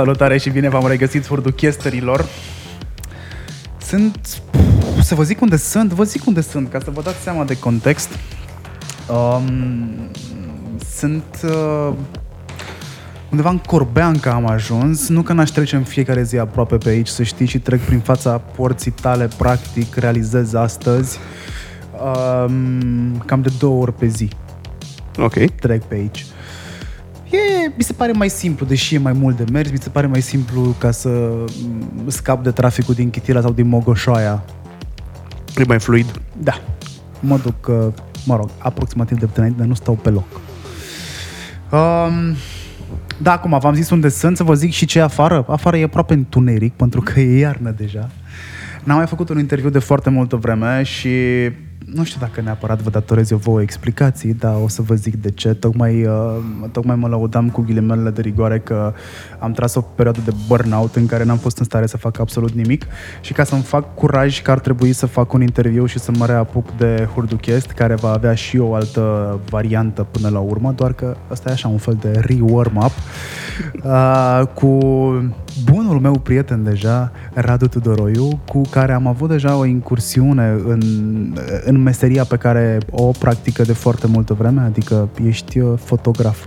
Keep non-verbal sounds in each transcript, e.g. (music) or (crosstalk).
Salutare și bine v-am regăsit hurduchesterilor. Sunt... Să vă zic unde sunt? Vă zic unde sunt, ca să vă dați seama de context. Um, sunt uh, undeva în Corbeanca am ajuns. Nu că n-aș trece în fiecare zi aproape pe aici, să știi, și trec prin fața porții tale, practic, realizez astăzi um, cam de două ori pe zi Ok. trec pe aici. E, mi se pare mai simplu, deși e mai mult de mers, mi se pare mai simplu ca să mm, scap de traficul din Chitila sau din Mogoșoaia. E mai fluid. Da, mă duc, uh, mă rog, aproximativ de înainte, dar nu stau pe loc. Um, da, acum v-am zis unde sunt, să vă zic și ce e afară. Afară e aproape întuneric, pentru că e iarnă deja. N-am mai făcut un interviu de foarte multă vreme și nu știu dacă neapărat vă datorez eu vouă explicații, dar o să vă zic de ce. Tocmai, uh, tocmai mă lăudam cu ghilimele de rigoare că am tras o perioadă de burnout în care n-am fost în stare să fac absolut nimic și ca să-mi fac curaj că ar trebui să fac un interviu și să mă reapuc de Hurduchest, care va avea și o altă variantă până la urmă, doar că ăsta e așa un fel de re-warm-up uh, cu bunul meu prieten deja, Radu Tudoroiu, cu care am avut deja o incursiune în, în meseria pe care o practică de foarte multă vreme, adică ești uh, fotograf.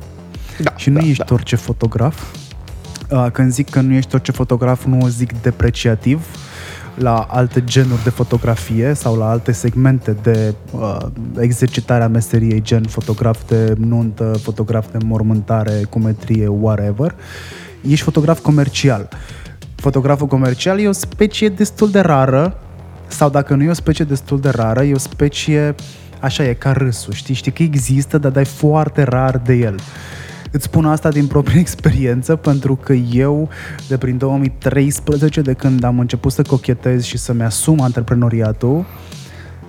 Da, Și nu da, ești da. orice fotograf. Uh, Când zic că nu ești orice fotograf, nu o zic depreciativ la alte genuri de fotografie sau la alte segmente de uh, exercitare a meseriei, gen fotograf de nuntă, fotograf de mormântare, cumetrie, whatever. Ești fotograf comercial. Fotograful comercial e o specie destul de rară, sau dacă nu e o specie destul de rară, e o specie, așa e, ca râsul, știi? Știi că există, dar dai foarte rar de el. Îți spun asta din proprie (laughs) experiență pentru că eu, de prin 2013, de când am început să cochetez și să-mi asum antreprenoriatul,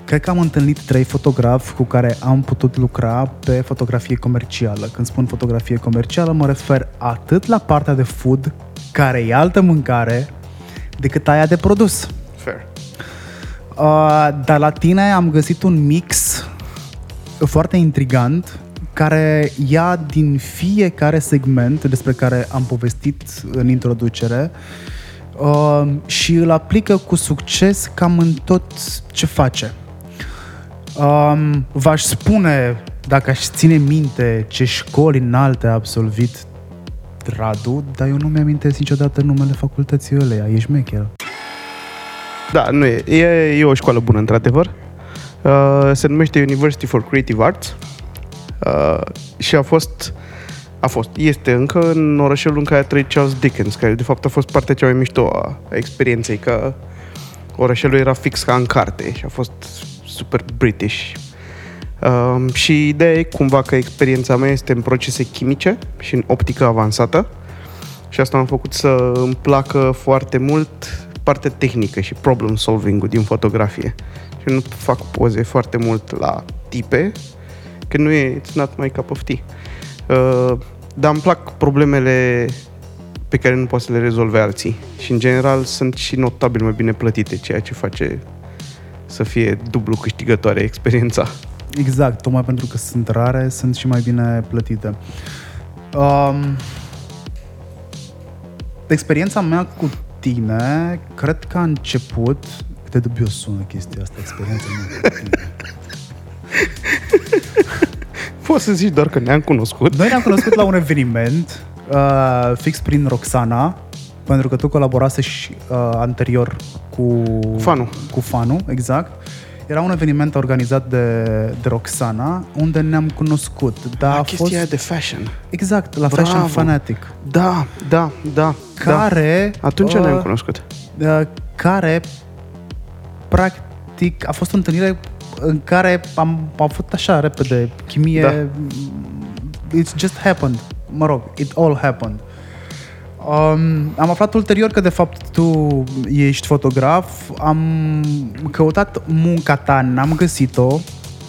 cred că am întâlnit trei fotografi cu care am putut lucra pe fotografie comercială. Când spun fotografie comercială, mă refer atât la partea de food, care e altă mâncare, decât aia de produs. Fair. Uh, dar la tine am găsit un mix foarte intrigant care ia din fiecare segment despre care am povestit în introducere uh, și îl aplică cu succes cam în tot ce face. Um, v-aș spune, dacă aș ține minte ce școli înalte a absolvit Radu, dar eu nu mi-amintesc niciodată numele facultății ăleia, ești mecher. Da, nu e. E, e o școală bună, într-adevăr. Uh, se numește University for Creative Arts. Uh, și a fost, a fost, este încă în orașul în care a trăit Charles Dickens, care de fapt a fost partea cea mai mișto a, a experienței, că orașelul era fix ca în carte și a fost super British. Um, și ideea e cumva că experiența mea este în procese chimice și în optică avansată și asta m-a făcut să îmi placă foarte mult partea tehnică și problem solving-ul din fotografie. Și nu fac poze foarte mult la tipe, că nu e, it's not my cup of tea. Uh, dar îmi plac problemele pe care nu poți să le rezolve alții. Și în general sunt și notabil mai bine plătite, ceea ce face să fie dublu câștigătoare experiența. Exact, tocmai pentru că sunt rare, sunt și mai bine plătite. Um, experiența mea cu tine, cred că a început... Cât de dubios sună chestia asta, experiența mea cu tine. (laughs) Poți să zici doar că ne-am cunoscut. Noi ne-am cunoscut la un eveniment uh, fix prin Roxana, pentru că tu colaborase și uh, anterior cu Fanu. Cu Fanu, exact. Era un eveniment organizat de, de Roxana, unde ne-am cunoscut. Dar La a chestia fost... aia de fashion. Exact, la Bravo. Fashion Fanatic. Da, da, da. Care... da. Atunci uh, ne-am cunoscut. uh, care practic a fost o întâlnire în care am, am avut așa repede chimie Da. it's just happened mă rog, it all happened Um, am aflat ulterior că de fapt tu ești fotograf, am căutat munca ta, n-am găsit-o,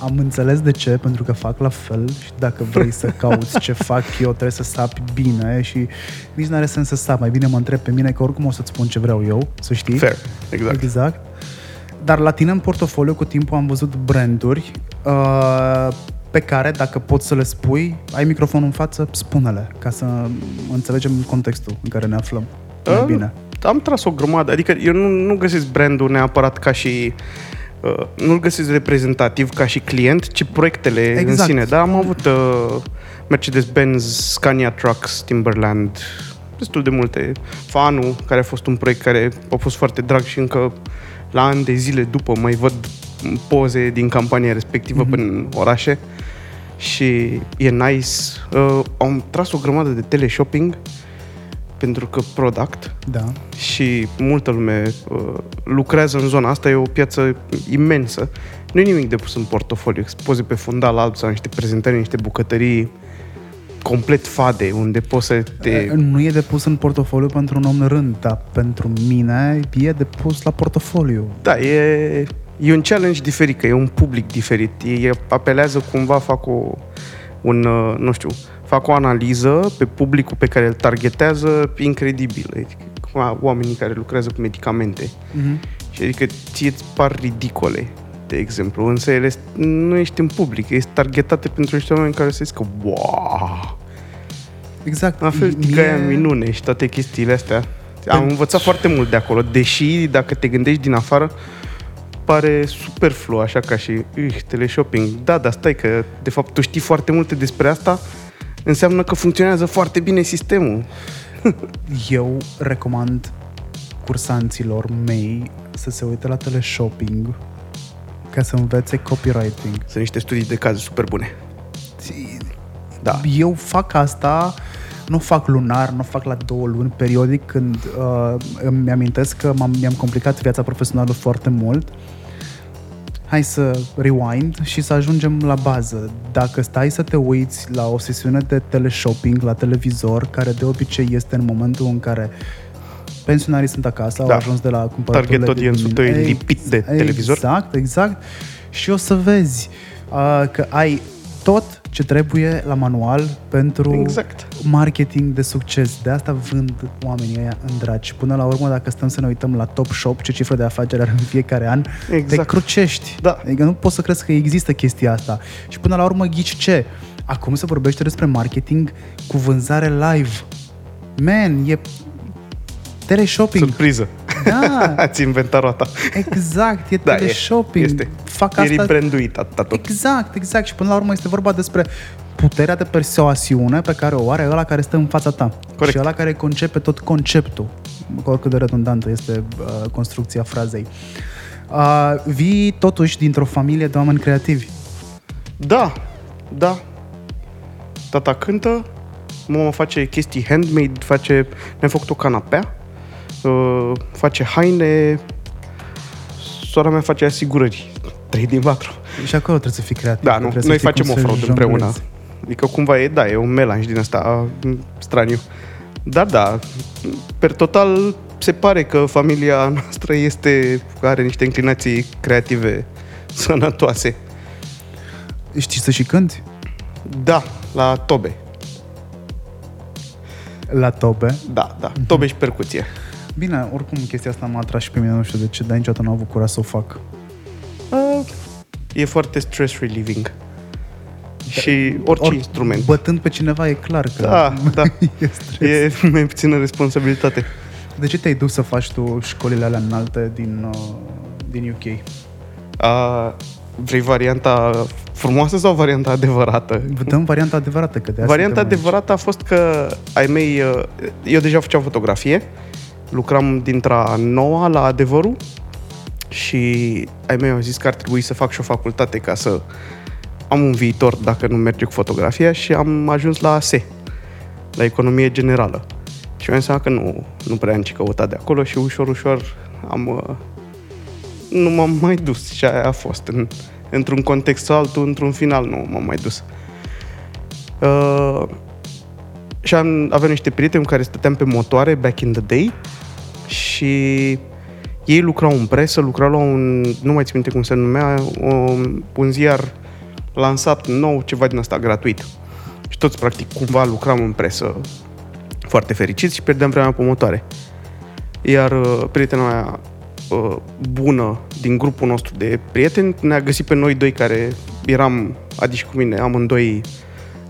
am înțeles de ce, pentru că fac la fel și dacă vrei să (laughs) cauți ce fac eu, trebuie să sapi bine și nici nu are sens să sap, mai bine mă întreb pe mine că oricum o să-ți spun ce vreau eu, să știi. Fair, exact. Exact. dar la tine în portofoliu cu timpul am văzut branduri uh, pe care, dacă poți să le spui, ai microfonul în față, spune-le, ca să înțelegem contextul în care ne aflăm. Mai Ah, bine. Am tras o grămadă, adică eu nu, nu găsesc brandul neapărat ca și uh, nu-l găsesc reprezentativ ca și client, ci proiectele Exact. în sine. Dar am avut uh, Mercedes-Benz, Scania Trucks, Timberland, destul de multe. Fanu, care a fost un proiect care a fost foarte drag și încă la ani de zile după mai văd poze din campania respectivă mm-hmm. prin orașe și e nice. Uh, am tras o grămadă de teleshopping pentru că product Da. și multă lume uh, lucrează în zona asta, e o piață imensă. Nu e nimic de pus în portofoliu, expoze pe fundal alb sau niște prezentări, niște bucătării complet fade, unde poți să te... Nu e de pus în portofoliu pentru un om de rând, dar pentru mine e de pus la portofoliu. Da, e, e un challenge diferit, că e un public diferit. Ei apelează cumva, fac o, un, uh, nu știu, fac o analiză pe publicul pe care îl targetează incredibil. Adică, cum oamenii care lucrează cu medicamente. Mm-hmm. Și adică ție îți par ridicole, de exemplu, însă ele s- nu ești în public, ești targetate pentru niște oameni care să zică, wow, Exact. la fel Mie- că aia minune și toate chestiile astea. Am Pentru- învățat foarte mult de acolo, deși dacă te gândești din afară, pare superflu, așa ca și uh, teleshopping. Da, dar stai că, de fapt, tu știi foarte multe despre asta, înseamnă că funcționează foarte bine sistemul. (laughs) Eu recomand cursanților mei să se uite la teleshopping ca să învețe copywriting. Sunt niște studii de caz super bune. Da. Eu fac asta, nu fac lunar, nu fac la două luni, periodic, când uh, îmi amintesc că m-am, mi-am complicat viața profesională foarte mult. Hai să rewind și să ajungem la bază. Dacă stai să te uiți la o sesiune de teleshopping la televizor, care de obicei este în momentul în care pensionarii sunt acasă, au Da. ajuns de la cumpărăturile Target de audience-ul tău e dimine- lipit de televizor. Exact, exact. Și o să vezi uh, că ai tot ce trebuie la manual pentru Exact. marketing de succes. De asta vând oamenii ăia în dragi. Și până la urmă, dacă stăm să ne uităm la Top Shop, ce cifră de afaceri are în fiecare an, te Exact. crucești. Da. Adică nu poți să crezi că există chestia asta. Și până la urmă, ghici ce? Acum se vorbește despre marketing cu vânzare live. Man, e teleshopping. Surpriză. Da, (laughs) Ați inventat roata. exact, e Da, e. teleshopping. Este. Fac E asta rebranduit atâta tot. Exact, exact. Și până la urmă este vorba despre puterea de persoasiune pe care o are ăla care stă în fața ta. Corect. Și ăla care concepe tot conceptul. Oricât de redundantă este uh, construcția frazei. Uh, vii totuși dintr-o familie de oameni creativi. Da, da. Tata cântă, mama face chestii handmade, face, ne-a făcut o canapea, uh, face haine, sora mea face asigurări. 3 din 4. Și acolo trebuie să fii creativ. Da, că nu, trebuie să noi știi facem cum o să fraudă împreună. jonglezi. Adică cumva e, da, e un melanj din asta m, straniu. Dar da, per total se pare că familia noastră este, are niște inclinații creative (laughs) sănătoase. Știi să și cânti? Da, la tobe. La tobe. Da, da, tobe și percuție. Bine, oricum chestia asta m-a atras și pe mine, nu știu de ce, dar niciodată nu am avut curaj să o fac. Uh, e foarte stress relieving. Și orice Ori- instrument. Bătând pe cineva e clar că Da, da. (laughs) e stres. E mai puțină responsabilitate. De ce te-ai dus să faci tu școlile alea înalte din, uh, din UK? A, vrei varianta frumoasă sau varianta adevărată? Dăm varianta adevărată, că de asta Varianta suntem aici. adevărată a fost că ai mei... uh, Eu deja făceam fotografie, lucram dintre noua la adevărul și ai mei au zis că ar trebui să fac și o facultate ca să am un viitor dacă nu merge cu fotografia și am ajuns la ASE, la economie generală. Și mi-am seama că nu, nu prea am ce căuta de acolo și ușor, ușor am... uh, Nu m-am mai dus și aia a fost. În, într-un context sau altul, într-un final nu m-am mai dus. Uh, și am, aveam niște prieteni cu care stăteam pe motoare back in the day și ei lucrau în presă, lucrau la un, nu mai țin minte cum se numea, un, un ziar lansat nou, ceva din asta, gratuit. Și toți, practic, cumva lucram în presă foarte fericiți și pierdeam vremea pe motoare. Iar uh, prietena mea uh, bună din grupul nostru de prieteni. Ne-a găsit pe noi doi care eram, adică cu mine, amândoi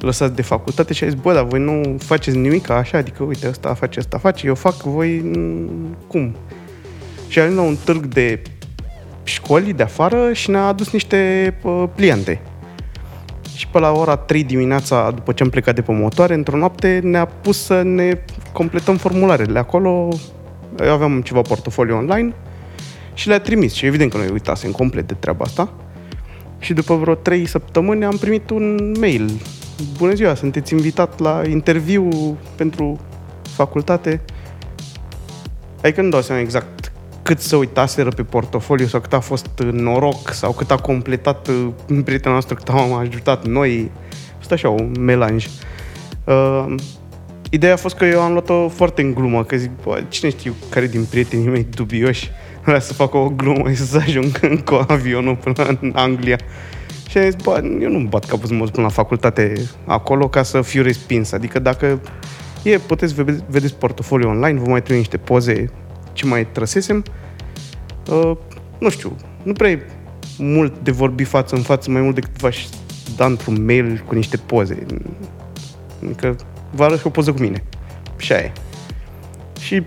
lăsați de facultate și a zis, bă, dar voi nu faceți nimic așa, adică uite, ăsta face, ăsta face, eu fac, voi mm, cum? Și a venit la un târg de școli de afară și ne-a adus niște uh, pliante. Și pe la ora 3 dimineața, după ce am plecat de pe motoare, într-o noapte ne-a pus să ne completăm formularele. Acolo eu aveam ceva portofoliu online și le-a trimis. Și evident că noi uitasem complet de treaba asta. Și după vreo 3 săptămâni am primit un mail. Bună ziua, sunteți invitat la interviu pentru facultate. Adică nu dau seama exact cât să uitaseră pe portofoliu sau cât a fost noroc sau cât a completat uh, prietena noastră, cât am ajutat noi. A fost așa, un melanj. Uh, ideea a fost că eu am luat-o foarte în glumă, că zic, bă, cine știu care din prietenii mei dubioși vrea să facă o glumă și să ajung cu avionul până în Anglia. Și am zis, bă, eu nu bat capul să mă până la facultate acolo ca să fiu respins. Adică dacă e, puteți vede, vedeți portofoliu online, vă mai trebuie niște poze ce mai trăsesem. Uh, nu știu, nu prea e mult de vorbi față în față, mai mult decât v-aș da într-un mail cu niște poze. Adică vă arăt o poză cu mine. Și aia e. Și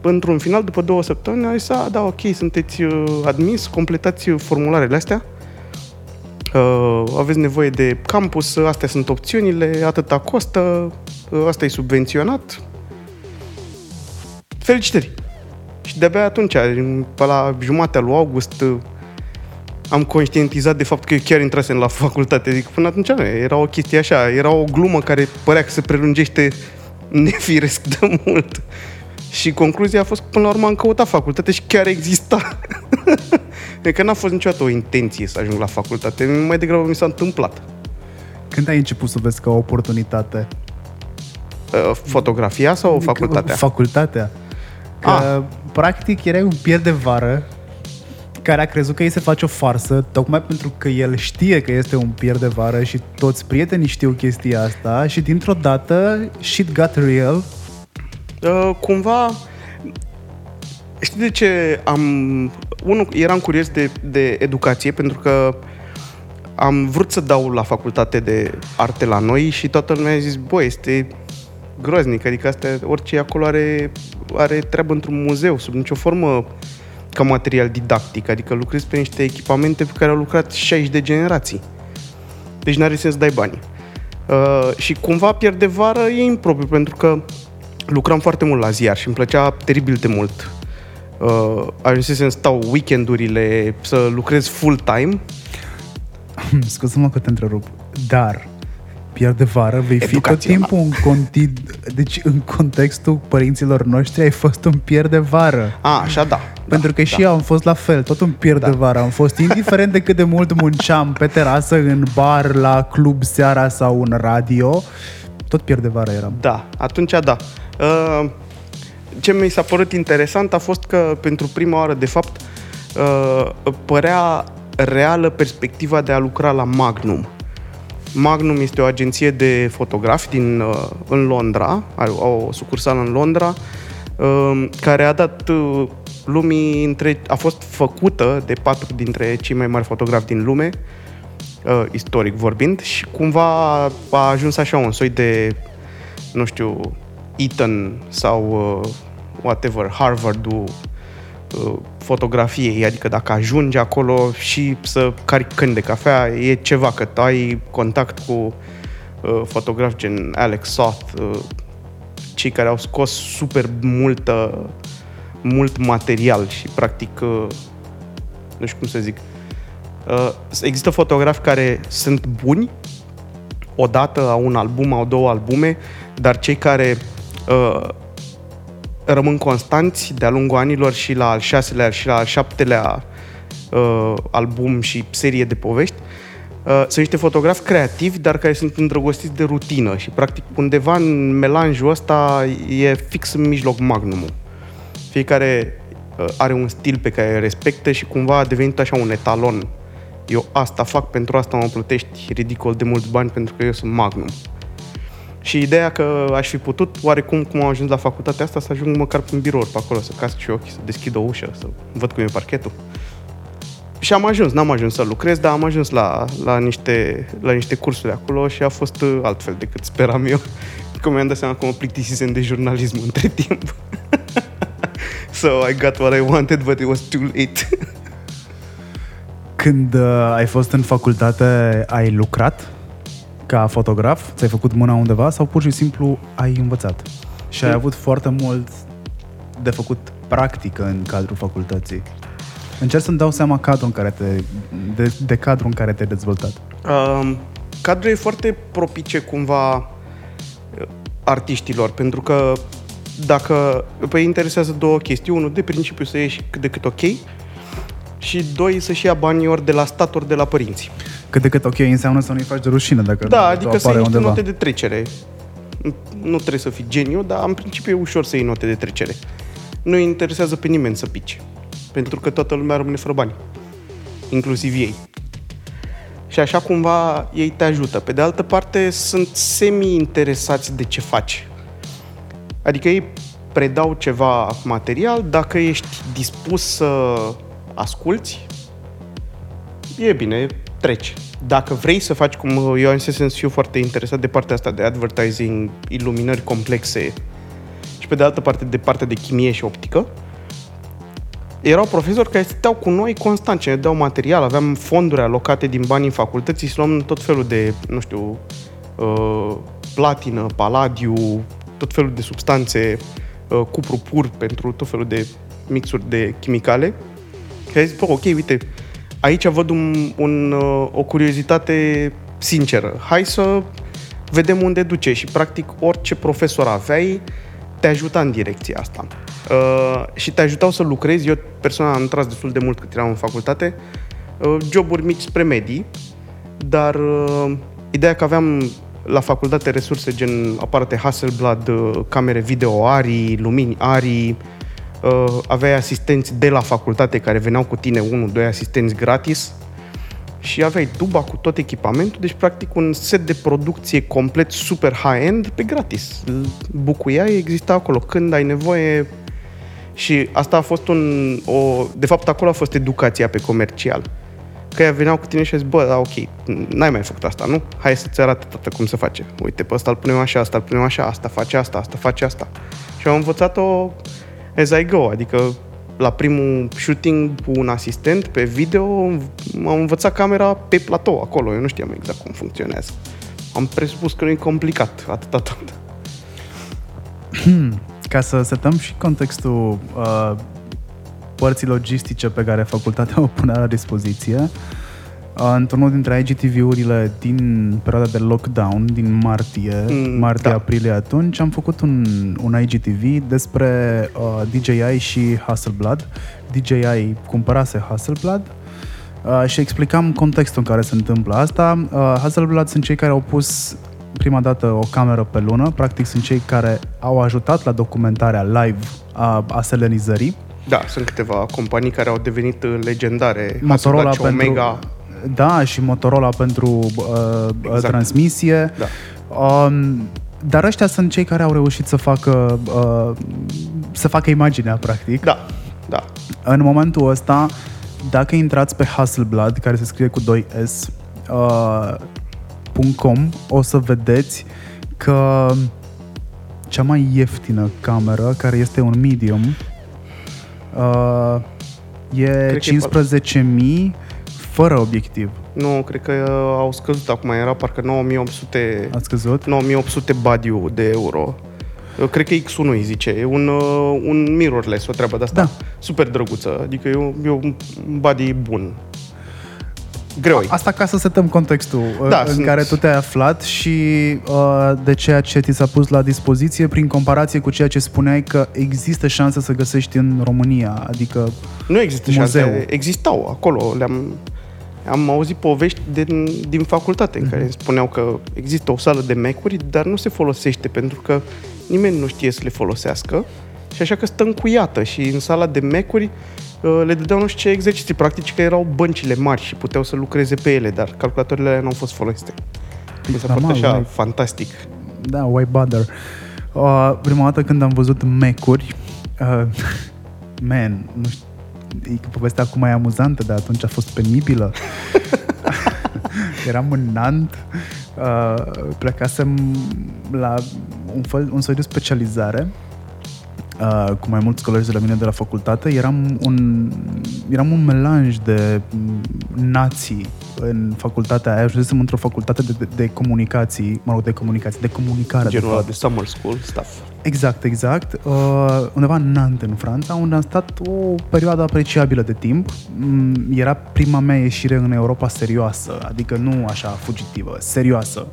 într-un final, după două săptămâni, a zis, a, da, ok, sunteți uh, admis, completați formularele astea, uh, aveți nevoie de campus, astea sunt opțiunile, atâta costă, uh, asta e subvenționat. Felicitări! Și de-abia atunci, pe la jumatea lui august, uh, am conștientizat de fapt că eu chiar intrasem la facultate. Adică până atunci nu, era o chestie așa, era o glumă care părea că se prelungește (laughs) nefiresc de mult. Și concluzia a fost că până la urmă am căutat facultate și chiar exista. (laughs) că n-a fost niciodată o intenție să ajung la facultate, mai degrabă mi s-a întâmplat. Când ai început să vezi ca o oportunitate? Uh, fotografia sau adică facultatea? Facultatea. Că, ah. practic, erai un pier de vară care a crezut că îi se face o farsă, tocmai pentru că el știe că este un pier de vară și toți prietenii știu chestia asta și dintr-o dată shit got real. Uh, cumva, știi de ce am... Unul, eram curios de, de educație pentru că am vrut să dau la facultate de arte la noi și toată lumea a zis, băi, este groaznic, adică asta, orice acolo are, are treabă într-un muzeu, sub nicio formă ca material didactic, adică lucrezi pe niște echipamente pe care au lucrat 60 de generații. Deci n-are sens să dai bani. Uh, și cumva pierde vară e impropriu, pentru că lucram foarte mult la ziar și îmi plăcea teribil de mult. Uh, ajunsesem să stau weekendurile, să lucrez full-time. (laughs) Scuze-mă că te întrerup, dar pierde vară, vei fi tot timpul în, conti- deci în contextul părinților noștri ai fost un pier de vară. A, așa da. Pentru că da. și eu am fost la fel, tot un pier da. de vară. Am fost indiferent de cât de mult munceam pe terasă, în bar, la club seara sau în radio, tot pier de vară eram. Da, atunci da. Uh, ce mi s-a părut interesant a fost că pentru prima oară, de fapt, uh, părea reală perspectiva de a lucra la Magnum. Magnum este o agenție de fotografi din, uh, în Londra, are o sucursală în Londra, uh, care a dat uh, lumii între, a fost făcută de patru dintre cei mai mari fotografi din lume, istoric vorbind, și cumva a ajuns așa un soi de, nu știu, Eton sau whatever, Harvard-ul fotografiei, adică dacă ajungi acolo și să cari când de cafea, e ceva, că ai contact cu uh, fotografi gen Alex Soth, uh, cei care au scos super multă, mult material și practic, uh, nu știu cum să zic, uh, există fotografi care sunt buni, odată au un album, au două albume, dar cei care uh, rămân constanți de-a lungul anilor și la al șaselea și la al șaptelea uh, album și serie de povești. Uh, sunt niște fotografi creativi, dar care sunt îndrăgostiți de rutină și, practic, undeva în melanjul ăsta e fix în mijloc magnumul. Fiecare uh, are un stil pe care îl respectă și cumva a devenit așa un etalon. Eu asta fac, pentru asta mă plătești ridicol de mulți bani pentru că eu sunt magnum. Și ideea că aș fi putut, oarecum cum am ajuns la facultatea asta, să ajung măcar pe un birou pe acolo, să casc și ochii, să deschid o ușă, să văd cum e parchetul. Și am ajuns, n-am ajuns să lucrez, dar am ajuns la, la, niște, la niște cursuri acolo și a fost uh, altfel decât speram eu. (laughs) Că mi-am dat seama că mă plictisisem de jurnalism între timp. (laughs) so I got what I wanted, but it was too late. (laughs) Când uh, ai fost în facultate, ai lucrat ca fotograf? Ți-ai făcut mâna undeva sau pur și simplu ai învățat? Și ai avut foarte mult de făcut practică în cadrul facultății. Încerc să-mi dau seama cadrul în care te, de, de cadrul în care te-ai dezvoltat. Um, cadrul e foarte propice cumva uh, artiștilor, pentru că dacă pe interesează două chestii. Unul, de principiu să ieși cât de cât ok și doi, să-și ia banii ori de la stat, ori de la părinți. Cât de cât ok înseamnă să nu-i faci de rușine dacă Da, adică să apare iei niște undeva. note de trecere. Nu trebuie să fii geniu, dar în principiu e ușor să iei note de trecere. Nu interesează pe nimeni să pice. Pentru că toată lumea rămâne fără bani. Inclusiv ei. Și așa cumva ei te ajută. Pe de altă parte, sunt semi-interesați de ce faci. Adică ei predau ceva material, dacă ești dispus să asculți, e bine, treci. Dacă vrei să faci, cum eu am să fiu foarte interesat de partea asta de advertising, iluminări complexe și pe de altă parte de partea de chimie și optică, erau profesori care stăteau cu noi constant ce ne dau material, aveam fonduri alocate din banii facultății și luam tot felul de, nu știu, uh, platină, paladiu, tot felul de substanțe, uh, cupru pur pentru tot felul de mixuri de chimicale. Și ai zis, bă, ok, uite, aici văd un, un, uh, o curiozitate sinceră. Hai să vedem unde duce și practic orice profesor aveai te ajuta în direcția asta. Uh, și te ajutau să lucrezi. Eu personal am tras destul de mult cât eram în facultate. Uh, joburi mici spre medii, dar uh, ideea că aveam la facultate resurse gen aparate Hasselblad, uh, camere video ARI, lumini ARI, uh, aveai asistenți de la facultate care veneau cu tine, unul, doi asistenți gratis și aveai tuba cu tot echipamentul, deci practic un set de producție complet super high-end pe gratis. Îl Bucuiai, exista acolo când ai nevoie și asta a fost un... O, de fapt, acolo a fost educația pe comercial. Că ea veneau cu tine și a zis, bă, da, ok, n-ai mai făcut asta, nu? Hai să-ți arate tată cum se face. Uite, pe ăsta îl punem așa, asta îl punem așa, asta face asta, asta face asta. Și am învățat-o as I go, adică la primul shooting cu un asistent pe video am învățat camera pe platou, acolo. Eu nu știam exact cum funcționează. Am presupus că nu e complicat, atâta tot. Ca să setăm și contextul uh, părții logistice pe care facultatea o punea la dispoziție, uh, într-unul dintre IGTV-urile din perioada de lockdown, din martie, Mm, martie-aprilie atunci, am făcut un, un IGTV despre uh, DJI și Hasselblad. DJI cumpărase Hasselblad uh, și explicam contextul în care se întâmplă asta. Uh, Hasselblad sunt cei care au pus prima dată o cameră pe lună, practic sunt cei care au ajutat la documentarea live a, a selenizării. Da, sunt câteva companii care au devenit uh, legendare. Motorola Hasselblad și pentru, Omega. Da, și Motorola pentru uh, Exact. transmisie. Da. Um, dar ăștia sunt cei care au reușit să facă uh, să facă imaginea, practic. Da, da. În momentul ăsta, dacă intrați pe Hasselblad, care se scrie cu 2S, uh, .com, o să vedeți că cea mai ieftină cameră, care este un medium, uh, e că e 15.000 fără obiectiv. Nu, cred că uh, au scăzut acum, era parcă 9800, Ați căzut? 9800 badiu de euro. Eu cred că X1 îi zice, e un, uh, un mirrorless, o treabă de asta. Da. Super drăguță, adică e un, e un body bun. Greu e. Asta ca să setăm contextul Da, da, în sunt- care tu te-ai aflat și uh, de ceea ce ți s-a pus la dispoziție prin comparație cu ceea ce spuneai că există șanse să găsești în România, adică Nu există Muzeu. șanse, existau acolo, le-am am auzit povești din, din facultate în care îmi spuneau că există o sală de mecuri, dar nu se folosește pentru că nimeni nu știe să le folosească și așa că stă încuiată și în sala de mecuri uh, le dădeau nu știu ce exerciții practici că erau băncile mari și puteau să lucreze pe ele, dar calculatoarele alea nu au fost folosite. Mi s-a părut normal, așa ai- fantastic. Da, why bother? Uh, prima dată când am văzut mecuri, uh, (laughs) man, nu știu, e că povestea acum e amuzantă, dar atunci a fost penibilă. (laughs) Eram în Nant, uh, plecasem la un, fel, un soi de specializare uh, cu mai mulți colegi de la mine de la facultate. Eram un, eram un melanj de nații în facultatea aia. Ajunsesem într-o facultate de, de, de comunicații, mă rog, de comunicații, de comunicare. Genul de ăla fapt. de summer school stuff. Exact, exact. Uh, undeva în Nantes, în Franța, unde am stat o perioadă apreciabilă de timp. Mm, Era prima mea ieșire în Europa serioasă, adică nu așa fugitivă, serioasă.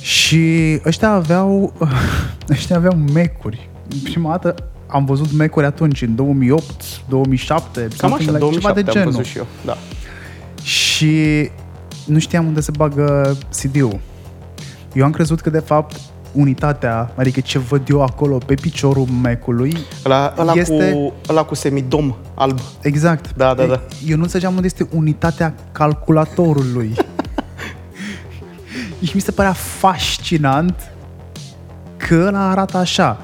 Și ăștia aveau, (laughs) ăștia aveau mecuri. Prima dată am văzut mecuri atunci, în 2008, 2007, Cam something așa, like- 2007 ceva de am genul. văzut și eu. Da. Și nu știam unde se bagă CD-ul. Eu am crezut că, de fapt, unitatea, adică ce văd eu acolo pe piciorul Mac-ului, Ăla, ăla, Este- cu, ăla cu semidom alb. exact. Da, da, da. Eu nu înțelegeam unde este unitatea calculatorului. și (laughs) mi se părea fascinant că ăla arată așa.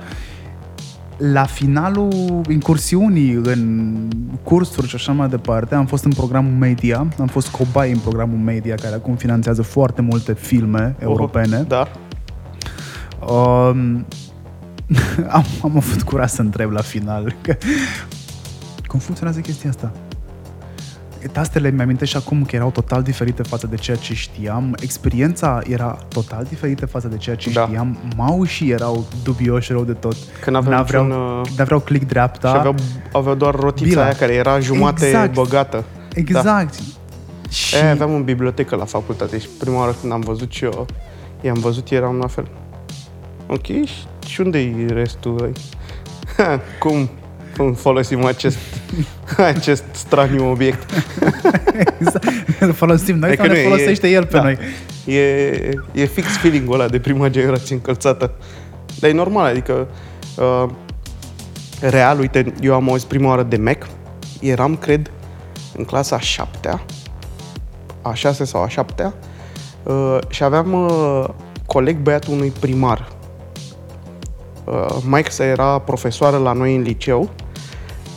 La finalul incursiunii în cursuri și așa mai departe, am fost în programul media, am fost cobai în programul media, care acum finanțează foarte multe filme europene. Da. Um, (laughs) am, am avut curaj să întreb la final că, cum funcționează chestia asta. Tastele mi amintesc și acum că erau total diferite față de ceea ce știam. Experiența era total diferită față de ceea ce Da. știam. Maușii erau dubioși rău de tot. Că n-aveau N-aveau, niciun, uh, n-aveau click dreapta. Și aveau, aveau doar rotița Bila. aia care era jumate Exact. băgată. Exact. Și Da. E, aveam în bibliotecă la facultate și prima oară când am văzut și eu, i-am văzut, eram la fel. Ok, și- și unde e restul? Ha, (laughs) Cum cum folosim acest, (laughs) acest straniu obiect? exact. îl (laughs) folosim noi Adică sau nu ne e- folosește el pe da. noi. E, e fix feeling-ul ăla de prima generație încălțată. Dar e normal, adică uh, real, uite, eu am auzit prima oară de Mac, eram, cred, în clasa a șaptea, a șase sau a șaptea, uh, și aveam uh, coleg băiatul unui primar. Uh, Mike sa era profesoară la noi în liceu.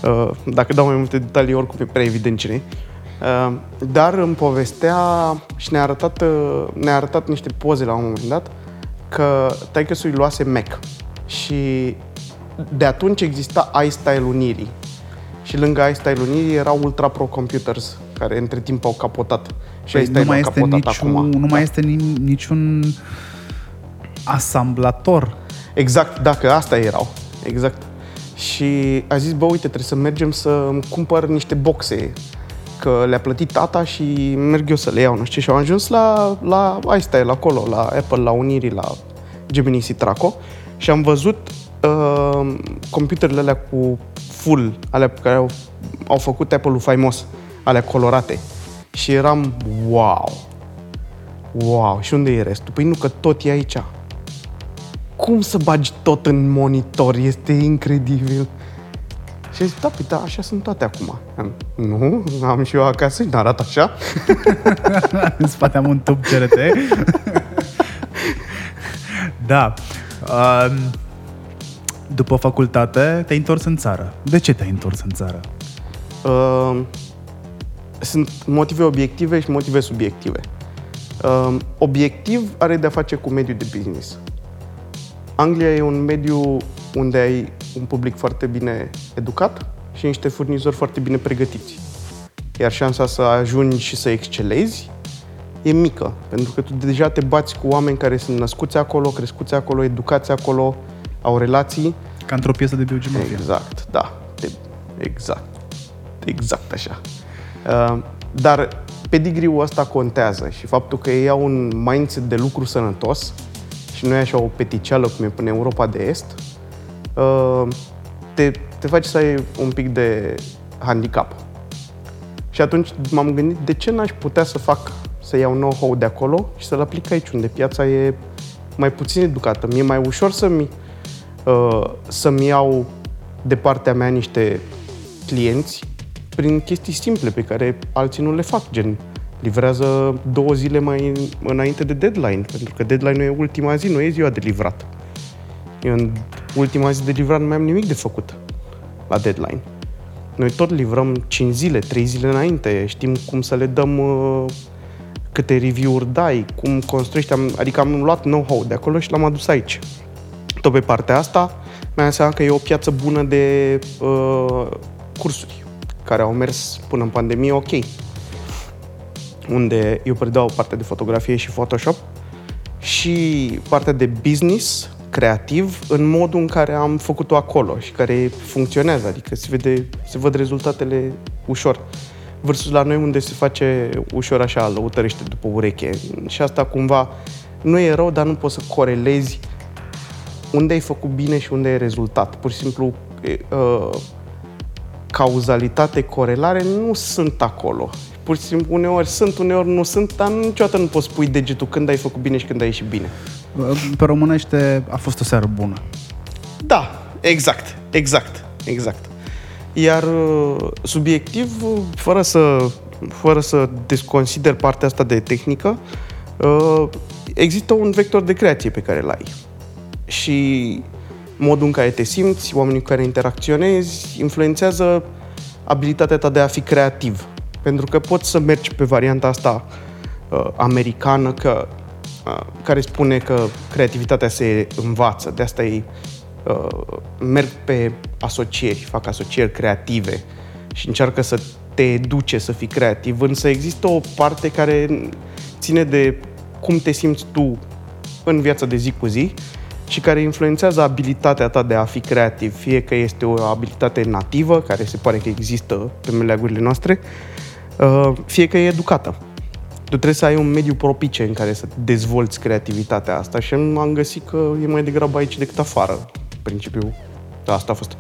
Uh, dacă dau mai multe detalii, oricum e prea evident cine e. Uh, dar îmi povestea și ne-a arătat, uh, ne-a arătat niște poze la un moment dat că taică îi luase Mac și de atunci exista iStyle Unirii și lângă iStyle Unirii erau Ultra Pro Computers care între timp au capotat și Păi iStyle nu mai a este capotat niciun, acum. nu Da. mai este ni- niciun asamblator. Exact, dacă asta erau. Exact. Și a zis, bă, uite, trebuie să mergem să îmi cumpăr niște boxe că le-a plătit tata și merg eu să le iau, nu știu. Și au ajuns la, la iStyle acolo, la Apple, la Unirii, la Gemini Citraco și am văzut uh, computerele alea cu full, alea pe care au, au făcut Apple-ul faimos, alea colorate. Și eram, wow, wow, și unde e restul? Păi nu, că tot e aici cum să bagi tot în monitor? Este incredibil. Și a zis, da, păi, da, așa sunt toate acum. Am, Nu, am și eu acasă și n-arată așa. (laughs) în spate am un tub CRT. da. Um, după facultate te-ai întors în țară. De ce te-ai întors în țară? Uh, sunt motive obiective și motive subiective. Uh, obiectiv are de-a face cu mediul de business. Anglia e un mediu unde ai un public foarte bine educat și niște furnizori foarte bine pregătiți. Iar șansa să ajungi și să excelezi e mică, pentru că tu deja te bați cu oameni care sunt născuți acolo, crescuți acolo, educați acolo, au relații. Ca într-o piesă de biogeografie. Exact, da. De, exact. Exact așa. Uh, dar pedigriul ăsta contează și faptul că ei au un mindset de lucru sănătos și nu e așa o peticeală cum e până în Europa de Est, uh, te, te face să ai un pic de handicap. Și atunci m-am gândit de ce n-aș putea să fac, să iau know-how de acolo și să-l aplic aici, unde piața e mai puțin educată. Mi-e mai ușor să-mi, uh, să-mi iau de partea mea niște clienți prin chestii simple pe care alții nu le fac, gen livrează două zile mai înainte de deadline, pentru că deadline-ul e ultima zi, nu e ziua de livrat. Eu în ultima zi de livrat nu mai am nimic de făcut la deadline. Noi tot livrăm 5 zile, 3 zile înainte, știm cum să le dăm uh, câte review-uri dai, cum construiești, am, adică am luat know-how de acolo și l-am adus aici. Tot pe partea asta, mi-am seama că e o piață bună de uh, cursuri care au mers până în pandemie ok. Unde eu predau partea de fotografie și Photoshop și partea de business creativ în modul în care am făcut-o acolo și care funcționează, adică se, vede, se văd rezultatele ușor. Versus la noi unde se face ușor așa, lăutărește după ureche. Și asta cumva nu e rău, dar nu poți să corelezi unde ai făcut bine și unde e rezultat. Pur și simplu, uh, cauzalitate, corelare nu sunt acolo. Pur și simplu, uneori sunt, uneori nu sunt, dar niciodată nu poți pui degetul când ai făcut bine și când ai ieșit bine. Pe românește a fost o seară bună. Da, exact, exact, exact. Iar uh, subiectiv, fără să, fără să desconsider partea asta de tehnică, uh, există un vector de creație pe care îl ai. Și modul în care te simți, oamenii cu care interacționezi, influențează abilitatea ta de a fi creativ. Pentru că poți să mergi pe varianta asta uh, americană, că, uh, care spune că creativitatea se învață. De asta ei uh, merg pe asocieri, fac asocieri creative și încearcă să te educe să fii creativ. Însă există o parte care ține de cum te simți tu în viața de zi cu zi și care influențează abilitatea ta de a fi creativ, fie că este o abilitate nativă, care se pare că există pe meleagurile noastre, uh, fie că e educată. Tu trebuie să ai un mediu propice în care să dezvolți creativitatea asta și am găsit că e mai degrabă aici decât afară. Principiul asta a fost.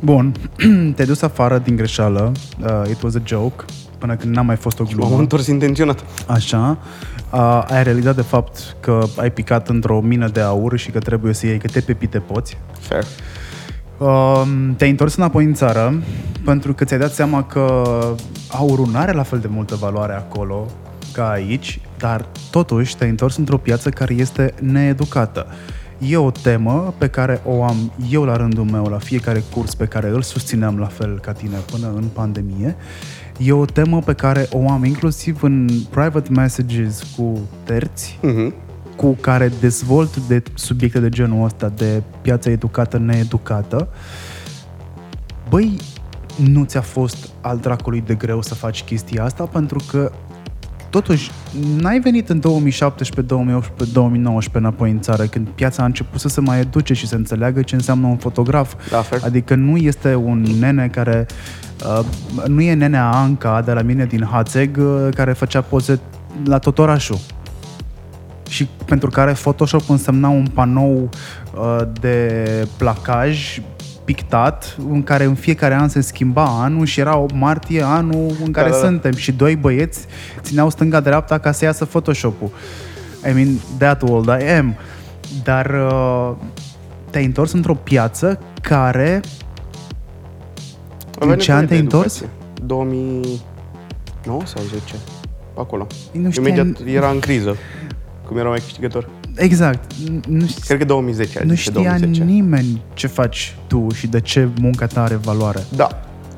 Bun, (clears throat) te-ai dus afară din greșeală, uh, it was a joke, până când n-a mai fost o glumă. M-am întors intenționat. Așa, uh, ai realizat de fapt că ai picat într-o mină de aur și că trebuie să iei câte pepite poți. Fair. Uh, te-ai întors înapoi în țară pentru că ți-ai dat seama că aurul nu are la fel de multă valoare acolo ca aici, dar totuși te-ai întors într-o piață care este needucată. E o temă pe care o am eu la rândul meu la fiecare curs pe care îl susțineam la fel ca tine până în pandemie. E o temă pe care o am inclusiv în private messages cu terți, Mm-hmm. Cu care dezvolt de subiecte de genul ăsta, de piața educată, needucată. Băi, nu ți-a fost al dracului de greu să faci chestia asta pentru că totuși n-ai venit în 2017, 2018, 2019 înapoi în țară când piața a început să se mai educe și să înțeleagă ce înseamnă un fotograf. Da, fair. Adică nu este un nene care uh, nu e nenea Anca de la mine din Hațeg uh, care făcea poze la tot orașul și pentru care Photoshop însemna un panou uh, de placaj pictat în care în fiecare an se schimba anul și era o martie anul în care Da, da, da. suntem și doi băieți țineau stânga-dreapta ca să iasă Photoshop-ul. I mean, that old I am. Dar uh, te-ai întors într-o piață care Avea În ce nevoie an de te-ai întors? educație. 2009 sau 10? Acolo. nu știam... Imediat era în criză. Cum era mai câștigător. Exact. Nu, ș- Cred că 2010, nu zice știa 2010. nimeni ce faci tu și de ce munca ta are valoare. Da.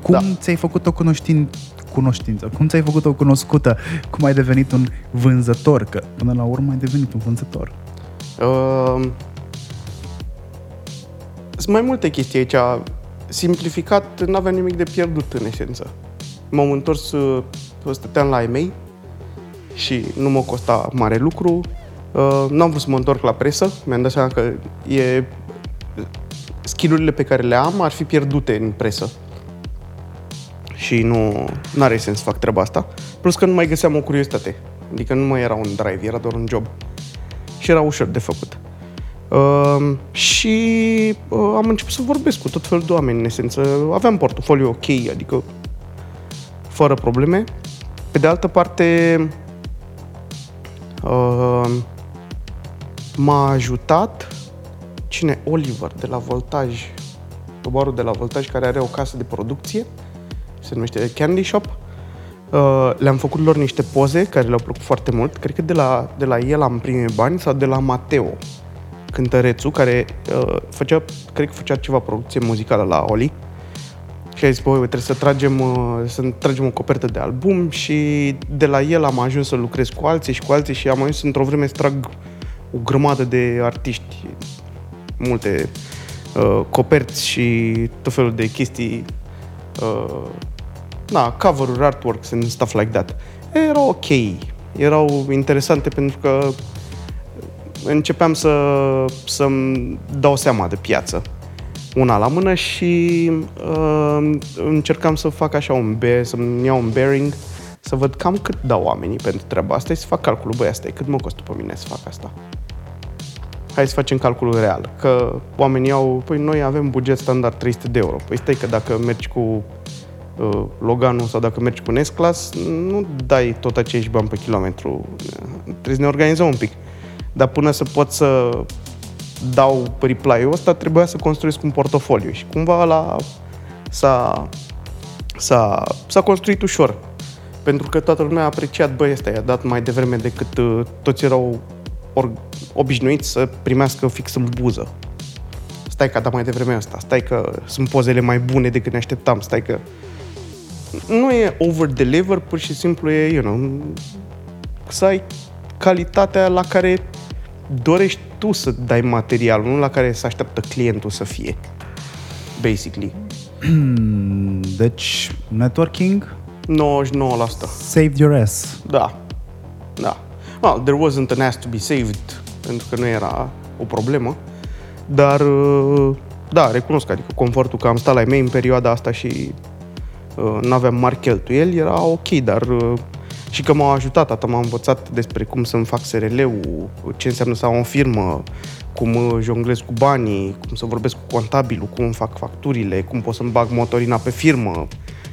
Cum Da. ți-ai făcut o cunoștin... cunoștință? Cum ți-ai făcut o cunoscută? Cum ai devenit un vânzător? Că până la urmă ai devenit un vânzător. Uh, sunt mai multe chestii aici. Simplificat, nu aveam nimic de pierdut în esență. M-am întors, uh, stăteam la e și nu mă costa mare lucru. Uh, nu am vrut să mă întorc la presă. Mi-am dat seama că e skillurile pe care le am ar fi pierdute în presă. Și nu are sens să fac treaba asta. Plus că nu mai găseam o curiozitate. Adică nu mai era un drive, era doar un job. Și era ușor de făcut. Uh, și uh, am început să vorbesc cu tot felul de oameni, în esență. Aveam portofoliu ok, adică fără probleme. Pe de altă parte, uh, m-a ajutat cine? Oliver de la Voltaj, tobarul de la Voltaj care are o casă de producție, se numește Candy Shop. Uh, le-am făcut lor niște poze care le-au plăcut foarte mult. Cred că de la, de la el am primit bani sau de la Mateo, cântărețul, care uh, făcea, cred că făcea ceva producție muzicală la Oli. Și a zis, băi, trebuie să tragem, uh, să tragem o copertă de album și de la el am ajuns să lucrez cu alții și cu alții și am ajuns într-o vreme să trag o grămadă de artiști, multe uh, coperți și tot felul de chestii uh, na, cover-uri, artworks and stuff like that. Erau ok, erau interesante pentru că începeam să, să-mi dau seama de piață una la mână și uh, încercam să fac așa un bear, să-mi iau un bearing, să văd cam cât dau oamenii pentru treaba asta și să fac calculul, băi, asta e cât mă costă pe mine să fac asta. Hai să facem calculul real, că oamenii au, păi noi avem buget standard 300 de euro. Păi stai că dacă mergi cu uh, Loganul sau dacă mergi cu Nesclas, nu dai tot aceiași bani pe kilometru. Trebuie să ne organizăm un pic. Dar până să pot să dau reply-ul ăsta, trebuia să construiesc un portofoliu și cumva la s-a, s-a, s-a construit ușor. Pentru că toată lumea a apreciat, băi, ăsta i-a dat mai devreme decât uh, toți erau or, obișnuiți să primească fix în buză. Stai că a dat mai devreme asta, stai că sunt pozele mai bune decât ne așteptam, stai că... Nu e over-deliver, pur și simplu e, you know, să ai calitatea la care dorești tu să dai materialul, nu la care să așteaptă clientul să fie. Basically. (clears throat) Deci, networking, 99%. saved your ass. Da. Da. Well, there wasn't an ass to be saved, pentru că nu era o problemă. Dar, uh, da, recunosc, adică confortul că am stat la ei mei în perioada asta și uh, nu aveam mari cheltuieli, era ok, dar uh, și că m-au ajutat, atât m-au învățat despre cum să-mi fac SRL-ul, ce înseamnă să am o firmă, cum uh, jonglez cu banii, cum să vorbesc cu contabilul, cum îmi fac facturile, cum pot să-mi bag motorina pe firmă,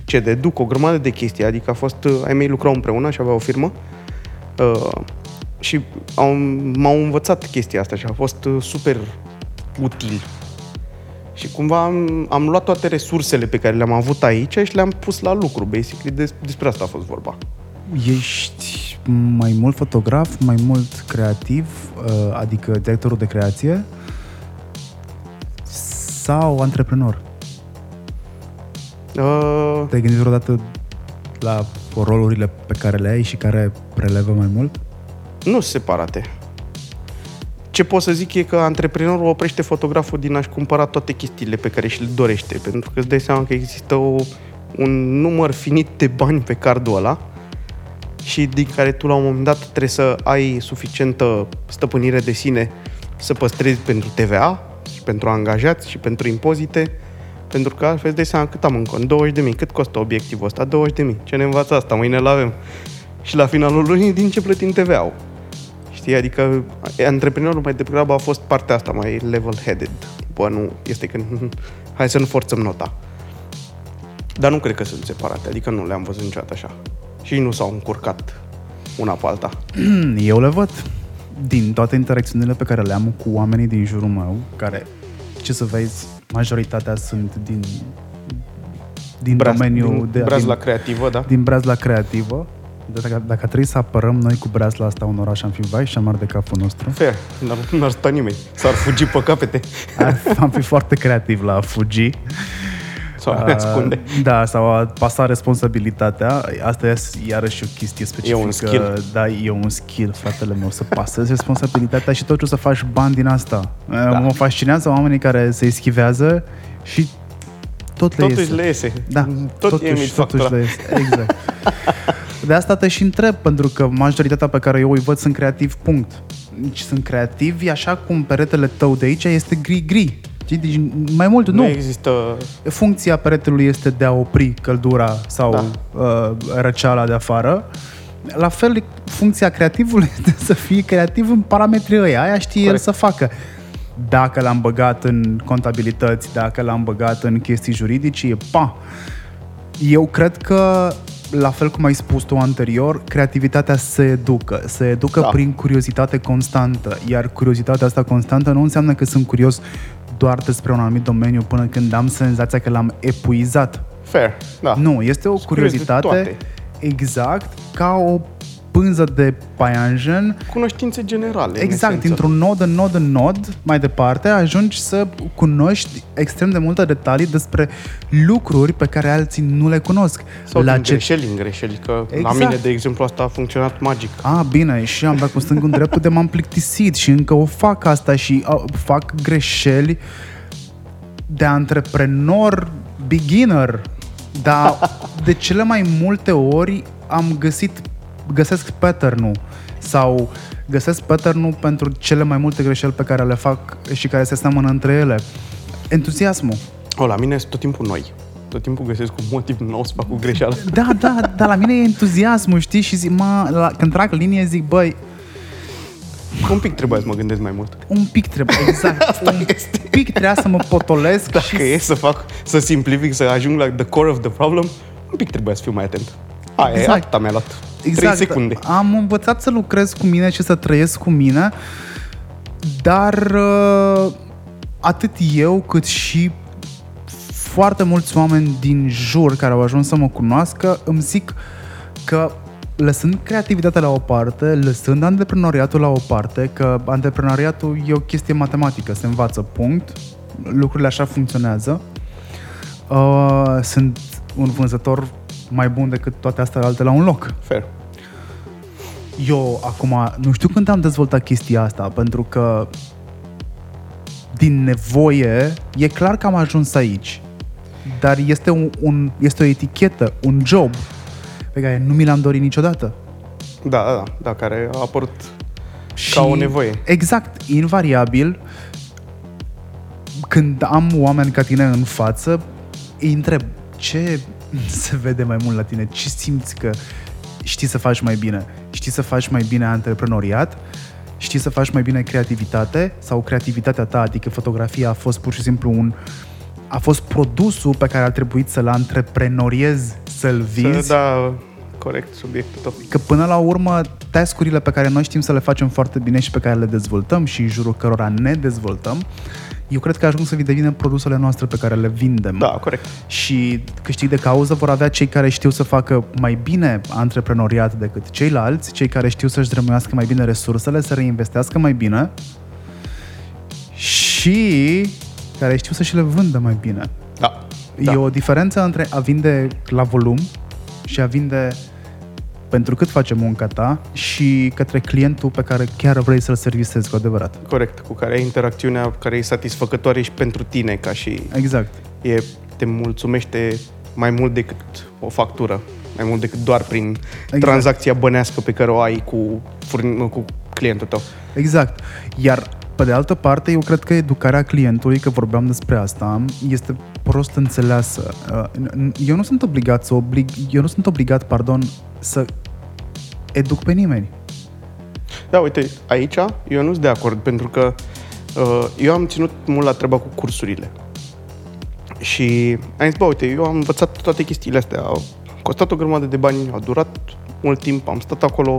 ce deduc, o grămadă de chestii. Adică a fost, uh, ai mei lucrau împreună și aveau o firmă uh, și au, m-au învățat chestia asta și a fost uh, super util. Și cumva am, am luat toate resursele pe care le-am avut aici și le-am pus la lucru, basically. Des, despre asta a fost vorba. Ești mai mult fotograf, mai mult creativ, uh, adică directorul de creație sau antreprenor? Uh, Te-ai gândit vreodată la rolurile pe care le ai și care prelevă mai mult? nu sunt separate. Ce pot să zic e că antreprenorul oprește fotograful din a-și cumpăra toate chestiile pe care și le dorește, pentru că îți dai seama că există o, un număr finit de bani pe cardul ăla și din care tu la un moment dat trebuie să ai suficientă stăpânire de sine să păstrezi pentru TVA și pentru angajați și pentru impozite, pentru că altfel îți dai seama cât am în cont, 20.000, cât costă obiectivul ăsta? 20.000. Ce ne învață asta? Mâine l avem. Și la finalul lunii, din ce plătim TVA-ul? Știi? Adică antreprenorul mai degrabă a fost partea asta, mai level-headed. Bă, nu, este că (laughs) hai să nu forțăm nota. Dar nu cred că sunt separate, adică nu le-am văzut niciodată așa. Și nu s-au încurcat una pe alta. (clears throat) Eu le văd din toate interacțiunile pe care le am cu oamenii din jurul meu, care, ce să vezi, majoritatea sunt din din domeniul din, de braz din, la creativă, da? din Brazla creativă. Dacă, dacă trebuie să apărăm noi cu Brazla asta un oraș, am fi vai și amar de capul nostru. Fair, n-ar, n-ar sta nimeni. S-ar fugi pe capete Ar, am fi foarte creativ la a fugi. Sau a ne ascunde. Uh, Da, sau a pasa responsabilitatea. Asta e iarăși o chestie specifică. E un skill. Da, e un skill, fratele meu, să pasezi responsabilitatea și totuși să faci bani din asta. Da. Mă fascinează oamenii care se eschivează și tot le Totuși iese. le iese. Da, Tot totuși, e mit totuși factura. le iese. Exact. De asta te și întreb, pentru că majoritatea pe care eu îi văd sunt creativi, punct. Deci sunt creativi, așa cum peretele tău de aici este gri-gri. Știi? Deci mai mult nu. Nu există... Funcția peretelui este de a opri căldura sau da. uh, răceala de afară. La fel, funcția creativului (laughs) este să fie creativ în parametrii ăia. Aia știe Corect. el să facă. Dacă l-am băgat în contabilități, dacă l-am băgat în chestii juridice, e pa. Eu cred că, la fel cum ai spus tu anterior, creativitatea se educă. Se educă Da. prin curiozitate constantă. Iar curiozitatea asta constantă nu înseamnă că sunt curios doar despre un anumit domeniu până când am senzația că l-am epuizat. Fair, da. Nu, este o curios de curiozitate toate. exact ca o pânză de paianjen Cunoștințe generale. în Exact, esență. dintr-un nod în nod în nod, mai departe, ajungi să cunoști extrem de multe detalii despre lucruri pe care alții nu le cunosc. Sau La din ce greșeli în greșeli, că la Exact. mine, de exemplu, asta a funcționat magic. A, bine, și am dat cu stângul în dreptul de m-am plictisit și încă o fac asta și a, fac greșeli de antreprenor beginner. Dar de cele mai multe ori am găsit, găsesc pattern-ul sau găsesc pattern-ul pentru cele mai multe greșeli pe care le fac și care se seamănă între ele. Entuziasmul. O, la mine sunt tot timpul noi. Tot timpul găsesc un motiv nou să fac o greșeală. (laughs) Da, da, dar la mine e entuziasmul, știi? Și zic, mă, la, când trag linie zic, băi, Un pic trebuia să mă gândesc mai mult. Un pic trebuie, (laughs) exact. un pic trebuia să mă potolesc Dacă și e să fac, să simplific, să ajung la the core of the problem, un pic trebuia să fiu mai atent. Aia Exact. e, atâta mi-a luat. exact, 3 secunde. am învățat să lucrez cu mine și să trăiesc cu mine, dar uh, atât eu cât și foarte mulți oameni din jur care au ajuns să mă cunoască îmi zic că lăsând creativitatea la o parte, lăsând antreprenoriatul la o parte, că antreprenoriatul e o chestie matematică, se învață, punct, lucrurile așa funcționează. Uh, sunt un vânzător mai bun decât toate astea alte la un loc. Fair. Eu acum nu știu când am dezvoltat chestia asta, pentru că din nevoie e clar că am ajuns aici. Dar este, un, un, este o etichetă, un job pe care nu mi l-am dorit niciodată. Da, da, da, da, care a apărut ca o nevoie. Exact, invariabil, când am oameni ca tine în față, îi întreb ce (laughs) se vede mai mult la tine, ce simți că știi să faci mai bine. Știi să faci mai bine antreprenoriat, știi să faci mai bine creativitate sau creativitatea ta, adică fotografia a fost pur și simplu un a fost produsul pe care a trebuit să-l antreprenoriezi, să-l vinzi. Să, da, corect, subiectul tău. Că până la urmă, tascurile pe care noi știm să le facem foarte bine și pe care le dezvoltăm și în jurul cărora ne dezvoltăm, eu cred că ajung să devină produsele noastre pe care le vindem. Da, corect. Și câștig de cauză vor avea cei care știu să facă mai bine antreprenoriat decât ceilalți, cei care știu să-și drămuiască mai bine resursele, să reinvestească mai bine și care știu să și le vândă mai bine. Da. Da. E o diferență între a vinde la volum și a vinde pentru cât face munca ta și către clientul pe care chiar vrei să-l servisezi cu adevărat. Corect, cu care ai interacțiunea care e satisfăcătoare și pentru tine, ca și Exact. e, te mulțumește mai mult decât o factură, mai mult decât doar prin exact. tranzacția bănească pe care o ai cu, furn- cu clientul tău. Exact. Iar pe de altă parte, eu cred că educarea clientului, că vorbeam despre asta, este prost înțeleasă. Uh, Eu nu sunt obligat să oblig, eu nu sunt obligat, pardon, să educ pe nimeni. Da, uite, aici eu nu sunt de acord, pentru că uh, eu am ținut mult la treaba cu cursurile. Și am zis, bă, uite, eu am învățat toate chestiile astea, au costat o grămadă de bani, au durat mult timp, am stat acolo.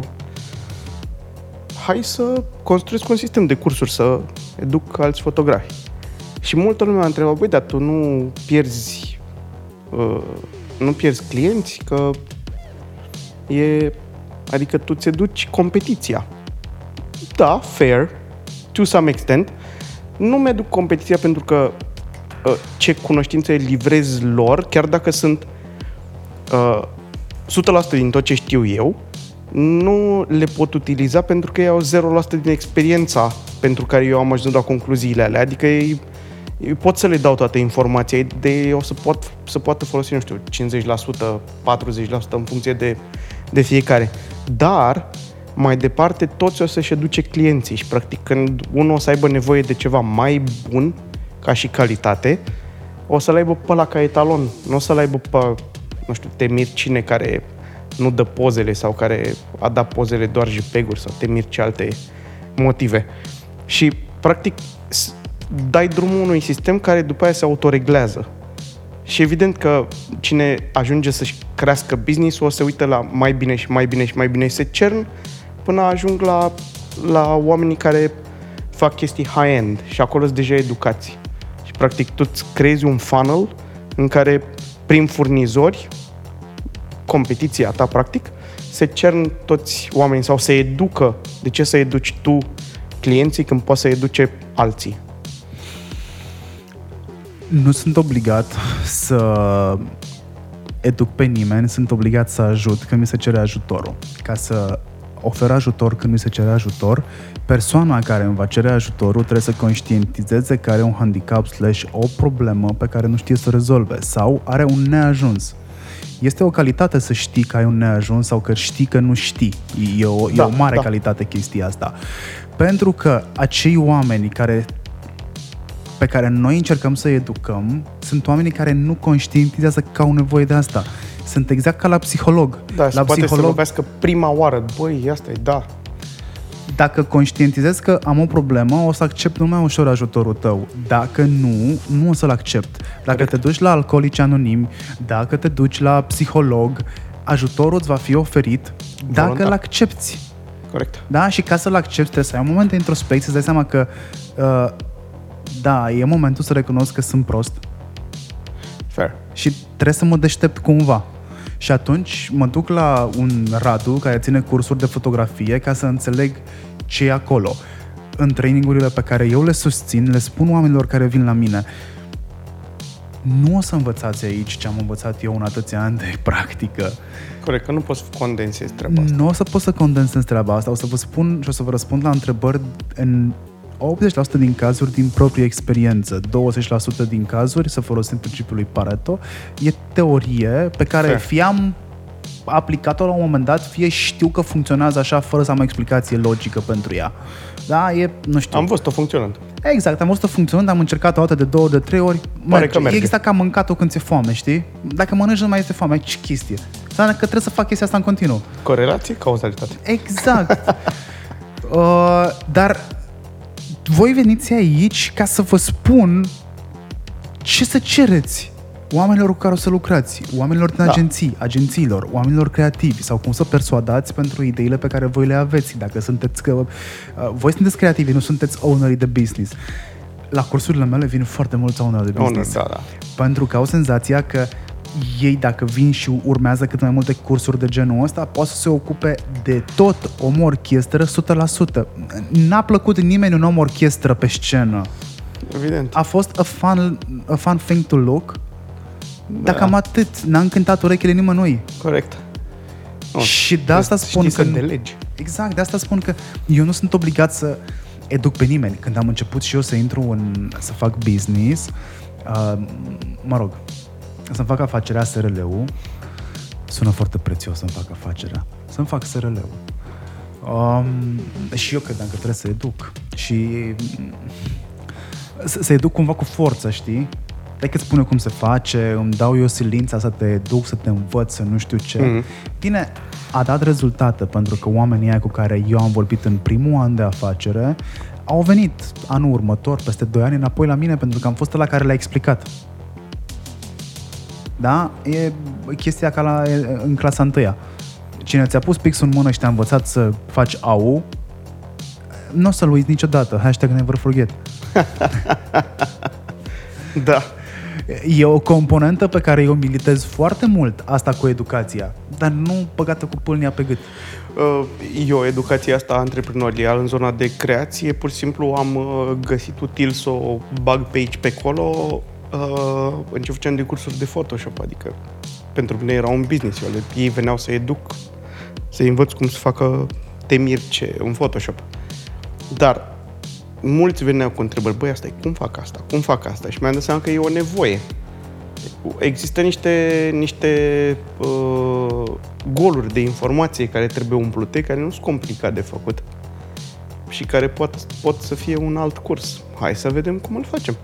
Hai să construiesc un sistem de cursuri, să educ alți fotografi. Și multă lume m-a întrebat, băi, dar tu nu pierzi, uh, nu pierzi clienți, că e, adică tu ți duci competiția. Da, fair, to some extent. Nu mi-aduc competiția pentru că uh, ce cunoștințe livrez lor, chiar dacă sunt uh, 100% din tot ce știu eu, nu le pot utiliza pentru că ei au 0% din experiența pentru care eu am ajuns la concluziile alea. Adică ei, ei pot să le dau toată informația, de ei o să, pot, să poată folosi, nu știu, 50%, 40% în funcție de, de fiecare. Dar, mai departe, toți o să-și aduce clienții și, practic, când unul o să aibă nevoie de ceva mai bun, ca și calitate, o să-l aibă pe ăla ca etalon. Nu o să-l aibă pe, nu știu, te miri cine care nu dă pozele sau care a dat pozele doar JPEG-uri sau te miri ce alte motive. Și, practic, s- dai drumul unui sistem care după aia se autoreglează. Și evident că cine ajunge să-și crească business-ul o să uită la mai bine și mai bine și mai bine se cern până ajung la, la oamenii care fac chestii high-end și acolo sunt deja educați. Și practic tu îți creezi un funnel în care prin furnizori competiția ta, practic, se cern toți oamenii sau se educă. De ce să educi tu clienții când poți să educe alții? Nu sunt obligat să educ pe nimeni, sunt obligat să ajut când mi se cere ajutorul. Ca să ofer ajutor când mi se cere ajutor, persoana care îmi va cere ajutorul trebuie să conștientizeze că are un handicap slash o problemă pe care nu știe să o rezolve sau are un neajuns. Este o calitate să știi că ai un neajuns sau că știi că nu știi. E o, da, e o mare da. calitate chestia asta. Pentru că acei oameni care pe care noi încercăm să educăm sunt oamenii care nu conștientizează că au nevoie de asta. Sunt exact ca la psiholog. Da, la se poate psiholog, să lovească prima oară. Băi, asta e, da. Dacă conștientizez că am o problemă, o să accept mult mai ușor ajutorul tău. Dacă nu, nu o să-l accept. Dacă Correct. te duci la alcoolici anonimi, dacă te duci la psiholog, ajutorul îți va fi oferit Voluntar. dacă îl accepti. Corect. Da? Și ca să-l accepti, trebuie să ai un moment de introspecție, să dai seama că uh, da, e momentul să recunosc că sunt prost. Fair. Și trebuie să mă deștept cumva. Și atunci mă duc la un Radu care ține cursuri de fotografie ca să înțeleg ce e acolo. În trainingurile pe care eu le susțin, le spun oamenilor care vin la mine, nu o să învățați aici ce am învățat eu în atâția ani de (laughs) practică. Corect, că nu poți să condensezi treaba asta. Nu o să pot să condensez treaba asta, o să vă spun și o să vă răspund la întrebări în 80% din cazuri din proprie experiență, 20% din cazuri, să folosim principiul lui Pareto, e teorie pe care Fair. fie am aplicat-o la un moment dat, fie știu că funcționează așa fără să am o explicație logică pentru ea. Da, e, nu știu. Am văzut-o funcționând. Exact, am văzut-o funcționând, am încercat o dată de două, de trei ori. Pare merge. că merge. E exact ca mâncat-o când ți-e foame, știi? Dacă mănânci nu mai este foame, ce chestie. Înseamnă că trebuie să fac chestia asta în continuu. Corelație, cauzalitate. Exact. (laughs) uh, dar voi veniți aici ca să vă spun ce să cereți oamenilor cu care o să lucrați, oamenilor din da. agenții, agențiilor, oamenilor creativi sau cum să persuadați pentru ideile pe care voi le aveți. Dacă sunteți că uh, voi sunteți creativi, nu sunteți ownerii de business. La cursurile mele vin foarte mulți owneri de business. Owner, da, da. Pentru că au senzația că ei, dacă vin și urmează cât mai multe cursuri de genul ăsta, pot să se ocupe de tot om orchestră 100%. N-a plăcut nimeni un om orchestră pe scenă. Evident. A fost a fun, a fun thing to look, da. dar cam atât. N-a încântat urechile nimănui. Corect. Oh, și de asta spun că... de legi. Exact, de asta spun că eu nu sunt obligat să educ pe nimeni. Când am început și eu să intru în... să fac business, uh, mă rog, să-mi fac afacerea SRL-ul, sună foarte prețios să-mi fac afacerea, să-mi fac SRL-ul. Um, și eu credeam că trebuie să educ. Și să, să educ cumva cu forță, știi? Hai că îți spune cum se face, îmi dau eu silința să te educ, să te învăț, să nu știu ce. Mm-hmm. Bine, a dat rezultate pentru că oamenii aia cu care eu am vorbit în primul an de afacere au venit anul următor, peste 2 ani, înapoi la mine pentru că am fost la care le-a explicat. Da? E chestia ca la, în clasa întâia. Cine ți-a pus pixul în mână și te-a învățat să faci AU, nu o să-l uiți niciodată. Hashtag never forget. (laughs) da. E o componentă pe care eu militez foarte mult, asta cu educația, dar nu păgată cu pâlnia pe gât. Uh, eu, educația asta antreprenorială în zona de creație, pur și simplu am uh, găsit util să o bag pe aici, pe acolo, uh, în ce făceam de cursuri de Photoshop, adică pentru mine era un business. Eu, ei veneau să educ, să învăț cum să facă temirce în Photoshop. Dar mulți veneau cu întrebări, băi, asta e, cum fac asta, cum fac asta? Și mi-am dat seama că e o nevoie. Există niște, niște uh, goluri de informație care trebuie umplute, care nu sunt complicat de făcut și care pot, pot să fie un alt curs. Hai să vedem cum îl facem.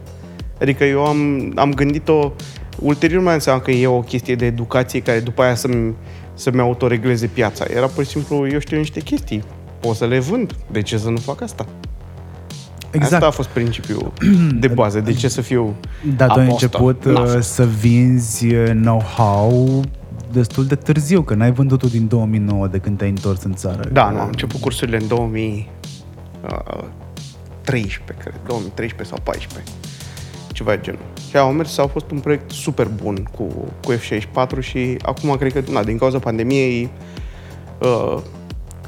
Adică eu am, am gândit-o, ulterior mai înseamnă că e o chestie de educație care după aia să-mi, să-mi autoregleze piața. Era pur și simplu, eu știu niște chestii, pot să le vând, de ce să nu fac asta? Exact. Asta a fost principiul (clears throat) de bază. De ce să fiu Da, tu ai început uh, să vinzi uh, know-how destul de târziu, că n-ai vândut-o din 2009 de când te-ai întors în țară. Da, nu, am început cursurile în 2013, uh, cred, 2013 sau 2014. Ceva de genul. Și au mers, a fost un proiect super bun cu, cu F64 și acum cred că, na, din cauza pandemiei, uh,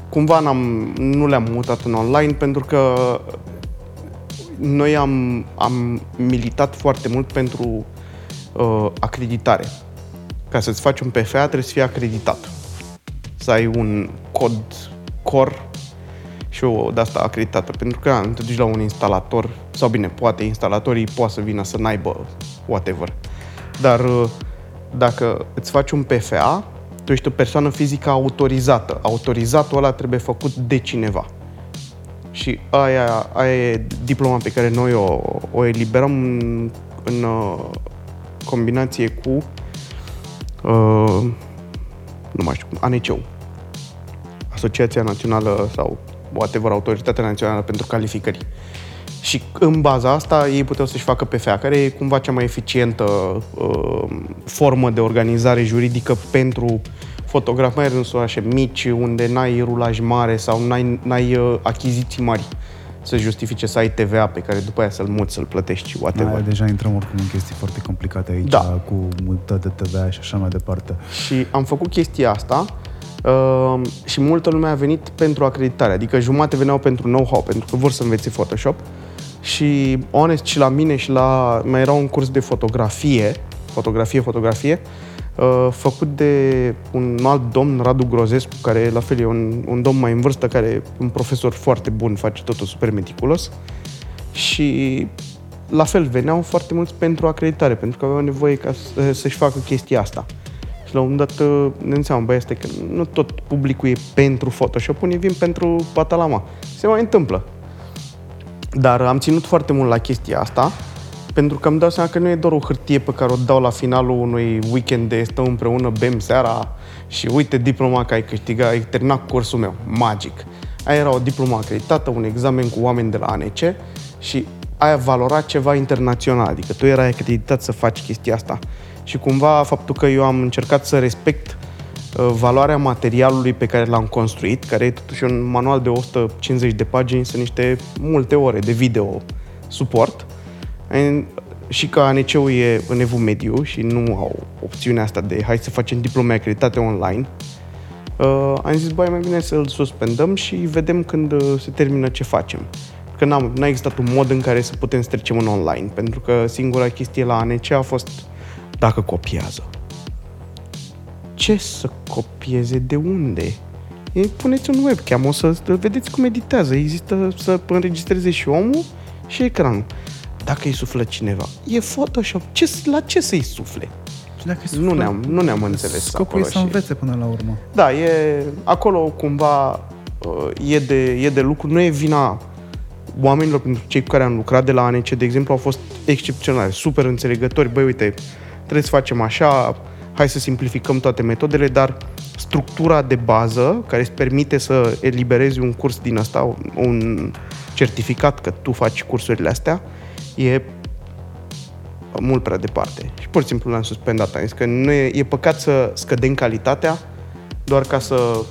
cumva n-am, nu le-am mutat în online pentru că noi am, am militat foarte mult pentru uh, acreditare. Ca să-ți faci un PFA trebuie să fii acreditat. Să ai un cod core și o de asta acreditată. Pentru că nu te duci la un instalator, sau bine, poate instalatorii poate să vină să n-aibă whatever. Dar uh, dacă îți faci un PFA, tu ești o persoană fizică autorizată. Autorizatul ăla trebuie făcut de cineva. Și aia, aia e diploma pe care noi o, o eliberăm în, în uh, combinație cu uh, nu mai știu, ANCU. Asociația Națională sau whatever, Autoritatea Națională pentru Calificări. Și în baza asta ei puteau să-și facă PFA, care e cumva cea mai eficientă uh, formă de organizare juridică pentru fotograf, mai ales în orașe mici, unde n-ai rulaj mare sau n-ai, n-ai uh, achiziții mari să justifice să ai TVA pe care după aia să-l muți, să-l plătești, whatever. Aia, deja intrăm oricum în chestii foarte complicate aici, Da. cu multă de TVA și așa mai departe. Și am făcut chestia asta uh, și multă lume a venit pentru acreditare. Adică jumate veneau pentru know-how, pentru că vor să învețe Photoshop. Și, honest, și la mine și la... Mai era un curs de fotografie, fotografie, fotografie, uh, făcut de un alt domn, Radu Grozescu, care la fel e un, un domn mai în vârstă, care e un profesor foarte bun, face totul super meticulos. Și la fel, veneau foarte mulți pentru acreditare, pentru că aveau nevoie ca să, să-și facă chestia asta. Și la un moment dat uh, ne dăm seama, băi, asta e că nu tot publicul e pentru Photoshop, unii vin pentru Patalama. Se mai întâmplă. Dar am ținut foarte mult la chestia asta, pentru că îmi dau seama că nu e doar o hârtie pe care o dau la finalul unui weekend de stăm împreună, bem seara și uite diploma că ai câștigat, ai terminat cursul meu. Magic. Aia era o diplomă acreditată, un examen cu oameni de la ANC și aia valora ceva internațional, adică tu erai acreditat să faci chestia asta. Și cumva faptul că eu am încercat să respect uh, valoarea materialului pe care l-am construit, care e totuși un manual de 150 de pagini, sunt niște multe ore de video suport. În- Și că ANC-ul e în evul mediu și nu au opțiunea asta de hai să facem diplome acreditate online, uh, am zis, băi, mai bine să-l suspendăm și vedem când uh, se termină ce facem. Că n-am, n-a existat un mod în care să putem să trecem în online, pentru că singura chestie la ANC a fost dacă copiază. Ce să copieze? De unde? E, puneți un webcam, o să să vedeți cum editează. Există să înregistreze și omul și ecranul. Dacă îi suflă cineva, e Photoshop. Ce, la ce să-i sufle? Și dacă Nu ne-am, nu ne-am înțeles Scopul acolo. e să și- învețe până la urmă. da, e, acolo cumva uh, e de, e de lucru, nu e vina oamenilor, pentru cei cu care am lucrat de la ANC, de exemplu, au fost excepționali, super înțelegători, băi, uite, trebuie să facem așa, hai să simplificăm toate metodele, dar structura de bază care îți permite să eliberezi un curs din asta, un certificat că tu faci cursurile astea, e mult prea departe. Și pur și simplu l-am suspendat. Am zis că nu e, e păcat să scădem calitatea doar ca să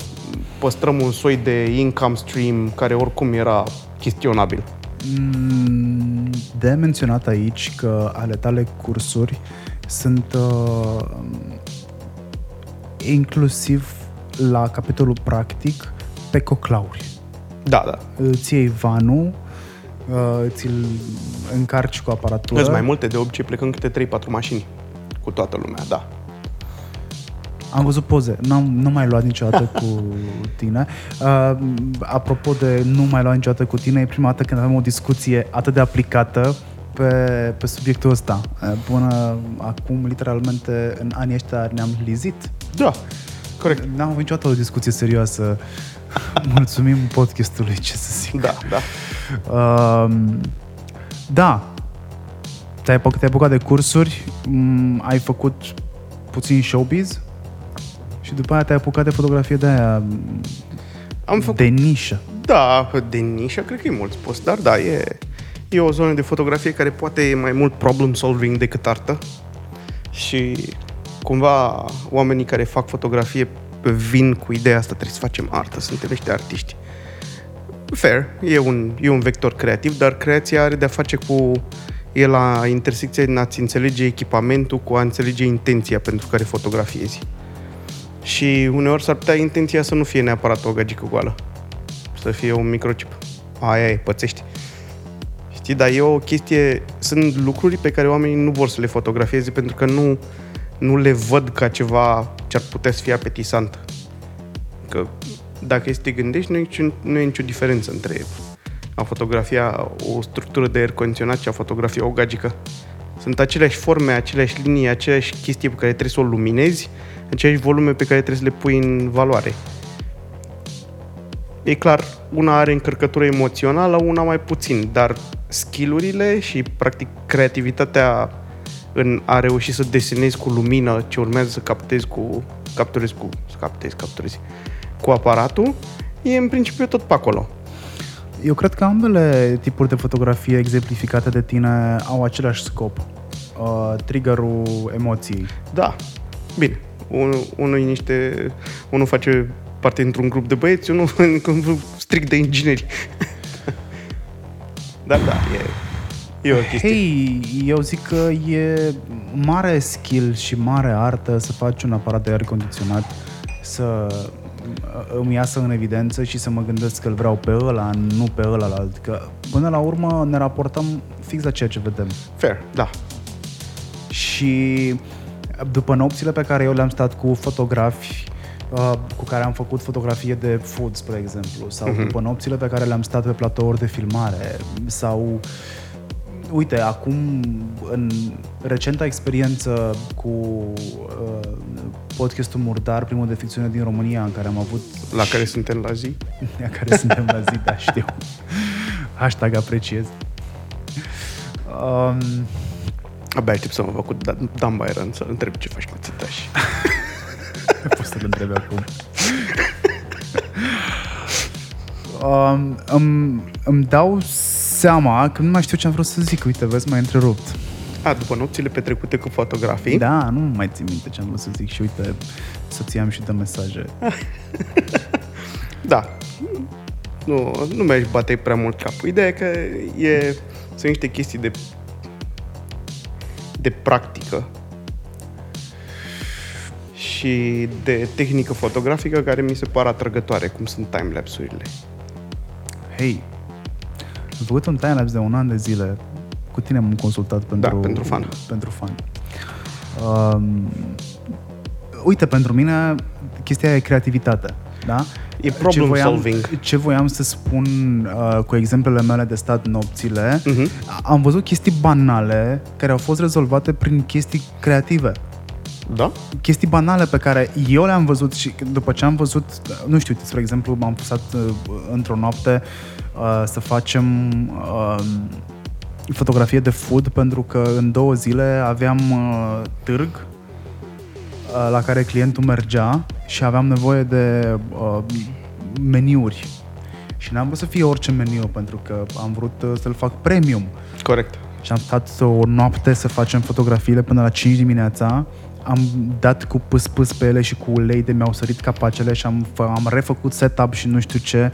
păstrăm un soi de income stream care oricum era chestionabil. Mm, De menționat aici că ale tale cursuri sunt uh, inclusiv la capitolul practic pe coclauri. Da, da. Îți iei vanul, uh, ți-l încarci cu aparatură. Sunt mai multe, de obicei plecăm câte 3-4 mașini cu toată lumea, da. Am văzut poze, N-am, nu mai luat niciodată cu (laughs) tine. Uh, apropo de nu mai luat niciodată cu tine, e prima dată când avem o discuție atât de aplicată pe, pe subiectul ăsta. Uh, Până acum, literalmente, în anii ăștia ne-am lizit. Da, corect. N-am avut niciodată o discuție serioasă. (laughs) Mulțumim podcastului, ce să zic. Da, da. Uh, da, te-ai, apucat- te-ai apucat de cursuri, m, ai făcut puțin showbiz și după aia te-ai apucat de fotografie de aia Am făcut de nișă. Da, de nișă, cred că e mult spus, dar da, e, e o zonă de fotografie care poate e mai mult problem solving decât artă și cumva oamenii care fac fotografie vin cu ideea asta, trebuie să facem artă, suntem niște artiști. Fair, e un, e un vector creativ, dar creația are de-a face cu e la intersecția din a-ți înțelege echipamentul cu a înțelege intenția pentru care fotografiezi. Și uneori s-ar putea intenția să nu fie neapărat o gagică goală. Să fie un microchip. Aia e, pățești. Știi, dar e o chestie, sunt lucruri pe care oamenii nu vor să le fotografieze pentru că nu, nu le văd ca ceva ce ar putea să fie apetisant. Că dacă este gândești, nu e, nicio, nu e nicio diferență între a fotografia o structură de aer condiționat și a fotografia o gagică. Sunt aceleași forme, aceleași linii, aceleași chestii pe care trebuie să o luminezi, aceleași volume pe care trebuie să le pui în valoare. E clar, una are încărcătură emoțională, una mai puțin, dar skillurile și, practic, creativitatea în a reuși să desenezi cu lumină ce urmează să captezi cu, capturezi cu, să captezi, capturezi, cu aparatul, e în principiu tot pe acolo. Eu cred că ambele tipuri de fotografie exemplificate de tine au același scop. Uh, triggerul emoției. Da, bine. Unul, unul, niște, unul face parte dintr-un grup de băieți, unul (laughs) un grup strict de ingineri. (laughs) da, da, e, e o chestie. Hei, eu zic că e mare skill și mare artă să faci un aparat de aer condiționat să îmi iasă în evidență și să mă gândesc că îl vreau pe ăla, nu pe ăla alt. Că până la urmă ne raportăm fix la ceea ce vedem. Fair, da. Și după nopțile pe care eu le-am stat cu fotografi uh, cu care am făcut fotografie de food, spre exemplu, sau uh-huh. după nopțile pe care le-am stat pe platouri de filmare, sau uite, acum în recenta experiență cu uh, podcastul Murdar, primul de ficțiune din România, în care am avut... La care suntem la zi? (laughs) La care suntem la zi, da, știu. Hashtag apreciez. Um, Abia aștept să mă fac cu Dan Byron să întreb ce faci cu țitași. (laughs) (laughs) Poți să-l întrebi acum. um, îmi, îmi dau seama că nu mai știu ce am vrut să zic. Uite, vezi, m-ai întrerupt. A, după nopțile petrecute cu fotografii? Da, nu mai țin minte ce am vrut să zic și uite, soția am și de mesaje. (laughs) da. Nu, nu mi-aș bate prea mult capul. Ideea e că e, sunt niște chestii de de practică și de tehnică fotografică care mi se par atrăgătoare, cum sunt timelapse-urile. Hei, am făcut un timelapse de un an de zile. Cu tine m-am consultat pentru... Da, pentru fan. Pentru fan. Um, uite, pentru mine chestia e creativitate. Da? E problem ce voiam, solving. Ce voiam să spun uh, cu exemplele mele de stat nopțile, uh-huh. am văzut chestii banale care au fost rezolvate prin chestii creative. Da? Chestii banale pe care eu le-am văzut și după ce am văzut, nu știu, spre exemplu, m-am pusat uh, într-o noapte uh, să facem uh, fotografie de food pentru că în două zile aveam uh, târg uh, la care clientul mergea și aveam nevoie de uh, meniuri. Și n-am vrut să fie orice meniu pentru că am vrut uh, să-l fac premium. Corect. Și am stat o noapte să facem fotografiile până la 5 dimineața am dat cu pâs-pâs pe ele și cu ulei de mi-au sărit capacele și am, am refăcut setup și nu știu ce.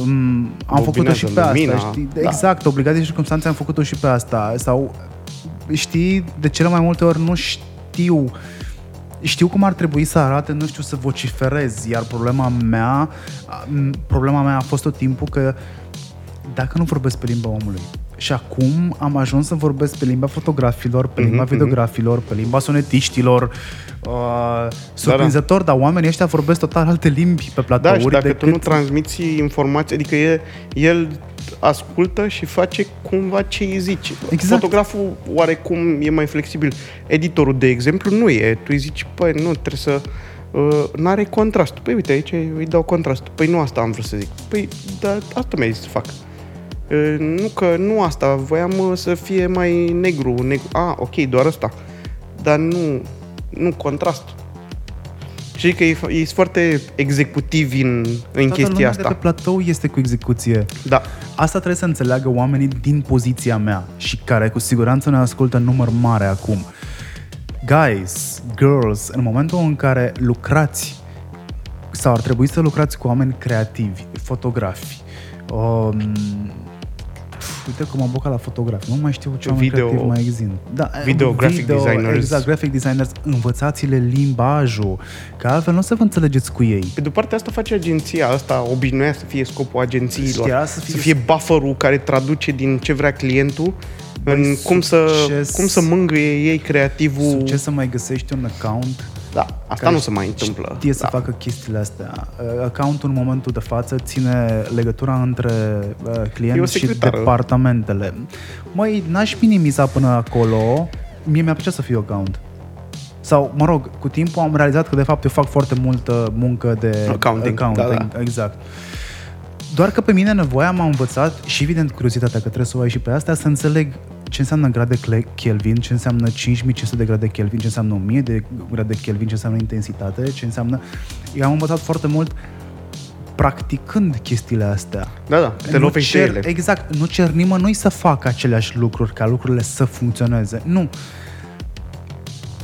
Um, am făcut-o și pe lumina, asta, știi? Da. Exact, obligații și circunstanțe am făcut-o și pe asta. Sau, știi, de cele mai multe ori nu știu știu cum ar trebui să arate, nu știu să vociferez, iar problema mea, problema mea a fost tot timpul că dacă nu vorbesc pe limba omului, și acum am ajuns să vorbesc pe limba fotografilor, pe limba mm-hmm. videografilor, pe limba sonetiștilor. Uh, surprinzător, da. dar oamenii ăștia vorbesc total alte limbi pe platouri. Da, și dacă decât... tu nu transmiți informații, adică el, el ascultă și face cumva ce îi zice. Exact. Fotograful oarecum e mai flexibil. Editorul, de exemplu, nu e. Tu îi zici, păi nu, trebuie să... Uh, n-are contrast. Păi uite, aici îi dau contrast. Păi nu asta am vrut să zic. Păi, dar asta mi-ai zis să fac. Nu că nu asta, voiam să fie mai negru, negru. A, ok, doar asta. Dar nu, nu contrast. Și că e, e foarte executiv în, în chestia asta. de pe platou este cu execuție. Da. Asta trebuie să înțeleagă oamenii din poziția mea și care cu siguranță ne ascultă în număr mare acum. Guys, girls, în momentul în care lucrați sau ar trebui să lucrați cu oameni creativi, fotografi, um, uite cum am bocat la fotograf. Nu mai știu ce Video- creativ mai exist. Da, video graphic designers. Exact, graphic designers. Învățați-le limbajul, că altfel nu o să vă înțelegeți cu ei. Pe de partea asta face agenția asta, obișnuia să fie scopul agențiilor. Știa să să fie- fie, bufferul care traduce din ce vrea clientul în Băi, cum să, succes- cum să mângâie ei creativul. Ce să mai găsești un account Da, asta care nu se mai întâmplă. Știe să da. facă chestiile astea. Uh, Accountul în momentul de față ține legătura între uh, E o client și secretară. departamentele. Măi, n-aș minimiza până acolo. Mie mi-a plăcea să fiu account. Sau, mă rog, cu timpul am realizat că de fapt eu fac foarte multă muncă de Accounting, accounting da, da. exact. Doar că pe mine nevoia m-a învățat și evident curiozitatea că trebuie să o ai și pe astea să înțeleg ce înseamnă grade Cle- Kelvin, ce înseamnă 5500 de grade Kelvin, ce înseamnă 1000 de grade Kelvin, ce înseamnă intensitate, ce înseamnă... Eu am învățat foarte mult practicând chestiile astea. Da, da, te Nu lovești de cer, ele. Exact, nu cer nimănui să facă aceleași lucruri, ca lucrurile să funcționeze. Nu.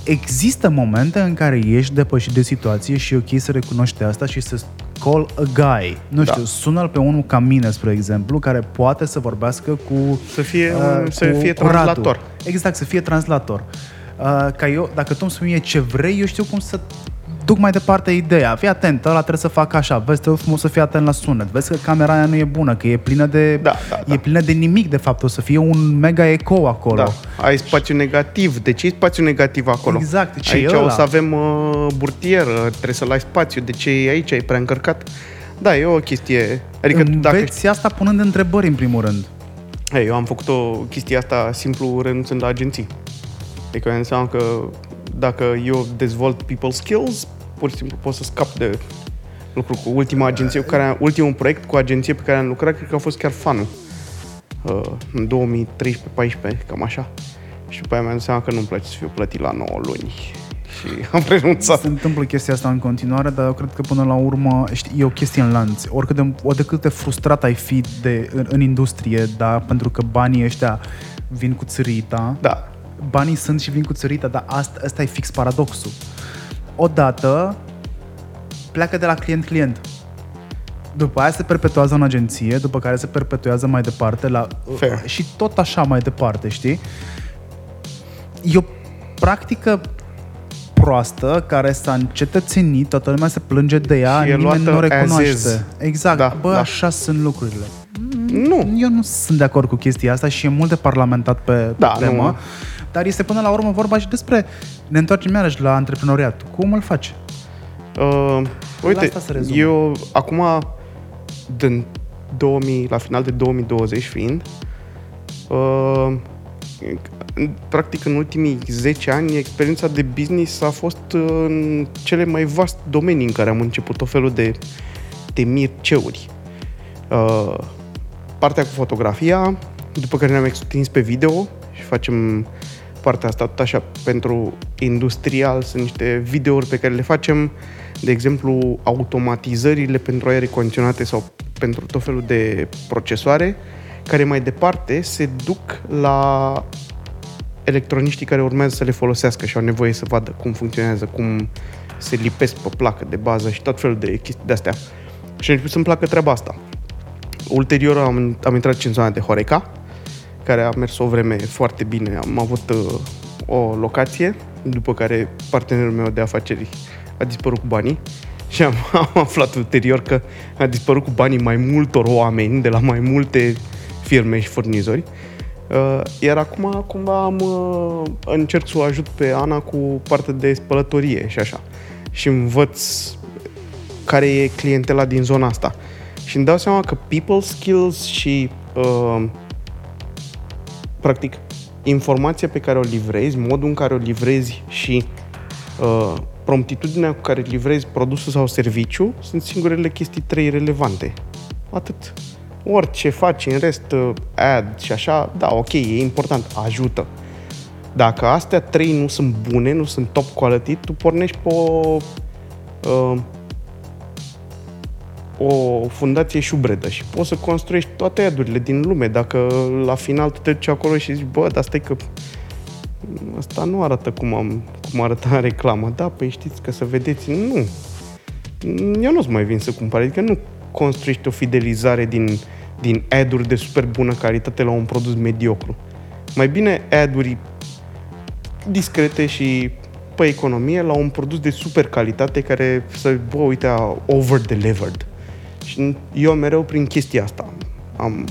Există momente în care ești depășit de situație și e ok să recunoști asta și să call a guy. Nu Da. știu, sună-l pe unul ca mine, spre exemplu, care poate să vorbească cu... Să fie, uh, să cu fie Radu. translator. Exact, să fie translator. Uh, ca eu, dacă tu îmi spui mie ce vrei, eu știu cum să duc mai departe ideea. Fii atent, ăla trebuie să facă așa. Vezi, trebuie frumos să fii atent la sunet. Vezi că camera aia nu e bună, că e plină de, Da, da, da. e plină de nimic, de fapt. O să fie un mega eco acolo. Da, ai spațiu negativ. De ce e spațiu negativ acolo? Exact, ce aici e o ăla? să avem uh, burtieră, trebuie să-l ai spațiu. De ce e aici? E prea încărcat? Da, e o chestie. Adică dacă Înveți asta punând întrebări, în primul rând. Hey, eu am făcut o chestie asta simplu renunțând la agenții. Adică înseamnă că dacă eu dezvolt people skills, pur și simplu pot să scap de lucru cu ultima agenție, cu care, ultimul proiect cu agenție pe care am lucrat, cred că a fost chiar fanul. Uh, în 2013-14, cam așa. Și după aia mi-am dat seama că nu-mi place să fiu plătit la 9 luni. (laughs) Și am renunțat. Se întâmplă chestia asta în continuare, dar eu cred că până la urmă știi, e o chestie în lanț. Oricât de, ori de cât de frustrat ai fi de, în, în industrie, da, pentru că banii ăștia vin cu țărita, Da. Banii sunt și vin cu țărita, dar asta, asta e fix paradoxul. Odată pleacă de la client-client. După aia se perpetuează în agenție, după care se perpetuează mai departe la, Fair. și tot așa mai departe, știi? E o practică proastă care s-a încetățenit, toată lumea se plânge de ea, Și e nimeni nu o luată as recunoaște. is. Exact, Da, bă, da. așa sunt lucrurile. Nu. Eu nu sunt de acord cu chestia asta și e mult de parlamentat pe Da, temă, nu. Dar este până la urmă vorba și despre, ne întoarcem iarăși la antreprenoriat. Cum îl faci? Uh, uite, asta se rezumă. eu acum, din 2000, la final de 2020 fiind, uh, în- practic în ultimii 10 ani, experiența de business a fost uh, în cele mai vast domenii în care am început tot felul de, de mirceuri. Uh, partea cu fotografia, după care ne-am extins pe video și facem partea asta tot așa pentru industrial. Sunt niște videouri pe care le facem, de exemplu, automatizările pentru aere condiționate sau pentru tot felul de procesoare, care mai departe se duc la electroniștii care urmează să le folosească și au nevoie să vadă cum funcționează, cum se lipesc pe placă de bază și tot felul de chestii de-astea. Și a început să-mi placă treaba asta. Ulterior am, am intrat în zona de Horeca, care a mers o vreme foarte bine. Am avut uh, o locație, după care partenerul meu de afaceri a dispărut cu banii și am, (laughs) am aflat ulterior că a dispărut cu banii mai multor oameni de la mai multe firme și furnizori. Uh, iar acum cumva am, uh, încerc să o ajut pe Ana cu partea de spălătorie și așa. Și învăț care e clientela din zona asta. Și îmi dau seama că people skills și uh, practic informația pe care o livrezi, modul în care o livrezi și uh, promptitudinea cu care livrezi produsul sau serviciu sunt singurele chestii trei relevante. Atât. Orice faci în rest, uh, ad și așa, da, ok, e important, ajută. Dacă astea trei nu sunt bune, nu sunt top quality, tu pornești pe o, uh, o fundație șubredă și poți să construiești toate adurile din lume. Dacă la final tu te duci acolo și zici, bă, dar stai că asta nu arată cum, am, cum arăta (laughs) în reclamă. Da, păi știți că să vedeți, nu. Eu nu-ți mai vin să cumpăr, adică nu construiești o fidelizare din din ad-uri de super bună calitate la un produs mediocru. Mai bine ad-uri discrete și pe economie la un produs de super calitate care să, bă, uite, a over-delivered. Și eu mereu prin chestia asta am,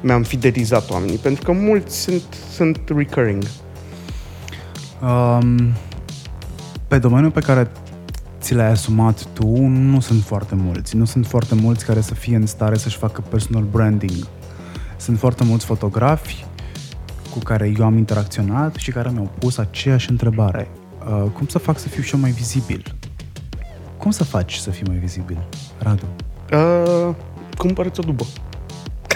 mi-am fidelizat oamenii, pentru că mulți sunt, sunt recurring. Um, pe domeniul pe care ți l-ai asumat tu, nu sunt foarte mulți. Nu sunt foarte mulți care să fie în stare să-și facă personal branding. Sunt foarte mulți fotografi cu care eu am interacționat și care mi-au pus aceeași întrebare. Uh, cum să fac să fiu și eu mai vizibil? Cum să faci să fii mai vizibil, Radu? Uh, cumpărăți o dubă.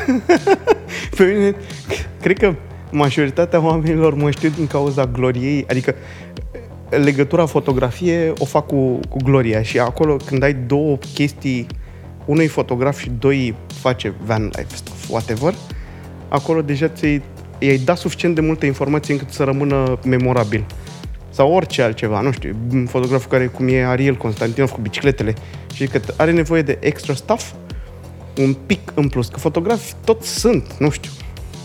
(laughs) Pe mine, cred că majoritatea oamenilor mă știu din cauza gloriei, adică legătura fotografie o fac cu, cu gloria și acolo când ai două chestii, unui fotograf și doi face van life stuff, whatever, acolo deja ți i-ai dat suficient de multă informație încât să rămână memorabil. Sau orice altceva, nu știu, un fotograf care, cum e Ariel Constantinov cu bicicletele și că are nevoie de extra stuff, un pic în plus, că fotografi toți sunt, nu știu.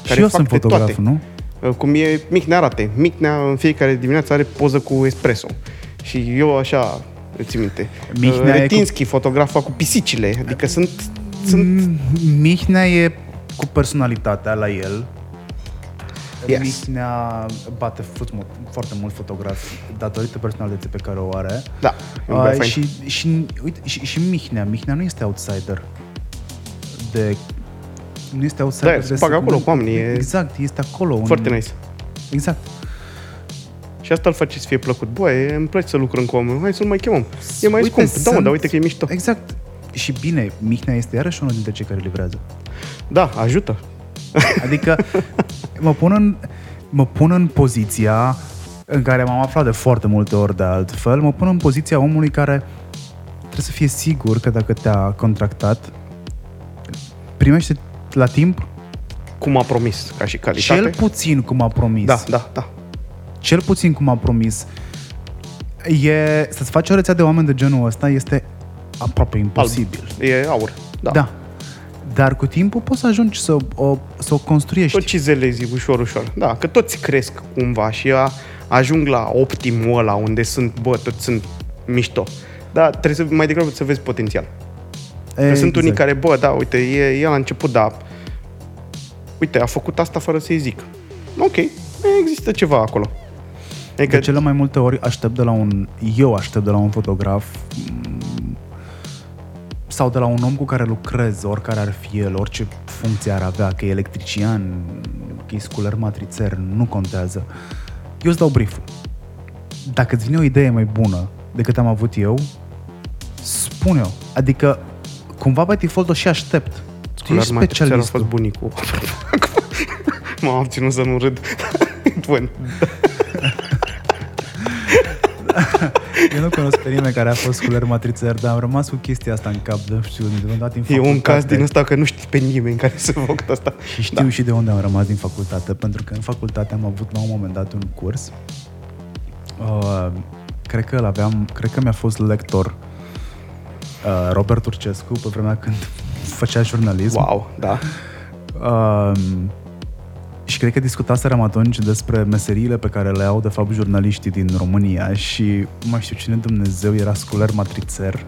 Care și eu sunt fotograf, toate. nu? Uh, cum e Micnea arate. Micnea în fiecare dimineață are poză cu espresso. Și eu așa, ți minte. Mihnea uh, Retinski, cu... fotografa cu pisicile. Adică sunt... sunt... Mihnea e cu personalitatea la el. Yes. Mihnea bate foarte mult fotografi datorită personalității pe care o are. Da. Uh, și, și, uite, și, și Mihnea. Mihnea nu este outsider de nu este outsider. Da, se fac acolo cu oamenii. Exact, este acolo. Foarte un... nice. Exact. Și asta îl face să fie plăcut. Băi, îmi place să lucrăm cu oameni. Hai să-l mai chemăm. E mai uite, scump. Da, mă, dar uite că e mișto. Exact. Și bine, Mihnea este iarăși unul dintre cei care livrează. Da, ajută. Adică mă pun în, mă pun în poziția în care m-am aflat de foarte multe ori de altfel, mă pun în poziția omului care trebuie să fie sigur că dacă te-a contractat, primește la timp? Cum a promis, ca și calitate? Cel puțin cum a promis. Da, da, da. Cel puțin cum a promis. E, să-ți faci o rețea de oameni de genul ăsta este aproape imposibil. Alb. E aur, da. da. Dar cu timpul poți să ajungi să o, să o construiești. Tot cizelezi ușor, ușor. Da, că toți cresc cumva și a, ajung la optimul ăla unde sunt, bă, toți sunt mișto. Dar trebuie să, mai degrabă să vezi potențial. Exact. Sunt unii care, bă, da, uite, e, e la început, da, uite, a făcut asta fără să-i zic. Ok, există ceva acolo. Adică... De cele mai multe ori aștept de la un, eu aștept de la un fotograf mm, sau de la un om cu care lucrez, oricare ar fi el, orice funcție ar avea, că e electrician, că e sculer matrițer, nu contează. Eu îți dau brief Dacă îți vine o idee mai bună decât am avut eu, spune-o. Adică cumva pe default o și aștept. Tu ești specialist. a fost bunicul. (laughs) M-am abținut să nu râd. (laughs) Bun. Eu nu cunosc pe nimeni care a fost sculer matrițer, dar am rămas cu chestia asta în cap, de știu, de unde din E un caz din ăsta că nu știi pe nimeni care să făcut asta. Și știu da. și de unde am rămas din facultate, pentru că în facultate am avut la un moment dat un curs. Uh, cred că aveam, cred că mi-a fost lector Uh, Robert Turcescu pe vremea când făcea jurnalism. Wow, da. Uh, și cred că discutaserăm atunci despre meseriile pe care le au de fapt jurnaliștii din România și nu mai știu cine Dumnezeu era sculer matrițer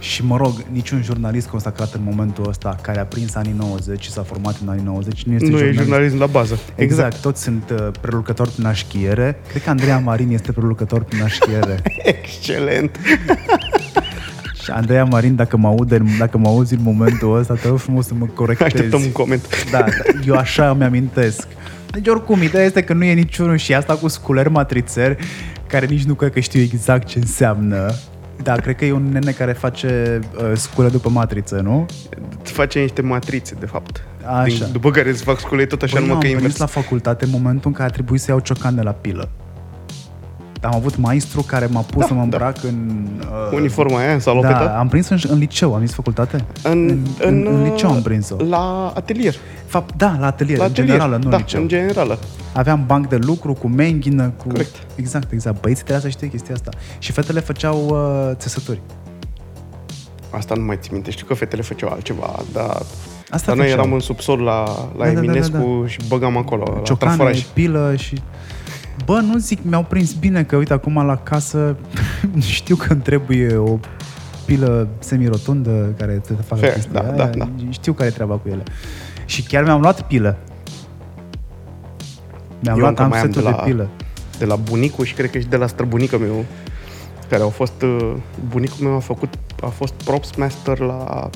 și mă rog, niciun jurnalist consacrat în momentul ăsta care a prins anii 90 și s-a format în anii 90 nu este nu jurnalist. e jurnalism la bază. Exact, exact. toți sunt uh, prelucători prin așchiere. Cred că Andreea Marin este prelucător prin așchiere. (laughs) Excelent! (laughs) Și Andreea Marin, dacă mă, aude, dacă mă auzi în momentul ăsta, te rog frumos să mă corectezi. Așteptăm un coment. Da, da, eu așa îmi amintesc. Deci oricum, ideea este că nu e niciunul și asta cu sculer matrițer, care nici nu cred că știu exact ce înseamnă. Da, cred că e un nene care face uh, scule după matriță, nu? Face niște matrițe, de fapt. Așa. Din, după care îți fac scule tot așa, Băi, numai că invers. la facultate în momentul în care a trebuit să iau ciocan de la pilă am avut maestru care m-a pus da, să mă da. îmbrac da. în... Uh, Uniforma aia, în salopetă? Da, am prins în, în liceu, am zis facultate? În, în, în, în liceu am prins-o. La atelier. Fapt, da, la atelier, la în atelier. generală, nu da, în liceu. în generală. Aveam banc de lucru cu menghină, cu... Corect. Exact, exact. Băieții trebuia să știe chestia asta. Și fetele făceau uh, țesături. Asta nu mai ți minte. Știu că fetele făceau altceva, dar Asta Dar noi făceau. eram în subsol la, la Da, da, da, Eminescu da, da. și băgam acolo, la ciocane, traforaj. pilă și... Bă, nu zic, mi-au prins bine că, uite, acum la casă (laughs) știu că îmi trebuie o pilă semirotundă care să facă Fair, chestia da, aia. da, da. Știu care e treaba cu ele. Și chiar mi-am luat pilă. Mi-am Eu luat, încă am mai am setul de de, la- pilă. de la bunicul și cred că și de la străbunica meu, care au fost... uh, Bunicul meu a făcut, a fost props master la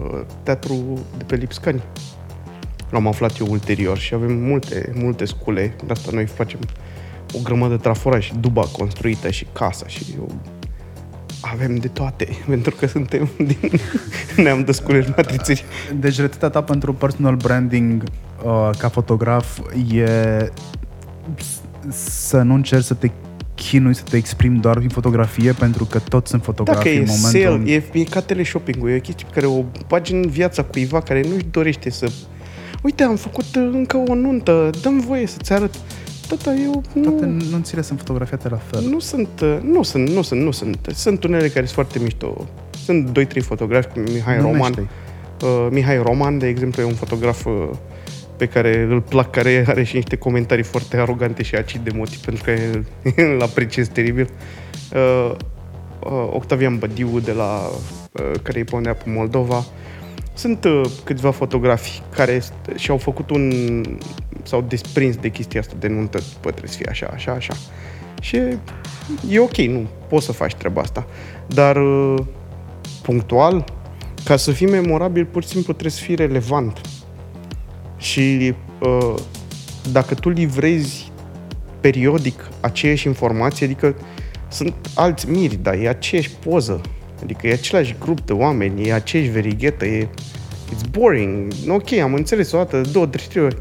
uh, teatru de pe Lipscani. L-am aflat eu ulterior și avem multe, multe scule. De asta noi facem o grămadă de traforaj și duba construită și casa și eu avem de toate, (laughs) pentru că suntem din (laughs) neam de scule și matrițiri. Deci rețeta ta pentru personal branding uh, ca fotograf e s- să nu încerci să te chinui, să te exprimi doar prin fotografie, pentru că toți sunt fotografi Dacă e în momentul... sale, e, e ca teleshopping-ul, e o chestie pe care o bagi în viața cuiva care nu-și dorește să... Uite, am făcut uh, încă o nuntă, dăm voie să-ți arăt. Tata, eu nu, Toate nunțile sunt fotografiate la fel. nu sunt, uh, nu sunt, nu sunt, nu sunt. Sunt unele care sunt foarte mișto. Sunt 2-3 fotografi, cum Mihai Roman. Numește-i. Uh, Mihai Roman, de exemplu, e un fotograf uh, pe care îl plac, care are și niște comentarii foarte arogante și acid de motiv, pentru că îl apreciez teribil. Uh, uh, Octavian Bădiu de la uh, care îi ponea pe Moldova. Sunt uh, câțiva fotografi care st- și-au făcut un... s-au desprins de chestia asta de nuntă, bă, trebuie să fie așa, așa, așa. Și e, e ok, nu, poți să faci treaba asta. Dar uh, punctual, ca să fii memorabil, pur și simplu trebuie să fii relevant. Și uh, dacă tu livrezi periodic aceeași informație, adică sunt alți miri, dar e aceeași poză, adică e același grup de oameni, e aceeași verighetă, e it's boring. Ok, am înțeles o dată, două, trei, trei ori.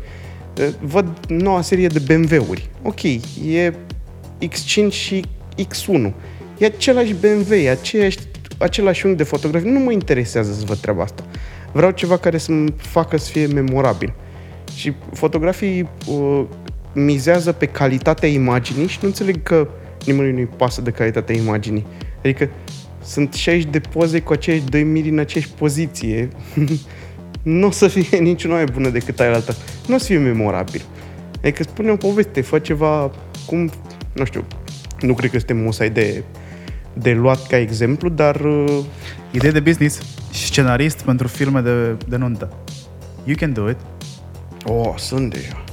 Uh, Văd noua serie de BMW-uri. Ok, e X5 și X1. E același BMW, e aceeași, același unghi de fotografie. Nu mă interesează să văd treaba asta. Vreau ceva care să-mi facă să fie memorabil. Și fotografii uh, mizează pe calitatea imaginii și nu înțeleg că nimănui nu-i pasă de calitatea imaginii. Adică sunt 60 de poze cu aceiași doi miri în aceeași poziție. (laughs) nu o să fie niciuna mai bună decât aia alta. Nu o să fie memorabil. Adică spune o poveste, fă ceva cum, nu știu, nu cred că suntem musai de, de luat ca exemplu, dar uh, Idee de business, scenarist pentru filme de, de nuntă. You can do it. oh, sunt deja.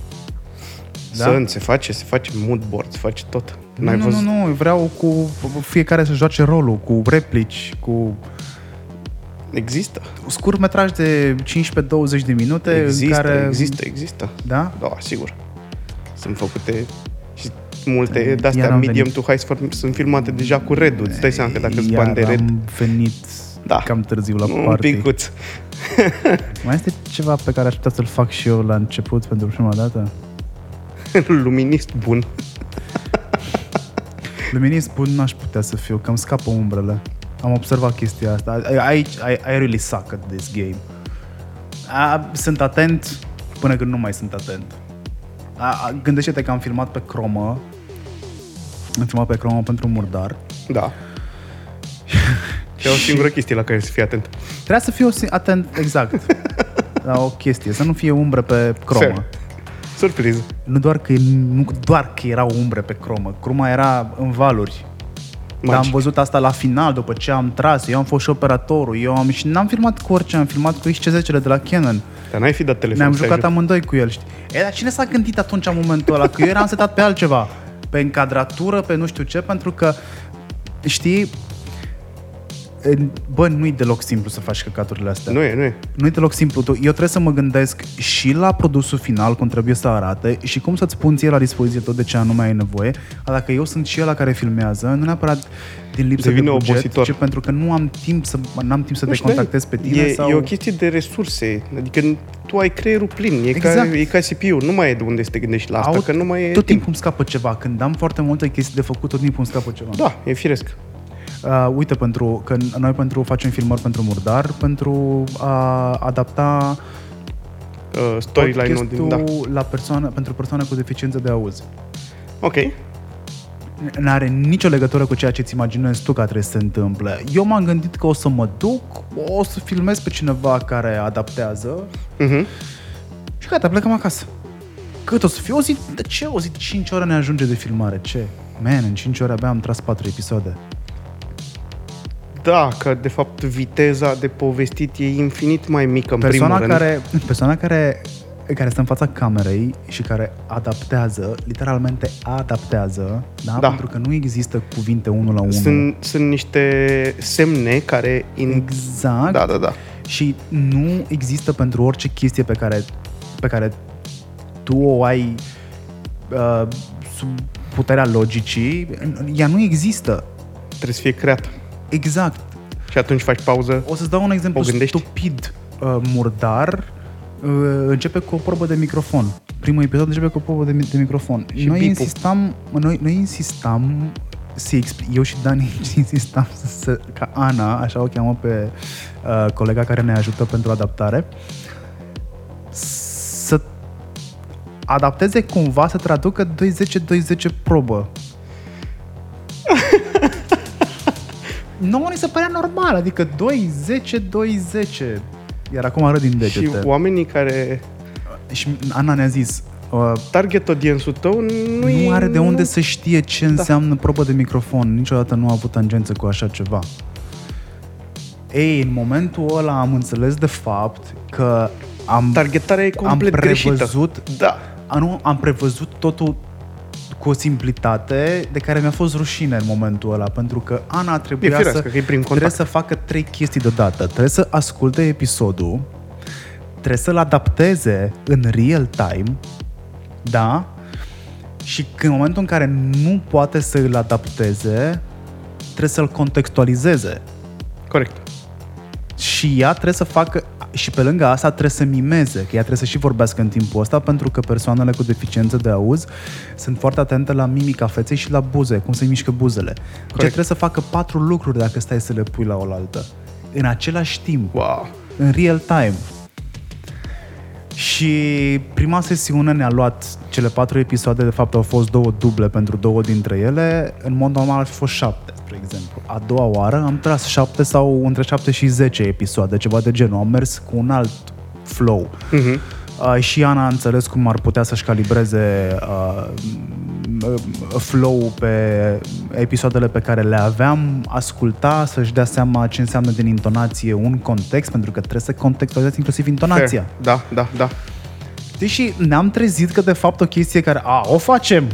Da? Sunt, se face, se face mood board, se face tot. Nu, N-ai nu, văzut? nu, nu, eu vreau cu fiecare să joace rolul, cu replici, cu Există. scurt metraj de 15-20 de minute Există, în care... există, există. Da? Da, sigur. Sunt făcute și multe Iar de-astea am medium venit. to high sunt- sunt filmate deja cu red Îți dai seama că dacă îți Iar bani de red, am venit Da. cam târziu la un party. picuț. (laughs) Mai este ceva pe care aș putea să-l fac și eu la început pentru prima dată? (laughs) Luminist bun. Luminist bun n-aș putea să fiu, că îmi scapă umbrele. Am observat chestia asta. I, I, I, I really suck at this game. A, sunt atent până când nu mai sunt atent. A, a, gândește-te că am filmat pe cromă. Am filmat pe cromă pentru murdar. Da. E o singură (laughs) chestie la care să fii atent. Trebuia să fiu si- atent exact la o chestie, să nu fie umbre pe cromă. Fair. Surpriză. Nu doar, că, nu doar că erau umbre pe cromă, croma era în valuri. Dar am Magic. văzut asta la final, după ce am tras, eu am fost și operatorul, eu am, și n-am filmat cu orice, am filmat cu XC10-le de la Canon. Dar n-ai fi dat telefon Ne-am să-i jucat ajut. amândoi cu el, știi? E, dar cine s-a gândit atunci în momentul ăla? Că eu eram setat pe altceva, pe încadratură, pe nu știu ce, pentru că, știi, în- bă, nu-i deloc simplu să faci căcaturile astea. Nu e, nu e. Nu e deloc simplu. Tu- Eu trebuie să mă gândesc și la produsul final, cum trebuie să arate, și cum să-ți pun ție la dispoziție tot de ce anume ai nevoie. Dar dacă eu sunt și ăla care filmează, nu neapărat din lipsă Devine de buget, obositor. ci pentru că nu am timp să, n-am timp să Nu te știu, da, contactez pe tine e, sau... e o chestie de resurse. Adică tu ai creierul plin. E, Exact. ca, e ca CPU. Nu mai e de unde să te gândești la asta, Au- că nu mai e tot timp. timpul îmi scapă ceva. Când am foarte multe chestii de făcut, tot timpul îmi scapă ceva. Da, e firesc. Uh, uite, pentru, că noi pentru facem filmări pentru murdar, pentru a adapta Uh, storyline-ul din... Da. podcastul la persoană, pentru persoane cu deficiență de auz. Ok. n-are nicio legătură cu ceea ce ți imaginezi tu că trebuie să se întâmple. Eu m-am gândit că o să mă duc, o să filmez pe cineva care adaptează Mhm. și gata, plecăm acasă. Cât o să fie? O zi, de ce? O zi, 5 ore ne ajunge de filmare. Ce? Man, în 5 ore abia am tras 4 episoade. Da, că de fapt viteza de povestit e infinit mai mică în Persoana primul rând. care, persoana care, care stă în fața camerei și care adaptează, literalmente adaptează, da? Da. Pentru că nu există cuvinte unul la unul. Sunt, sunt niște semne care... In... Exact. Da, da, da. Și nu există pentru orice chestie pe care, pe care tu o ai uh, sub puterea logicii, ea nu există. Trebuie să fie creat. Exact. Și atunci faci pauză. O să-ți dau un exemplu O gândești? stupid. Uh, murdar uh, începe cu o probă de microfon. Primul episod începe cu o probă de, mi- de microfon. Și noi bipul. insistam, noi, noi insistam să expli- eu și Dani (laughs) insistam să, să, ca Ana, așa o cheamă pe uh, colega care ne ajută pentru adaptare, să adapteze cumva, să traducă 2-10-2-10 probă. (laughs) Nouă ni se părea normal, adică 2, 10, 2, 10. Iar acum arăt din Și degete. oamenii care... Și Ana ne-a zis, uh, Target audience-ul tău nu, nu e... are de unde să știe ce înseamnă probă de microfon. Niciodată nu a avut tangență cu așa ceva. Ei, în momentul ăla am înțeles de fapt că am, Targetarea e am complet greșită. prevăzut Da. a, nu, am prevăzut totul cu o simplitate de care mi-a fost rușine în momentul ăla, pentru că Ana E trebuia firească, să, că e prin trebuie contact. să facă trei chestii deodată. Trebuie să asculte episodul, trebuie să-l adapteze în real time, da? Și că în momentul în care nu poate să îl adapteze, trebuie să-l contextualizeze. Corect. Și ea trebuie să facă și pe lângă asta trebuie să mimeze, că ea trebuie să și vorbească în timpul ăsta, pentru că persoanele cu deficiență de auz sunt foarte atente la mimica feței și la buze, cum se mișcă buzele. Deci trebuie să facă patru lucruri dacă stai să le pui la oaltă. În același timp, Wow. în real time. Și prima sesiune ne-a luat cele patru episoade, de fapt au fost două duble pentru două dintre ele, în mod normal ar fi fost șapte, spre exemplu. A doua oară am tras șapte sau între șapte și zece episoade, ceva de genul. Am mers cu un alt flow. Mhm. Uh, și Ana a înțeles cum ar putea să-și calibreze uh, m- flow pe episoadele pe care le aveam, asculta, să-și dea seama ce înseamnă din intonație un context, pentru că trebuie să contextualizezi inclusiv intonația. Fair. Da, da, da. Deși ne-am trezit că de fapt o chestie care, a, o facem,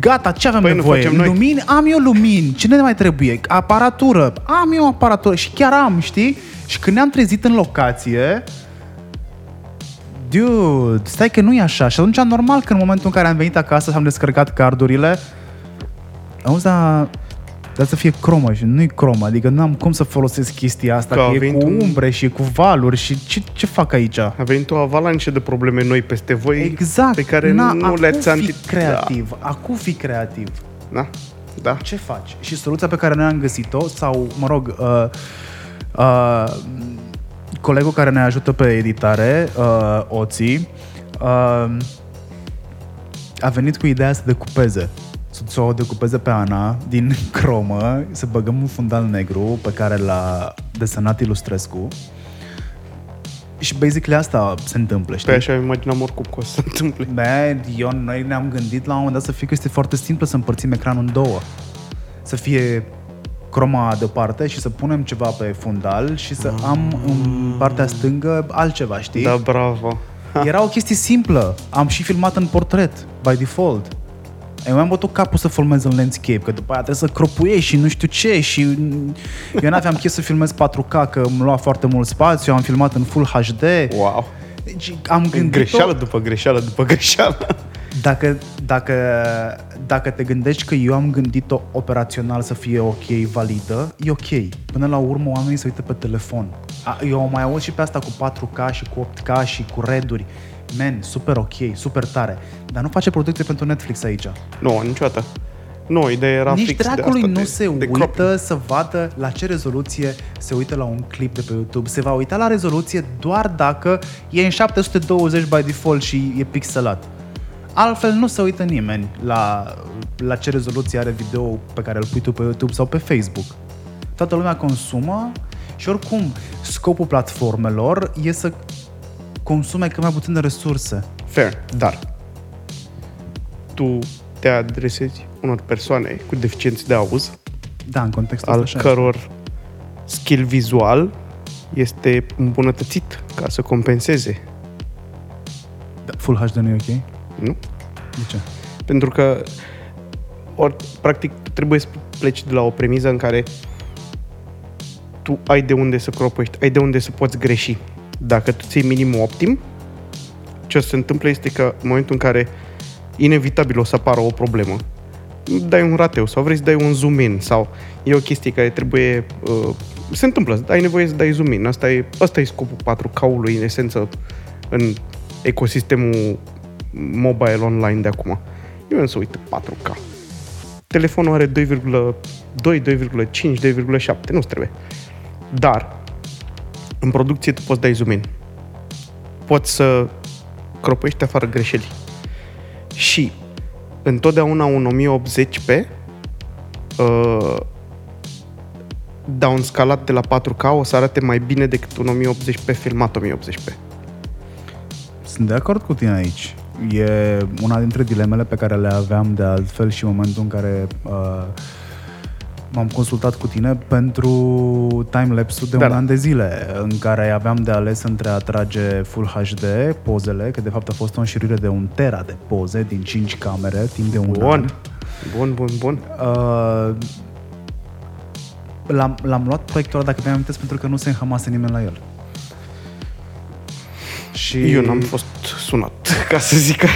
Gata, ce avem Păi nu nevoie? facem noi. Lumini? Am eu lumini. Ce ne mai trebuie? Aparatură. Am eu aparatură. Și chiar am, știi? Și când ne-am trezit în locație, dude, stai că nu e așa. Și atunci normal că în momentul în care am venit acasă și am descărcat cardurile, auzi, dar dar să fie cromă și nu-i cromă, adică nu am cum să folosesc chestia asta, Că că, a e venit cu un- umbre și e cu valuri și ce, ce fac aici? A venit o avalanșă de probleme noi peste voi Exact. pe care Na, nu acu le-ați fi anti... creativ. Da. Acu fi creativ. Da. Da. da. Ce faci? Și soluția pe care noi am găsit-o, sau, mă rog, uh, uh, colegul care ne ajută pe editare, uh, Oții, uh, a venit cu ideea să decupeze. Să, să o decupeze pe Ana din (laughs) cromă, să băgăm un fundal negru pe care l-a desenat Ilustrescu. Și basically asta se întâmplă, știi? Pe așa imaginam oricum că o să se întâmple. Man, eu, noi ne-am gândit la un moment dat să fie că este foarte simplu să împărțim ecranul în două. Să fie croma de o parte și să punem ceva pe fundal și să am în partea stângă altceva, știi? Da, bravo. Era o chestie simplă. Am și filmat în portret, by default. Eu mi-am bătut capul să filmez în landscape, că după aia trebuie să cropuiești și nu știu ce și eu n-aveam chef să filmez 4K, că îmi lua foarte mult spațiu, am filmat în Full HD. Wow. Deci am gândit Greșeală după greșeală după greșeală. Dacă, dacă, dacă te gândești că eu am gândit-o operațional să fie ok, validă, e ok. Până la urmă oamenii se uită pe telefon. A- Eu o mai aud și pe asta cu 4K și cu 8K și cu reduri. Man, super ok, super tare. Dar nu face producție pentru Netflix aici. Nu, niciodată. Nu, ideea era Nici fix de dracului asta, nu de, se de uită crop. să vadă la ce rezoluție se uită la un clip de pe YouTube. Se va uita la rezoluție doar dacă e în 720 by default și e pixelat. Altfel nu se uită nimeni la, la ce rezoluție are video pe care îl pui tu pe YouTube sau pe Facebook. Toată lumea consumă și oricum scopul platformelor e să consume cât mai puține resurse. Fair, dar tu te adresezi unor persoane cu deficiențe de auz, Da, în contextul al ăsta așa căror skill vizual este îmbunătățit ca să compenseze, este. Da, Full HD nu e ok? Nu? De ce? Pentru că or, practic tu trebuie să pleci de la o premiză în care tu ai de unde să cropești, ai de unde să poți greși. Dacă tu ții minimul optim, ce o să se întâmplă este că în momentul în care inevitabil o să apară o problemă, dai un rateu sau vrei să dai un zoom in sau e o chestie care trebuie... Uh, se întâmplă, ai nevoie să dai zoom in. Asta e, asta e scopul 4K-ului în esență în ecosistemul mobile online de acum. Eu să uit 4K. Telefonul are 2,2, 2,5, 2,7, nu-ți trebuie. Dar, în producție tu poți dai zoom in. Poți să cropești afară greșeli. Și întotdeauna un 1080p uh, downscalat de la 4K o să arate mai bine decât un 1080p filmat 1080p. Sunt de acord cu tine aici. E una dintre dilemele pe care le aveam de altfel și în momentul în care uh, m-am consultat cu tine pentru timelapse-ul de Da. un an de zile, în care aveam de ales între a trage Full HD pozele, că de fapt a fost o înșiruire de un tera de poze din 5 camere timp de un an. Bun. Bun, bun, bun. Uh, l-am, l-am luat proiectul ăla, dacă mi-am amintesc, pentru că nu se înhamase nimeni la el. Și Eu n-am fost sunat, (laughs) ca să zic că...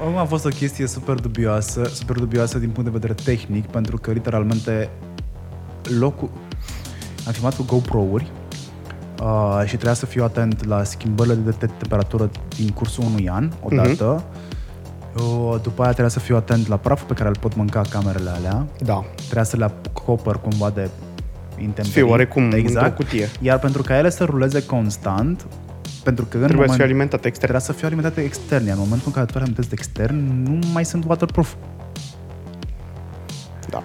Acum a fost o chestie super dubioasă, super dubioasă din punct de vedere tehnic, pentru că literalmente locul... Am filmat cu GoPro-uri uh, și trebuia să fiu atent la schimbările de te- temperatură din cursul unui an, odată. Uh, după aia trebuia să fiu atent la praful pe care îl pot mânca camerele alea. Da. Trebuia să le acopăr cumva de intemperii. Fie oarecum exact. într-o cutie. Iar pentru ca ele să ruleze constant, pentru că în Trebuie să moment... fie alimentat extern. Trebuia să fie alimentate extern, iar în momentul în care tu le alimentezi de extern, nu mai sunt waterproof. Da.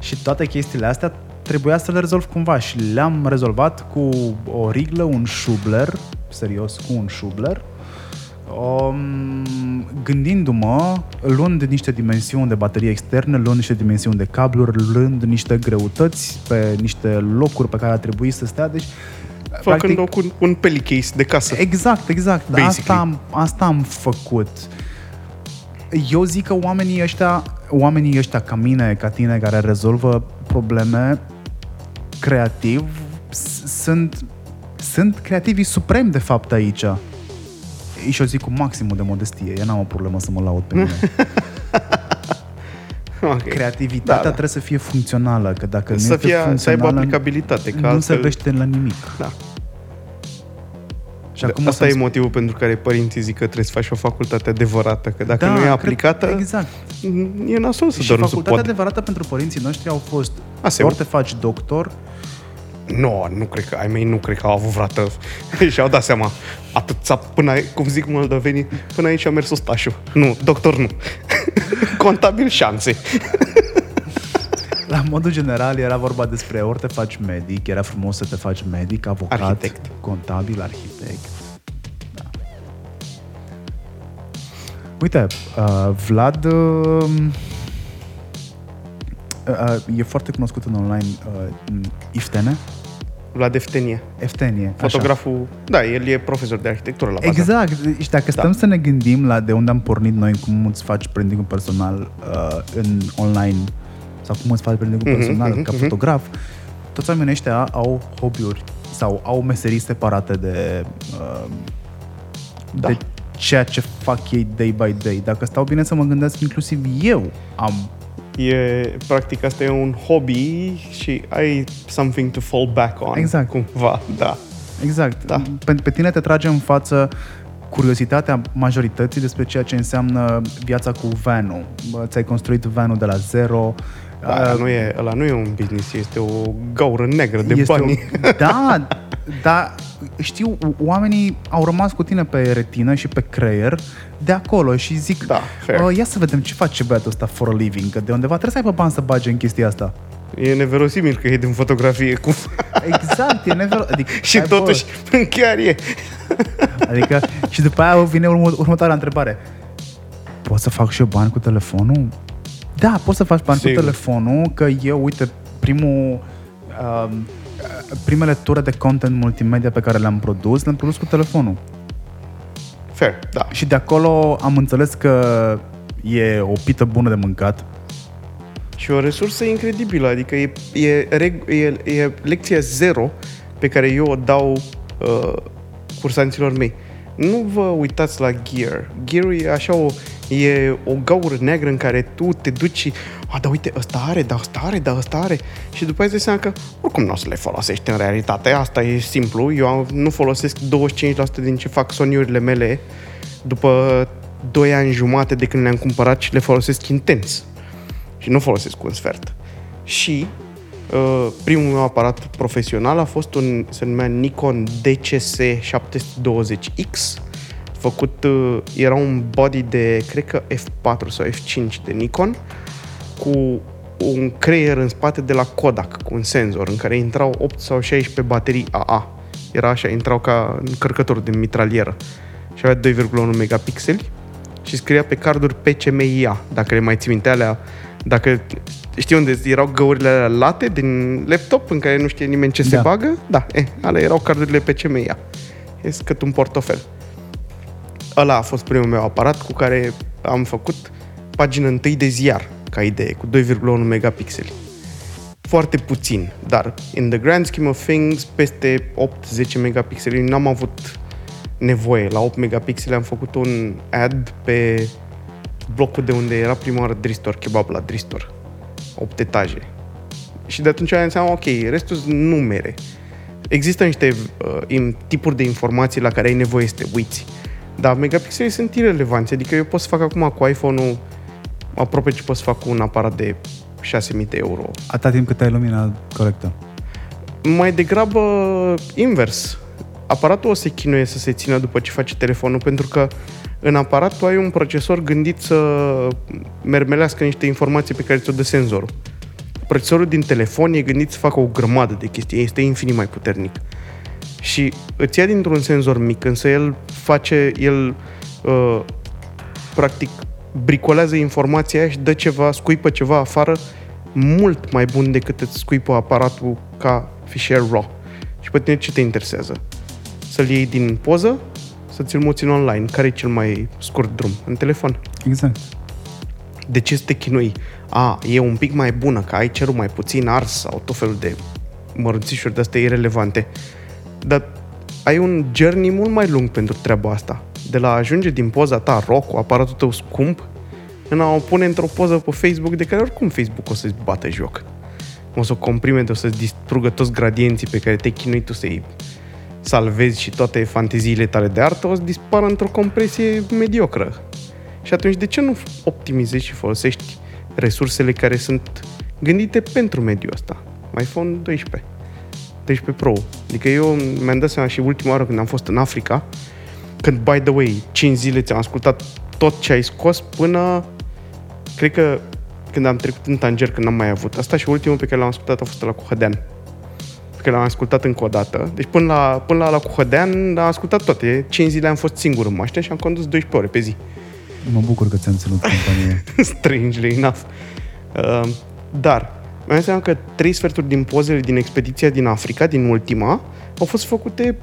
Și toate chestiile astea trebuia să le rezolv cumva și le-am rezolvat cu o riglă, un șubler, serios, cu un șubler, um, gândindu-mă, luând niște dimensiuni de baterie externe, luând niște dimensiuni de cabluri, luând niște greutăți pe niște locuri pe care a trebuit să stea, deci Făcând-o cu un pelicase de casă. Exact, exact. Dar Basically. Asta am, asta am făcut. Eu zic că oamenii ăștia, oamenii ăștia ca mine, ca tine, care rezolvă probleme creativ, s- sunt, sunt creativii supremi, de fapt, aici. Și o zic cu maximul de modestie. Eu n-am o problemă să mă laud pe mine. (laughs) (laughs) Ok. Creativitatea Da, da. trebuie să fie funcțională, că dacă nu Să, este fie, să aibă funcțională, aplicabilitate. Că nu altfel- se vește la nimic. Da. Și acum Asta o e să-mi motivul pentru care părinții zic că trebuie să faci o facultate adevărată, că dacă nu e cred- aplicată, Exact. e nasol să Și doar nu se facultatea poate. adevărată pentru părinții noștri au fost Asemenea. ori te faci doctor, Nu, nu cred că, ai mei nu cred că au avut vreodată (laughs) și-au dat seama atât țap până, ai- cum zic moldovenii, până aici a mers ostașul. Nu, doctor nu. (laughs) Contabil șanse. (laughs) la modul general era vorba despre ori te faci medic, era frumos să te faci medic, avocat, Arhitect. contabil, arhitect. Da. Uite, uh, Vlad uh, uh, e foarte cunoscut în online uh, Iftene, La deftenie. Eftenie, așa. Fotograful, da, el e profesor de arhitectură la bază. Exact. Și dacă stăm să ne gândim la de unde am pornit noi, cum îți faci branding personal uh, în online sau cum îți faci branding Mhm, personal mhm, ca mhm. fotograf, toți oamenii ăștia au hobby-uri sau au meserii separate de, uh, Da. de ceea ce fac ei day by day. Dacă stau bine să mă gândesc, inclusiv eu am E, practic, asta e un hobby și ai something to fall back on. Exact. Cumva, da. Exact. Da. Pe, pe tine te trage în față curiozitatea majorității despre ceea ce înseamnă viața cu vanul. Bă, Ți-ai construit vanul de la zero. Da, Uh, nu e, ăla nu e un business, este o gaură negră de este bani. (laughs) O, da, da, știu, oamenii au rămas cu tine pe retină și pe creier de acolo și zic, Da, fair. "Uh, ia să vedem ce face băiatul ăsta for a living, că de undeva trebuie să aibă bani să bage în chestia asta. E neverosimil că e din fotografie cu... (laughs) Exact, e never... Adică, (laughs) și hai, bă, totuși chiar e. Adică, și după aia vine urmă, următoarea întrebare. Pot să fac și eu bani cu telefonul? Da, poți să faci bani Sigur. cu telefonul, că eu, uite, primul, uh, primele ture de content multimedia pe care le-am produs, le-am produs cu telefonul. Fair, da. Și de acolo am înțeles că e o pită bună de mâncat. Și o resursă incredibilă, adică e, e, reg- e, e lecția zero pe care eu o dau uh, cursanților mei. Nu vă uitați la gear. gear e așa o, e o gaură neagră în care tu te duci și a, da uite, ăsta are, da, ăsta are, da, ăsta are. Și după aceea îți dai seama că oricum nu o să le folosești în realitate. Asta e simplu. Eu am- nu folosesc 25% din ce fac soniurile mele după 2 ani jumate de când le-am cumpărat și le folosesc intens și nu folosesc un sfert. Și uh, primul meu aparat profesional a fost un, se numea Nikon DCS 720X, făcut, uh, era un body de, cred că F4 sau F5 de Nikon, cu un creier în spate de la Kodak, cu un senzor în care intrau 8 sau 16 baterii AA. Era așa, intrau ca încărcător de mitralieră. Și avea 2,1 megapixeli și scria pe carduri PCMIA, dacă le mai ții minte alea, dacă știi unde erau găurile alea late din laptop în care nu știe nimeni ce se Da. bagă? Da, eh, alea erau cardurile PCMIA. E cât un portofel. Ăla a fost primul meu aparat cu care am făcut pagina întâi de ziar, ca idee, cu 2,1 megapixeli. Foarte puțin, dar in the grand scheme of things, peste 8-10 megapixeli n-am avut nevoie. La 8 megapixeli am făcut un ad pe blocul de unde era prima oară Dristor, kebab la Dristor. 8 etaje. Și de atunci am înseamnă, ok, restul sunt numere. Există niște uh, im- tipuri de informații la care ai nevoie să te uiți. Dar megapixelii sunt irelevanți. Adică eu pot să fac acum cu iPhone-ul aproape ce pot să fac cu un aparat de 6.000 de euro. Atâta timp cât ai lumina corectă. Mai degrabă invers. Aparatul o să chinuie să se țină după ce face telefonul, pentru că în aparat tu ai un procesor gândit să mermelească niște informații pe care ți-o dă senzorul. Procesorul din telefon e gândit să facă o grămadă de chestii, este infinit mai puternic. Și îți ia dintr-un senzor mic, însă el face, el uh, practic bricolează informația aia și dă ceva, scuipă ceva afară mult mai bun decât îți scuipă aparatul ca fișier RAW. Și pe tine ce te interesează? Să-l iei din poză, să ți-l muți în online. Care e cel mai scurt drum? În telefon. Exact. De ce să te chinui? A, e un pic mai bună, că ai cerul mai puțin ars sau tot felul de mărunțișuri de-astea irelevante. Dar ai un journey mult mai lung pentru treaba asta. De la a ajunge din poza ta RAW cu aparatul tău scump în a o pune într-o poză pe Facebook de care oricum Facebook o să-ți bată joc. O să o comprime, o să-ți distrugă toți gradienții pe care te-ai chinuit tu să-i salvezi și toate fanteziile tale de artă o să dispară într-o compresie mediocră. Și atunci de ce nu optimizezi și folosești resursele care sunt gândite pentru mediul ăsta? iPhone 12. 12 Pro. Adică eu mi-am dat seama și ultima oară când am fost în Africa, când, by the way, 5 zile ți-am ascultat tot ce ai scos până, cred că când am trecut în Tanger, când n-am mai avut. Asta și ultimul pe care l-am ascultat a fost la cu Hădean. Pe care l-am ascultat încă o dată. Deci până la, până la, la cu Hădean am ascultat toate. 5 zile am fost singur în mașină și am condus 12 ore pe zi. Mă bucur că ți-am ținut companie. (laughs) strangely enough. Uh, dar, mi-am dat seama că trei sferturi din pozele din expediția din Africa, din ultima, au fost făcute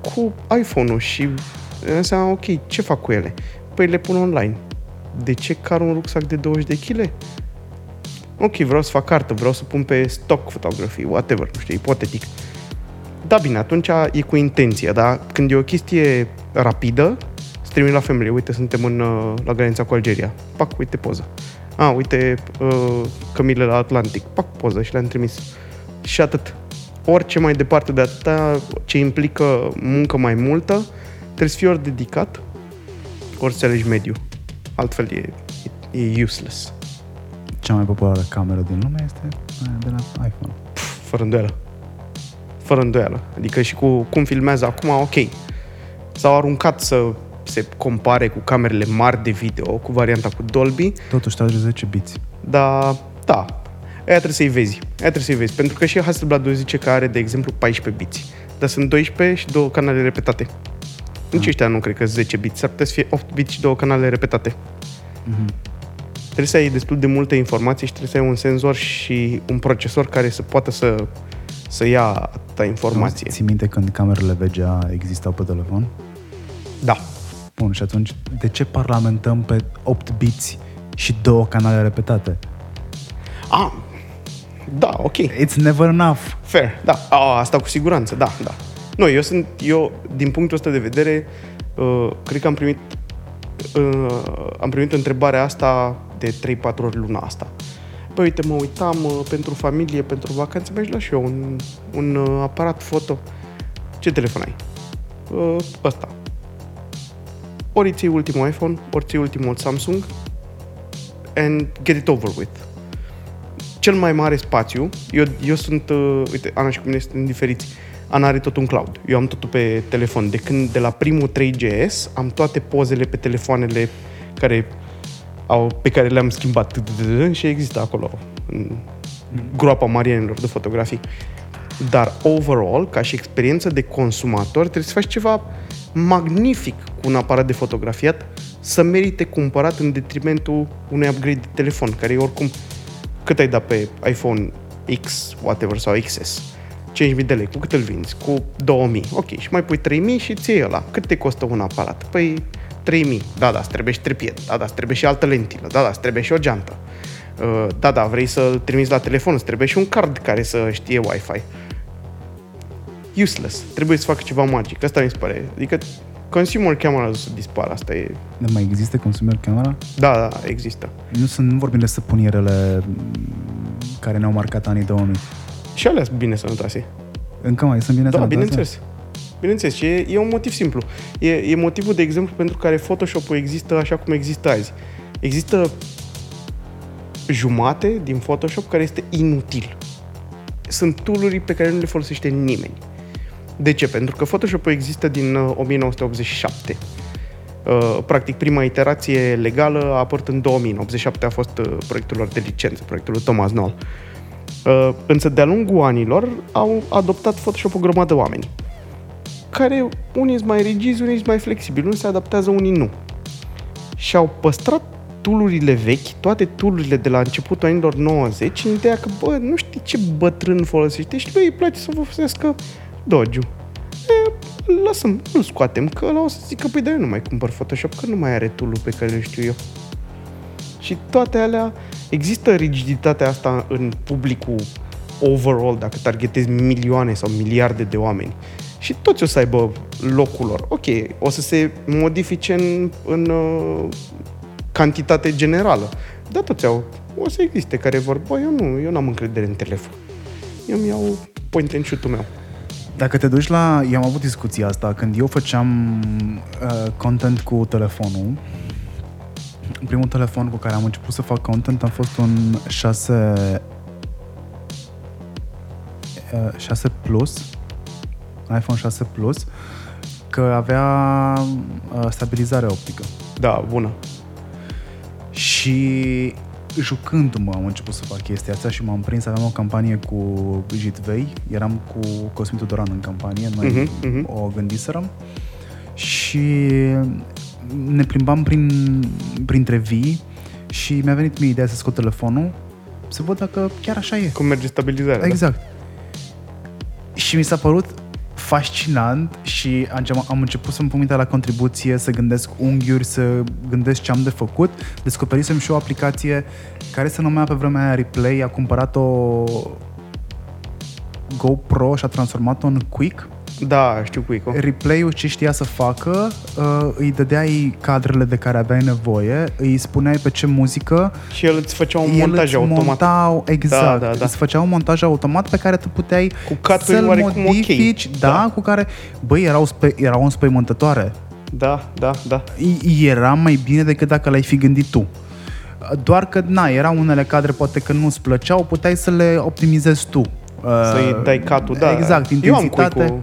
cu iPhone-ul și mi-am dat seama, ok, ce fac cu ele? Păi le pun online. De ce car un rucsac de 20 de kg? Ok, vreau să fac cartă, vreau să pun pe stock fotografii, whatever, nu știu, ipotetic. Da, bine, atunci e cu intenția, dar când e o chestie rapidă, să trimit la familie, uite, suntem în, uh, la granița cu Algeria. Pac, uite poză. A, uite uh, cămile la Atlantic. Pac, poză și le-am trimis. Și atât. Orice mai departe de atâta ce implică muncă mai multă, trebuie să fii ori dedicat, ori să alegi mediu. Altfel e, e, e useless. Cea mai populară cameră din lume este aia de la iPhone. Pf, fără îndoială. Fără îndoială. Adică și cu cum filmează acum, ok. S-au aruncat să se compare cu camerele mari de video, cu varianta cu Dolby, Totuși trage 10 biți. dar da, aia trebuie să-i vezi. Aia trebuie să-i vezi. Pentru că și Hasselblad zice că are, de exemplu, 14 biți. Dar sunt 12 și două canale repetate. Nici ăștia nu cred că 10 biți. S-ar putea să fie 8 biți și două canale repetate. Trebuie să ai destul de multe informații și trebuie să ai un senzor și un procesor care să poată să, să ia atâta informație. Ții minte când camerele VGA existau pe telefon? Da. Bun, și atunci de ce parlamentăm pe 8 biți și două canale repetate? Ah, da, ok. It's never enough. Fair, da. A, asta cu siguranță, da, da. Nu, eu sunt, eu, din punctul ăsta de vedere, uh, cred că am primit, uh, am primit întrebarea asta de 3-4 ori luna asta. Păi uite, mă uitam uh, pentru familie, pentru vacanțe, mi-aș lua și eu un, un uh, aparat foto. Ce telefon ai? Uh, ăsta. Ori ții ultimul iPhone, ori ții ultimul Samsung and get it over with cel mai mare spațiu, eu, eu sunt, uh, uite, Ana și cu mine suntem diferiți. Ana are tot un cloud. Eu am totul pe telefon. De când, de la primul 3GS, am toate pozele pe telefoanele care au, pe care le-am schimbat și există acolo în groapa marienilor de fotografii. Dar overall, ca și experiență de consumator, trebuie să faci ceva magnific cu un aparat de fotografiat să merite cumpărat în detrimentul unui upgrade de telefon, care e oricum cât ai dat pe iPhone X, whatever, sau XS? 5.000 de lei. Cu cât îl vinzi? Cu 2.000. Ok. Și mai pui 3.000 și ție ăla. Cât te costă un aparat? Păi 3.000. Da, da, îți trebuie și trepied. Da, da, îți trebuie și altă lentilă. Da, da, îți trebuie și o geantă. Uh, Da, da, vrei să-l trimiți la telefon, îți trebuie și un card care să știe Wi-Fi. Useless. Trebuie să facă ceva magic. Asta mi se pare. Adică consumer camera să dispară. Asta e... Nu mai există consumer camera? Da, da, există. Nu, sunt, nu vorbim de săpunierele care ne-au marcat anii 2000. Și alea sunt bine sănătoase. Încă mai sunt bine Da, sănătoase? bineînțeles. Bineînțeles, și e, e un motiv simplu. E, e motivul, de exemplu, pentru care Photoshop-ul există așa cum există azi. Există jumate din Photoshop care este inutil. Sunt tool pe care nu le folosește nimeni. De ce? Pentru că Photoshop-ul există din uh, 1987. Uh, practic, prima iterație legală a apărut în 2000. În 87 a fost uh, proiectul lor de licență, proiectul lui Thomas Knoll. Uh, însă, de-a lungul anilor, au adoptat Photoshop o grămadă de oameni care unii sunt mai rigizi, unii sunt mai flexibili, unii se adaptează, unii nu. Și au păstrat tulurile vechi, toate tulurile de la începutul anilor 90, în ideea că, bă, nu știi ce bătrân folosește și lui îi place să folosească Doge. E, lăsăm, nu scoatem, că ăla o să zică, păi, dar eu nu mai cumpăr Photoshop, că nu mai are tool pe care îl știu eu. Și toate alea, există rigiditatea asta în publicul overall, dacă targetezi milioane sau miliarde de oameni. Și toți o să aibă locul lor. Ok, o să se modifice în, în uh, cantitate generală. Dar toți au, o să existe care vor, bă, eu nu, eu n-am încredere în telefon. Eu mi iau point and shoot-ul meu. Dacă te duci la... Eu am avut discuția asta când eu făceam uh, content cu telefonul. Primul telefon cu care am început să fac content a fost un 6 uh, 6 Plus un iPhone 6 Plus că avea uh, stabilizare optică. Da, bună. Și jucându-mă am început să fac chestia asta și m-am prins, aveam o campanie cu Jitvei, eram cu Cosmin Tudoran în campanie, noi Mhm, uh-huh, mhm. uh-huh. o gândiserăm și ne plimbam prin, printre vii și mi-a venit mie ideea să scot telefonul să văd dacă chiar așa e. Cum merge stabilizarea. Exact. Și mi s-a părut fascinant și am, am început să-mi pun mintea la contribuție, să gândesc unghiuri, să gândesc ce am de făcut. Descoperisem și o aplicație care se numea pe vremea aia Replay, a cumpărat-o GoPro și a transformat-o în Quick. Da, da știu cu Ico. Replay-ul ce știa să facă, uh, îi dădeai cadrele de care aveai nevoie, îi spuneai pe ce muzică, Și el îți făcea un el montaj îți automat. Montau, exact, Da, da, da. îți făcea un montaj automat pe care tu puteai Cu cut-uri să-l oarecum ok. modifici, da, Da. cu care, băi, erau, spe, erau înspăimântătoare. Da, da, da. I- Era mai bine decât dacă l-ai fi gândit tu. Doar că, na, erau unele cadre poate că nu-ți plăceau, puteai să le optimizezi tu. Să-i Uh, dai catul, da. Exact, Eu am intensitate. Quick-ul,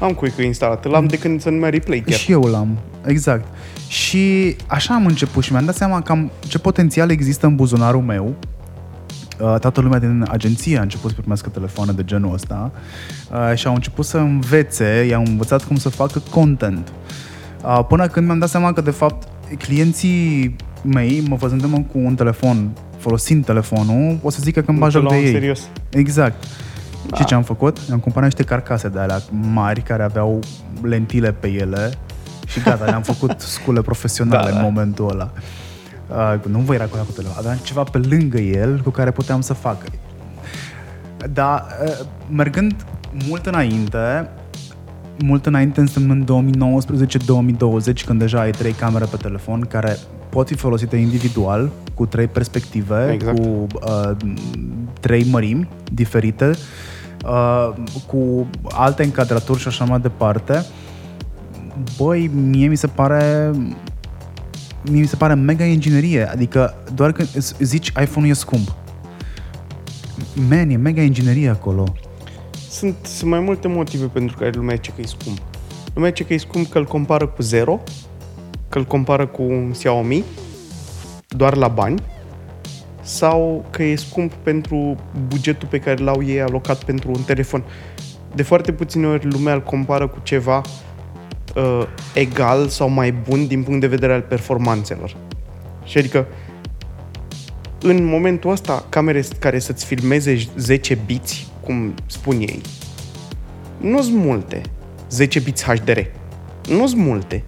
am Quick-ul instalat. L-am de când se numea Replay chiar. Și eu l-am, exact. Și așa am început și mi-am dat seama cam ce potențial există în buzunarul meu. Uh, Toată lumea din agenție a început să primească telefoane de genul ăsta uh, și au început să învețe, i-au învățat cum să facă content. Uh, Până când mi-am dat seama că, de fapt, clienții mei, mă văzându-mă cu un telefon, folosind telefonul, o să zică că îmi Nu bag te joc de luau în ei. serios. Exact. Da. Și ce am făcut? Am cumpărat niște carcase de alea mari care aveau lentile pe ele și gata, le-am făcut (laughs) scule profesionale Da, în da. momentul ăla. Uh, nu voi era cu cu telefon, aveam ceva pe lângă el cu care puteam să fac. Dar uh, mergând mult înainte, mult înainte însemnând 2019-2020, când deja ai trei camere pe telefon care pot fi folosite individual, cu trei perspective, Exact. cu uh, trei mărimi diferite, uh, cu alte încadraturi și așa mai departe. Băi, mie mi se pare mie mi se pare mega inginerie, adică doar când îți zici iPhone-ul e scump. Man, e mega inginerie acolo. Sunt, sunt mai multe motive pentru care lumea zice că e scump. Lumea zice că e scump că îl compară cu Zero, că îl compară cu un Xiaomi, doar la bani, sau că e scump pentru bugetul pe care l-au ei alocat pentru un telefon. De foarte puține ori lumea îl compară cu ceva uh, egal sau mai bun din punct de vedere al performanțelor. Și adică în momentul ăsta, camere care să-ți filmeze 10 biți, cum spun ei, nu sunt multe. 10 biți HDR. Nu sunt multe.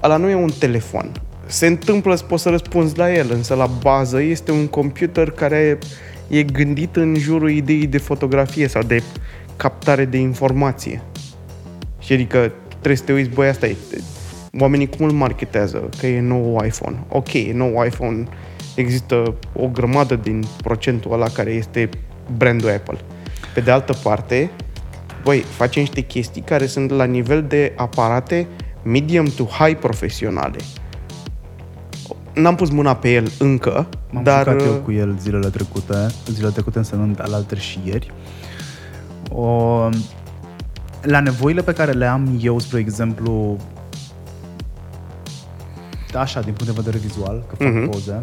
Ala nu e un telefon. Se întâmplă să poți să răspunzi la el, însă la bază este un computer care e gândit în jurul ideii de fotografie sau de captare de informație. Și adică trebuie să te uiți, băi, asta e. Oamenii cum îl marketează? Că e nou iPhone. Ok, e nou iPhone. Există o grămadă din procentul ăla care este brandul Apple. Pe de altă parte, băi, face niște chestii care sunt la nivel de aparate medium to high profesionale. N-am pus mâna pe el încă, M-am dar jucat eu cu el zilele trecute, zilele trecute însemnând alaltă și ieri. O, la nevoile pe care le am eu, spre exemplu, așa, din punct de vedere vizual, că fac Mhm. poze,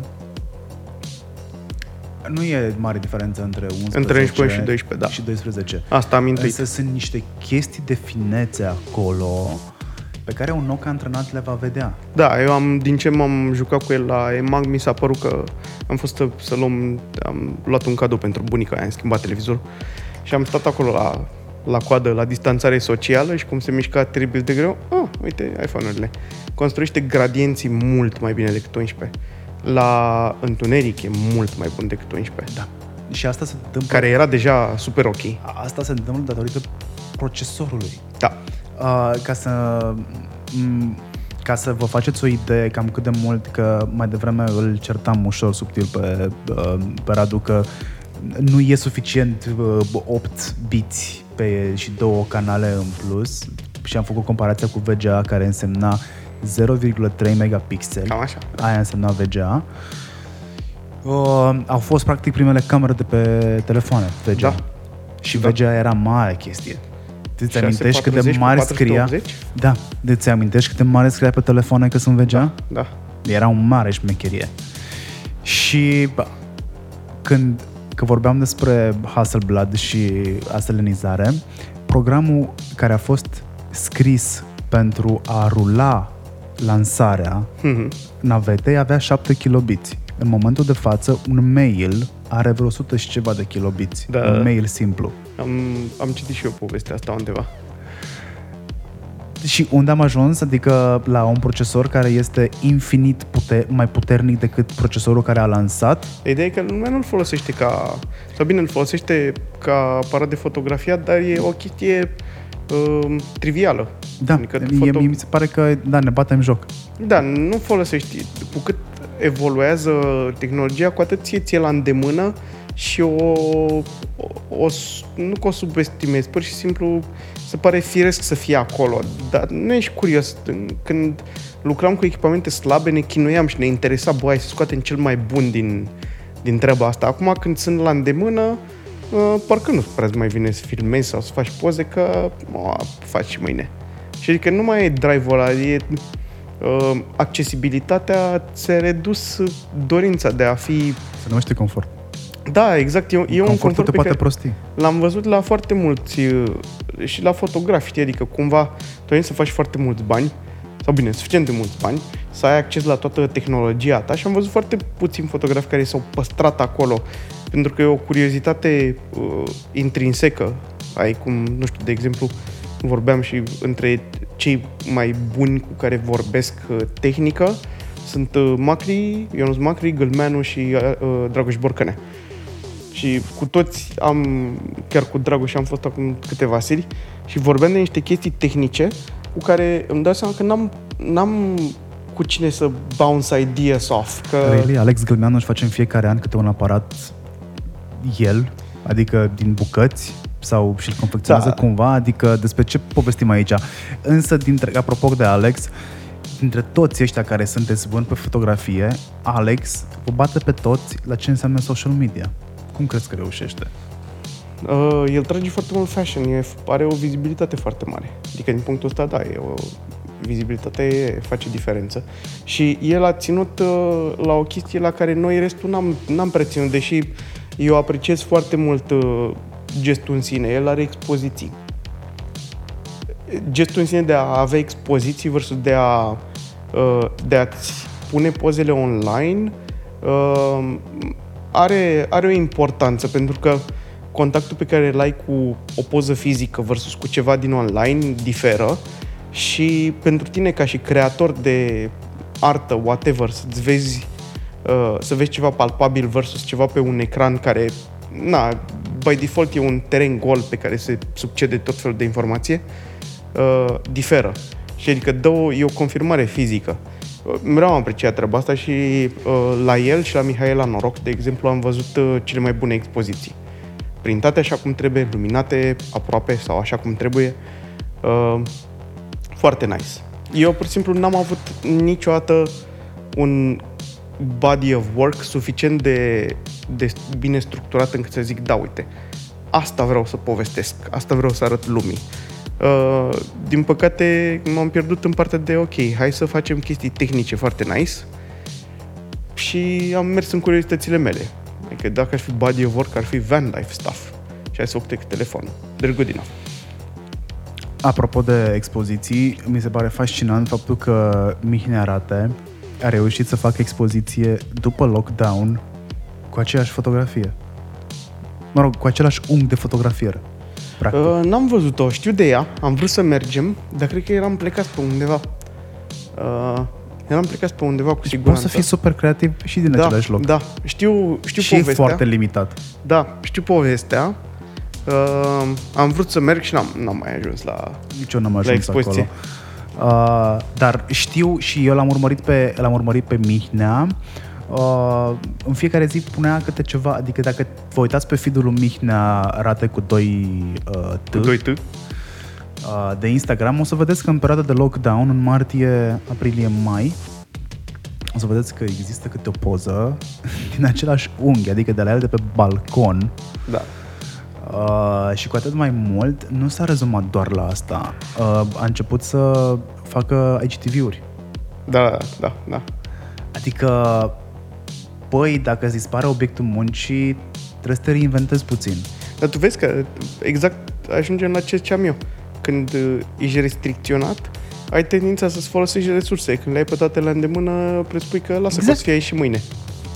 nu e mare diferență între 11 Între 11 și 12, da. și 12. asta am intuit. Însă sunt niște chestii de finețe acolo pe care un nou antrenat le va vedea. Da, eu am, din ce m-am jucat cu el la EMAG, mi s-a părut că am fost să, să luăm, am luat un cadou pentru bunica aia, am schimbat televizorul și am stat acolo la, la coadă, la distanțare socială și cum se mișca teribil de greu, ah, uite, iPhone-urile. Construiește gradienții mult mai bine decât 11. La întuneric e mult mai bun decât 11. Da. Și asta se întâmplă Care era deja super ok. Asta se întâmplă datorită procesorului. Da. Uh, ca să m- ca să vă faceți o idee cam cât de mult că mai devreme îl certam ușor subtil pe, uh, pe Radu că nu e suficient uh, 8 biți pe și două canale în plus și am făcut comparația cu VGA care însemna 0,3 megapixeli. Cam așa. Aia însemna VGA. Uh, au fost practic primele camere de pe telefoane VGA. Da. Și Da. VGA era mare chestie. Îți 640 amintești cât de cu mare scria? 480? Da. Îți amintești cât de mare scria pe telefoane că sunt VGA? Da. Era un mare șmecherie. Și bă, când că vorbeam despre Hasselblad și aselenizare, programul care a fost scris pentru a rula lansarea Mhm. navetei avea 7 kilobiți. În momentul de față, un mail are vreo 100 și ceva de kilobiți. Da. Un mail simplu. Am, am citit și eu povestea asta undeva. Și unde am ajuns? Adică la un procesor care este infinit pute- mai puternic decât procesorul care a lansat. Ideea e că lumea nu-l folosește ca... Sau bine, îl folosește ca aparat de fotografiat, dar e o chestie uh, trivială. Da, Adică mie, foto- mie mi se pare că, da, ne batem joc. Da, nu folosești. Cu cât evoluează tehnologia, cu atât ție ție la îndemână și o, o, o s- nu că o subestimezi, pur și simplu se pare firesc să fie acolo, dar nu ești curios. Când lucram cu echipamente slabe, ne chinuiam și ne interesa, bă, hai să scoatem cel mai bun din, din treaba asta. Acum când sunt la îndemână, uh, parcă nu prea mai vine să filmezi sau să faci poze, că o, faci și mâine. Și adică nu mai e drive-ul ăla, e uh, accesibilitatea ți-a redus dorința de a fi... Se numește confort. Da, exact, e, e un Confortul confort te pe poate care prosti. l-am văzut la foarte mulți uh, și la fotografi, știi, adică cumva tu ai să faci foarte mulți bani sau bine, suficient de mulți bani, să ai acces la toată tehnologia ta și am văzut foarte puțini fotografi care s-au păstrat acolo pentru că e o curiozitate uh, intrinsecă. Ai cum, nu știu, de exemplu, vorbeam și între cei mai buni cu care vorbesc uh, tehnică sunt uh, Macri, Ionuț Macri, Gălmeanu și uh, uh, Dragoș Borcănea. Și cu toți am, chiar cu Dragoș am fost acum câteva serii și vorbeam de niște chestii tehnice cu care îmi dau seama că n-am, n-am cu cine să bounce ideas off. Că... Really? Alex Gălmeanu își face în fiecare an câte un aparat el, adică din bucăți, sau și-l confecționează Da. cumva, adică despre ce povestim aici. Însă, dintre, apropo de Alex, dintre toți ăștia care sunteți buni pe fotografie, Alex vă bate pe toți la ce înseamnă social media. Cum crezi că reușește? Uh, el trage foarte mult fashion, e, are o vizibilitate foarte mare. Adică din punctul ăsta, da, e o vizibilitate face diferență. Și el a ținut uh, la o chestie la care noi restul n-am, n-am prea ținut, deși eu apreciez foarte mult uh, gestul în sine. El are expoziții. Gestul în sine de a avea expoziții versus de a uh, de a-ți pune pozele online uh, are, are o importanță pentru că contactul pe care îl ai cu o poză fizică versus cu ceva din online diferă și pentru tine ca și creator de artă, whatever, să-ți vezi uh, să vezi ceva palpabil versus ceva pe un ecran care, na, by default e un teren gol pe care se succede tot felul de informație, uh, diferă. Și adică dă o, e o confirmare fizică. Uh, Mereu am apreciat treaba asta și uh, la el și la Mihaela Noroc, de exemplu, am văzut uh, cele mai bune expoziții. Printate așa cum trebuie, luminate aproape sau așa cum trebuie. Uh, foarte nice. Eu, pur și simplu, n-am avut niciodată un body of work suficient de, de bine structurat încât să zic, da, uite, asta vreau să povestesc, asta vreau să arăt lumii. Uh, din păcate, m-am pierdut în partea de, ok, hai să facem chestii tehnice foarte nice și am mers în curiozitățile mele. Adică dacă ar fi body of work, ar fi van life stuff. Și hai să octec telefonul. They're good enough. Apropo de expoziții, mi se pare fascinant faptul că Mihnea Rate a reușit să facă expoziție după lockdown cu aceeași fotografie. Mă rog, cu același unghi de fotografiere. Practic. Uh, n-am văzut-o, știu de ea, am vrut să mergem, dar cred că eram plecați pe undeva. Uh, eram plecați pe undeva cu Poți siguranță. să fii super creativ și din da, același loc. Da, știu, știu și e povestea. foarte limitat. Da, știu povestea. Uh, am vrut să merg și n-am, n-am mai ajuns la... Nici eu n-am La ajuns acolo. expoziție. Uh, dar știu și eu l-am urmărit pe, l-am urmărit pe Mihnea. Uh, în fiecare zi punea câte ceva, adică dacă vă uitați pe feed-ul lui Mihnea rate cu 2 uh, T, Cu doi T. uh, de Instagram, o să vedeți că în perioada de lockdown, în martie, aprilie, mai, o să vedeți că există câte o poză (laughs) din același unghi, adică de la el de pe balcon, Da. Uh, și cu atât mai mult, nu s-a rezumat doar la asta. Uh, a început să facă IGTV-uri. Da, da, da. Adică, păi, dacă îți dispare obiectul muncii, trebuie să te reinventezi puțin. Dar tu vezi că exact ajungem la ce ziceam eu. Când uh, ești restricționat, ai tendința să-ți folosești resurse. Când le ai pe toate la îndemână, presupui că lasă Exact. exact. poți fi aici și mâine.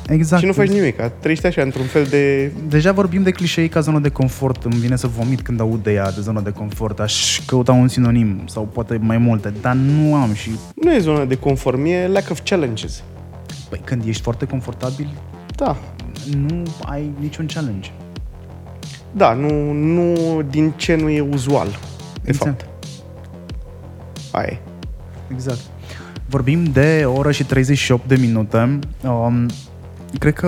Exact. Și nu faci nimic. Trăiești așa, într-un fel de... Deja vorbim de clișei ca zonă de confort. Îmi vine să vomit când aud de ea, de zonă de confort. Aș căuta un sinonim sau poate mai multe, dar nu am și... Nu e zona de conform, e lack of challenges. Păi, când ești foarte confortabil, Da. nu ai niciun challenge. Da, nu, nu din ce nu e uzual. De Exact. fapt. Aia e. Exact. Vorbim de o oră și 38 de minute. Um, cred că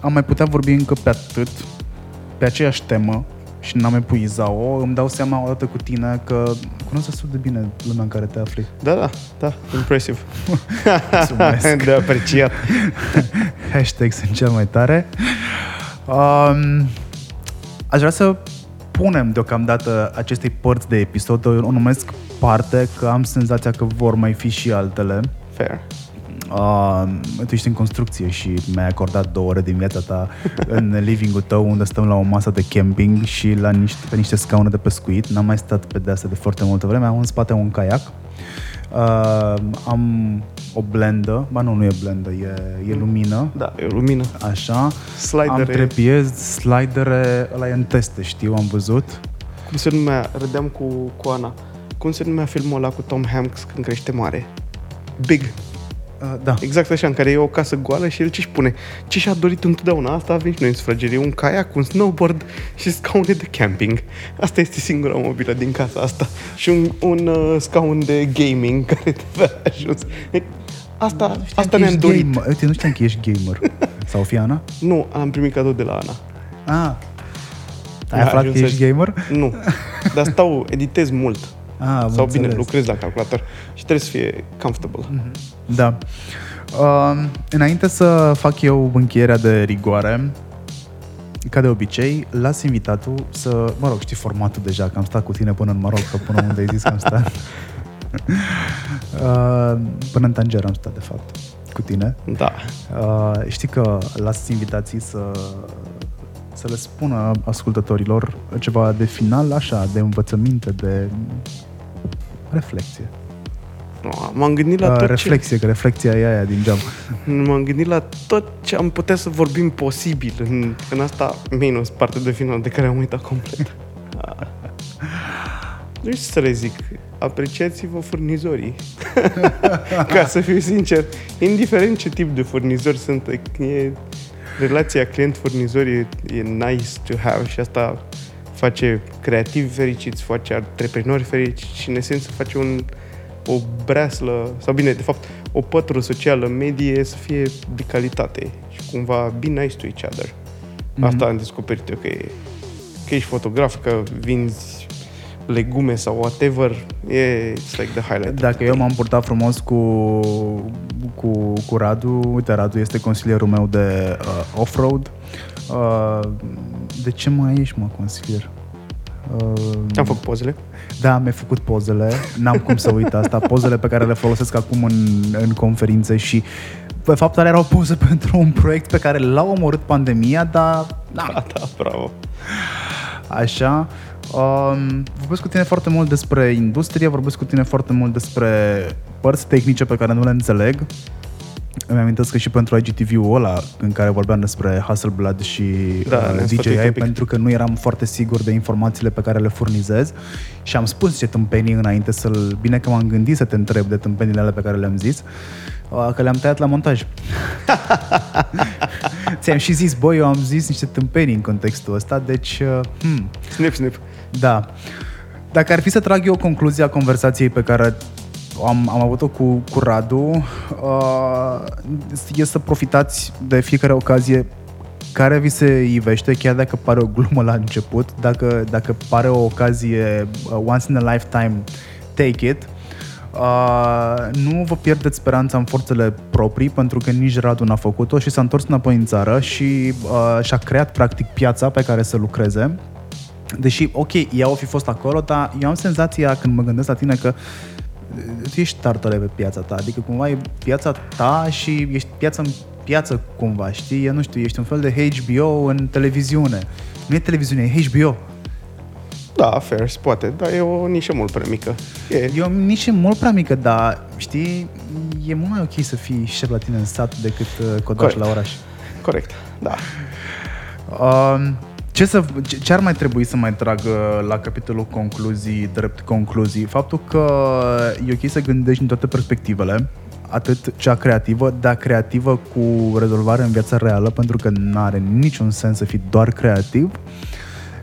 am mai putea vorbi încă pe atât, pe aceeași temă și n-am epuiza-o. Îmi dau seama odată cu tine că cunosc destul de bine lumea în care te afli. Da, da, da, impresiv. Mulțumesc. (laughs) de apreciat. Hashtag sunt cel mai tare. Um, aș vrea să punem deocamdată acestei părți de episod, o numesc parte, că am senzația că vor mai fi și altele. Fair. Uh, tu ești în construcție și mi-ai acordat două ore din viața ta (laughs) în living-ul tău unde stăm la o masă de camping și la niște, pe niște scaune de pescuit. N-am mai stat pe de asta de foarte multă vreme. Am în spate un caiac. Uh, am o blendă, ba nu, nu e blendă, e, e lumină. Da, e o lumină. Așa. Slidere. Am trepiez, slidere, ăla e în teste, știu, am văzut. Cum se numea, râdeam cu, cu Ana, cum se numea filmul ăla cu Tom Hanks când crește mare? Big. Uh, da. Exact așa, în care e o casă goală și el ce-și pune? Ce și-a dorit întotdeauna? Asta avem și noi în sufragerie, un caiac, un snowboard și scaune de camping. Asta este singura mobilă din casa asta. Și un, un uh, scaun de gaming care te a ajuns. Asta, Nu știam asta că ne-am ești dorit. Gamer. Uite, nu știam că ești gamer. (laughs) Sau Fiana? Nu, am primit cadou de la Ana. Ah. Ai Mi-a aflat că ajuns ești să- gamer? Nu, (laughs) dar stau, editez mult. Ah, am Sau bine, înțeles. lucrez la calculator și trebuie să fie comfortable. Da. Uh, înainte să fac eu încheierea de rigoare, ca de obicei, las invitatul să... Mă rog, știi formatul deja, că am stat cu tine până în Maroc, că până unde ai zis că am stat. (laughs) Uh, până în Tanger am stat, de fapt, cu tine. Da. Uh, știi că las invitații să, să le spună ascultătorilor ceva de final, așa, de învățăminte, de reflexie. Nu, M-am gândit la Uh, tot reflexie, că reflexia e aia din geam. ce... M-am gândit la tot ce am putea să vorbim posibil în, în asta, minus partea de final de care am uitat complet. (laughs) Ah. Nu știu ce să le zic. Apreciați-vă furnizorii. (laughs) Ca să fiu sincer, indiferent ce tip de furnizori sunt, e, relația client-furnizor e, e nice to have și asta face creativi fericiți, face antreprenori fericiți și în esență face un, o breaslă, sau bine, de fapt, o pătură socială medie să fie de calitate și cumva be nice to each other. Asta am descoperit eu, că, e, că ești fotograf, că vinzi legume sau whatever, e it's like the highlight. Dacă eu m-am purtat frumos cu, cu, cu Radu, uite, Radu este consilierul meu de uh, off-road. Uh, de ce mai ești, mă, consilier? Uh, Am făcut pozele. Da, mi-ai făcut pozele, n-am cum să uit asta, pozele pe care le folosesc acum în, în conferințe și de fapt alea erau poze (laughs) pentru un proiect pe care l-a omorât pandemia, dar na, Da, (laughs) da, bravo. Așa. Um, vorbesc cu tine foarte mult despre industrie, vorbesc cu tine foarte mult despre părți tehnice pe care nu le înțeleg. Îmi amintesc că și pentru IGTV-ul ăla în care vorbeam despre Hasselblad și Da, uh, ne-am sfătuit DJI un pic. pentru că nu eram foarte sigur de informațiile pe care le furnizez și am spus ce tâmpenii înainte să-l... Bine că m-am gândit să te întreb de tâmpenile alea pe care le-am zis, uh, că le-am tăiat la montaj. (laughs) Ți-am și zis, băi, eu am zis niște tâmpenii în contextul ăsta, deci... Uh, hmm, Snip, snip. da. Dacă ar fi să trag eu concluzia conversației pe care am, am avut-o cu, cu Radu, uh, e să profitați de fiecare ocazie care vi se ivește, chiar dacă pare o glumă la început, dacă, dacă pare o ocazie uh, once in a lifetime, take it. Uh, nu vă pierdeți speranța în forțele proprii, pentru că nici Radu n-a făcut-o și s-a întors înapoi în țară și uh, și-a creat practic piața pe care să lucreze. Deși, ok, ea o fi fost acolo, dar eu am senzația când mă gândesc la tine că uh, tu ești startele pe piața ta, adică cumva e piața ta și ești piața în piață cumva, știi? Eu nu știu, ești un fel de HBO în televiziune. Nu e televiziune, e HBO. Da, fair, se poate, dar e o nișă mult prea mică. E, E o nișă mult prea mică, dar, știi, e mult mai ok să fii șef la tine în sat decât uh, codaș Corect. la oraș. corect, da. Um, ce, să, ce- ce ar mai trebui să mai trag uh, la capitolul concluzii, drept concluzii? Faptul că e ok să gândești din toate perspectivele, atât cea creativă, dar creativă cu rezolvare în viața reală, pentru că nu are niciun sens să fii doar creativ,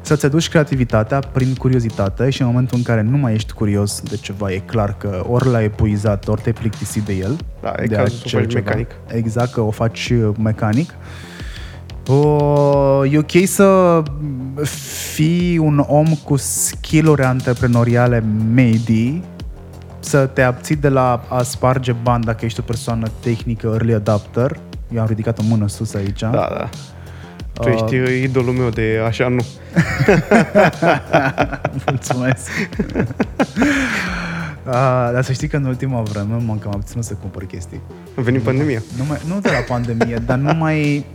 să-ți aduci creativitatea prin curiozitate și în momentul în care nu mai ești curios de ceva, e clar că ori l-ai epuizat, ori te-ai plictisit de el. Da, e de cazul să o acel faci ceva. mecanic. Exact, că o faci uh, mecanic. O, e ok să fii un om cu skill-uri antreprenoriale medii, să te abții de la a sparge bani dacă ești o persoană tehnică early adapter. Eu am ridicat o mână sus aici. Da, da. Tu ești uh, idolul meu de așa nu. (laughs) Mulțumesc. (laughs) Uh, dar să știi că în ultima vreme m-am cam abținut să cumpăr chestii. A venit pandemia. Nu, mai, nu de la pandemie, dar nu mai...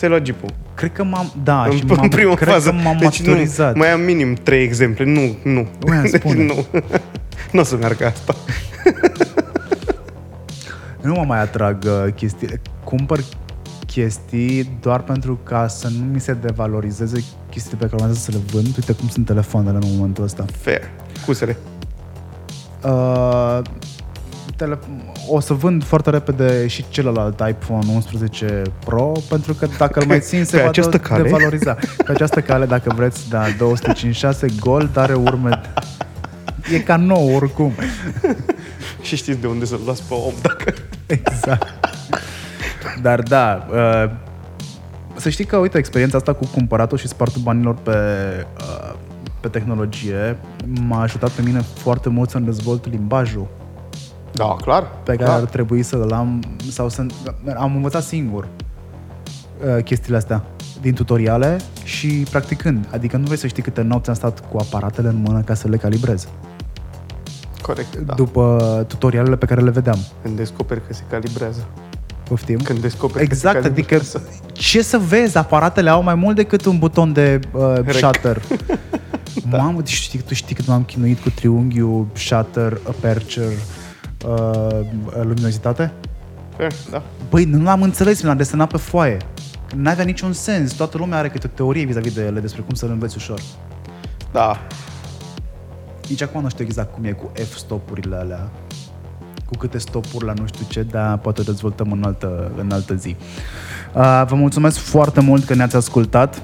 Ți-ai luat jeep Cred că m-am... Da, în, și m-am, în prima cred fază. că m-am deci maturizat. Nu, mai am minim trei exemple. Nu, nu. Voiam Deci (laughs) spune. nu. (laughs) nu o să meargă asta. (laughs) Nu mă mai atrag uh, chestii. Cumpăr chestii doar pentru ca să nu mi se devalorizeze chestiile pe care urmează să le vând. Uite cum sunt telefoanele în momentul ăsta. Fair. Cusere. Uh, tele- o să vând foarte repede și celălalt iPhone 11 Pro pentru că dacă îl mai țin se Pe va această de- cale? devaloriza. Pe această cale, dacă vreți, da, 256 Gold are urme... E ca nou oricum. Și știți de unde să-l luați pe om dacă... Exact. Dar da, uh, să știi că, uite, experiența asta cu cumpăratul și spartul banilor pe, uh, pe tehnologie m-a ajutat pe mine foarte mult să-mi dezvolt limbajul Da, clar. pe care clar. ar trebui să îl am sau să am învățat singur uh, chestiile astea din tutoriale și practicând. Adică nu vrei să știi câte nopți am stat cu aparatele în mână ca să le calibrez. Corect, da. După tutorialele pe care le vedeam. Când descoperi că se calibrează. Poftim? Când descoperi Exact, că se adică calibrează. ce să vezi, aparatele au mai mult decât un buton de uh, Rec. shutter. (laughs) Mamă, deci știi, tu știi cât m-am chinuit cu triunghiul, shutter, aperture, uh, luminozitate? Fair, da. Băi, nu l-am înțeles, mi l-am desenat pe foaie. N-avea niciun sens. Toată lumea are câte o teorie vis-a-vis de ele despre cum să le înveți ușor. Da. Nici acum nu știu exact cum e cu F-stopurile alea. Cu câte stopuri la nu știu ce, dar poate o dezvoltăm în altă, în altă zi. Uh, vă mulțumesc foarte mult că ne-ați ascultat.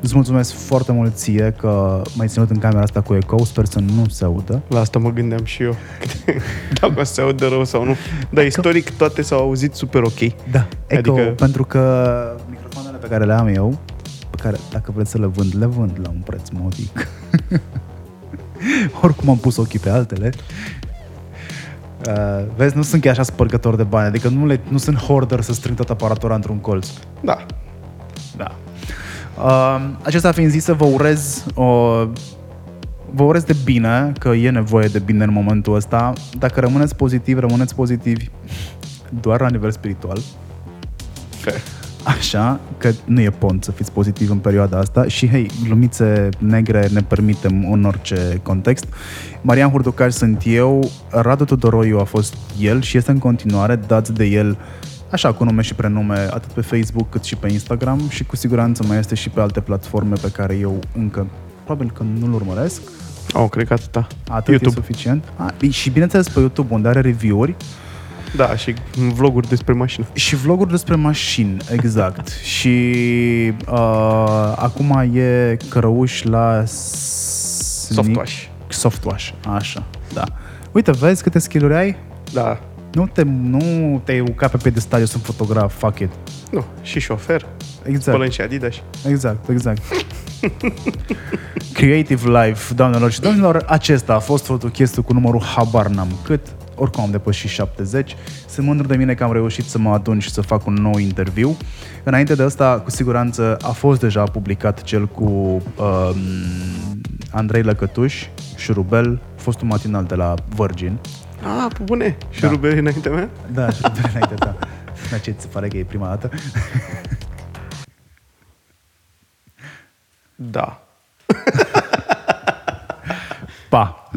Îți mulțumesc foarte mult ție că m-ai ținut în camera asta cu eco. Sper să nu se audă. La asta mă gândeam și eu. (laughs) Dacă o să se audă rău sau nu. Dar istoric toate s-au auzit super ok. Da, eco, Adică- pentru că microfoanele pe care le am eu, pe care dacă vreți să le vând, le vând la un preț modic. (laughs) Oricum am pus ochii pe altele. Uh, vezi, nu sunt chiar așa spărgător de bani, adică nu, le, nu sunt hoarder să strâng toată aparatura într-un colț. Da. Da. Uh, acesta fiind zis, să vă urez o, vă urez de bine, că e nevoie de bine în momentul ăsta. Dacă rămâneți pozitivi, rămâneți pozitivi doar la nivel spiritual. Fair. Așa, că nu e pont să fiți pozitiv în perioada asta și, hei, glumițe negre ne permitem în orice context. Marian Hurducaș sunt eu, Radu Tudoroiu a fost el și este în continuare, dați de el așa cu nume și prenume, atât pe Facebook cât și pe Instagram și cu siguranță mai este și pe alte platforme pe care eu încă probabil că nu-l urmăresc. Au, cred că atâta. Atât YouTube. e suficient. A, și bineînțeles pe YouTube, unde are review-uri Da, și vloguri despre mașină. Și vloguri despre mașini, exact. (laughs) și uh, acum e cărăuș la Sneak- Softwash. Softwash, așa, da. Uite, vezi câte skill-uri ai? Da. Nu te, nu te uca pe pedestal, eu sunt fotograf, fuck it. Nu, și șofer. Exact, Spălăm și Adidas. exact, exact. (laughs) Creative Life, doamnelor și domnilor, acesta a fost fotochistul cu numărul habar n-am cât. Oricum am depășit 70. Sunt mândru de mine că am reușit să mă adun și să fac un nou interviu. Înainte de asta, cu siguranță, a fost deja publicat cel cu um, Andrei Lăcătuș, Șurubel, fostul matinal de la Virgin. Ah, pe bune. Și Da. ruberi înaintea mea? Da, Șurubel înainte, da. Dar ce ți se pare că e prima dată? Da. Pa!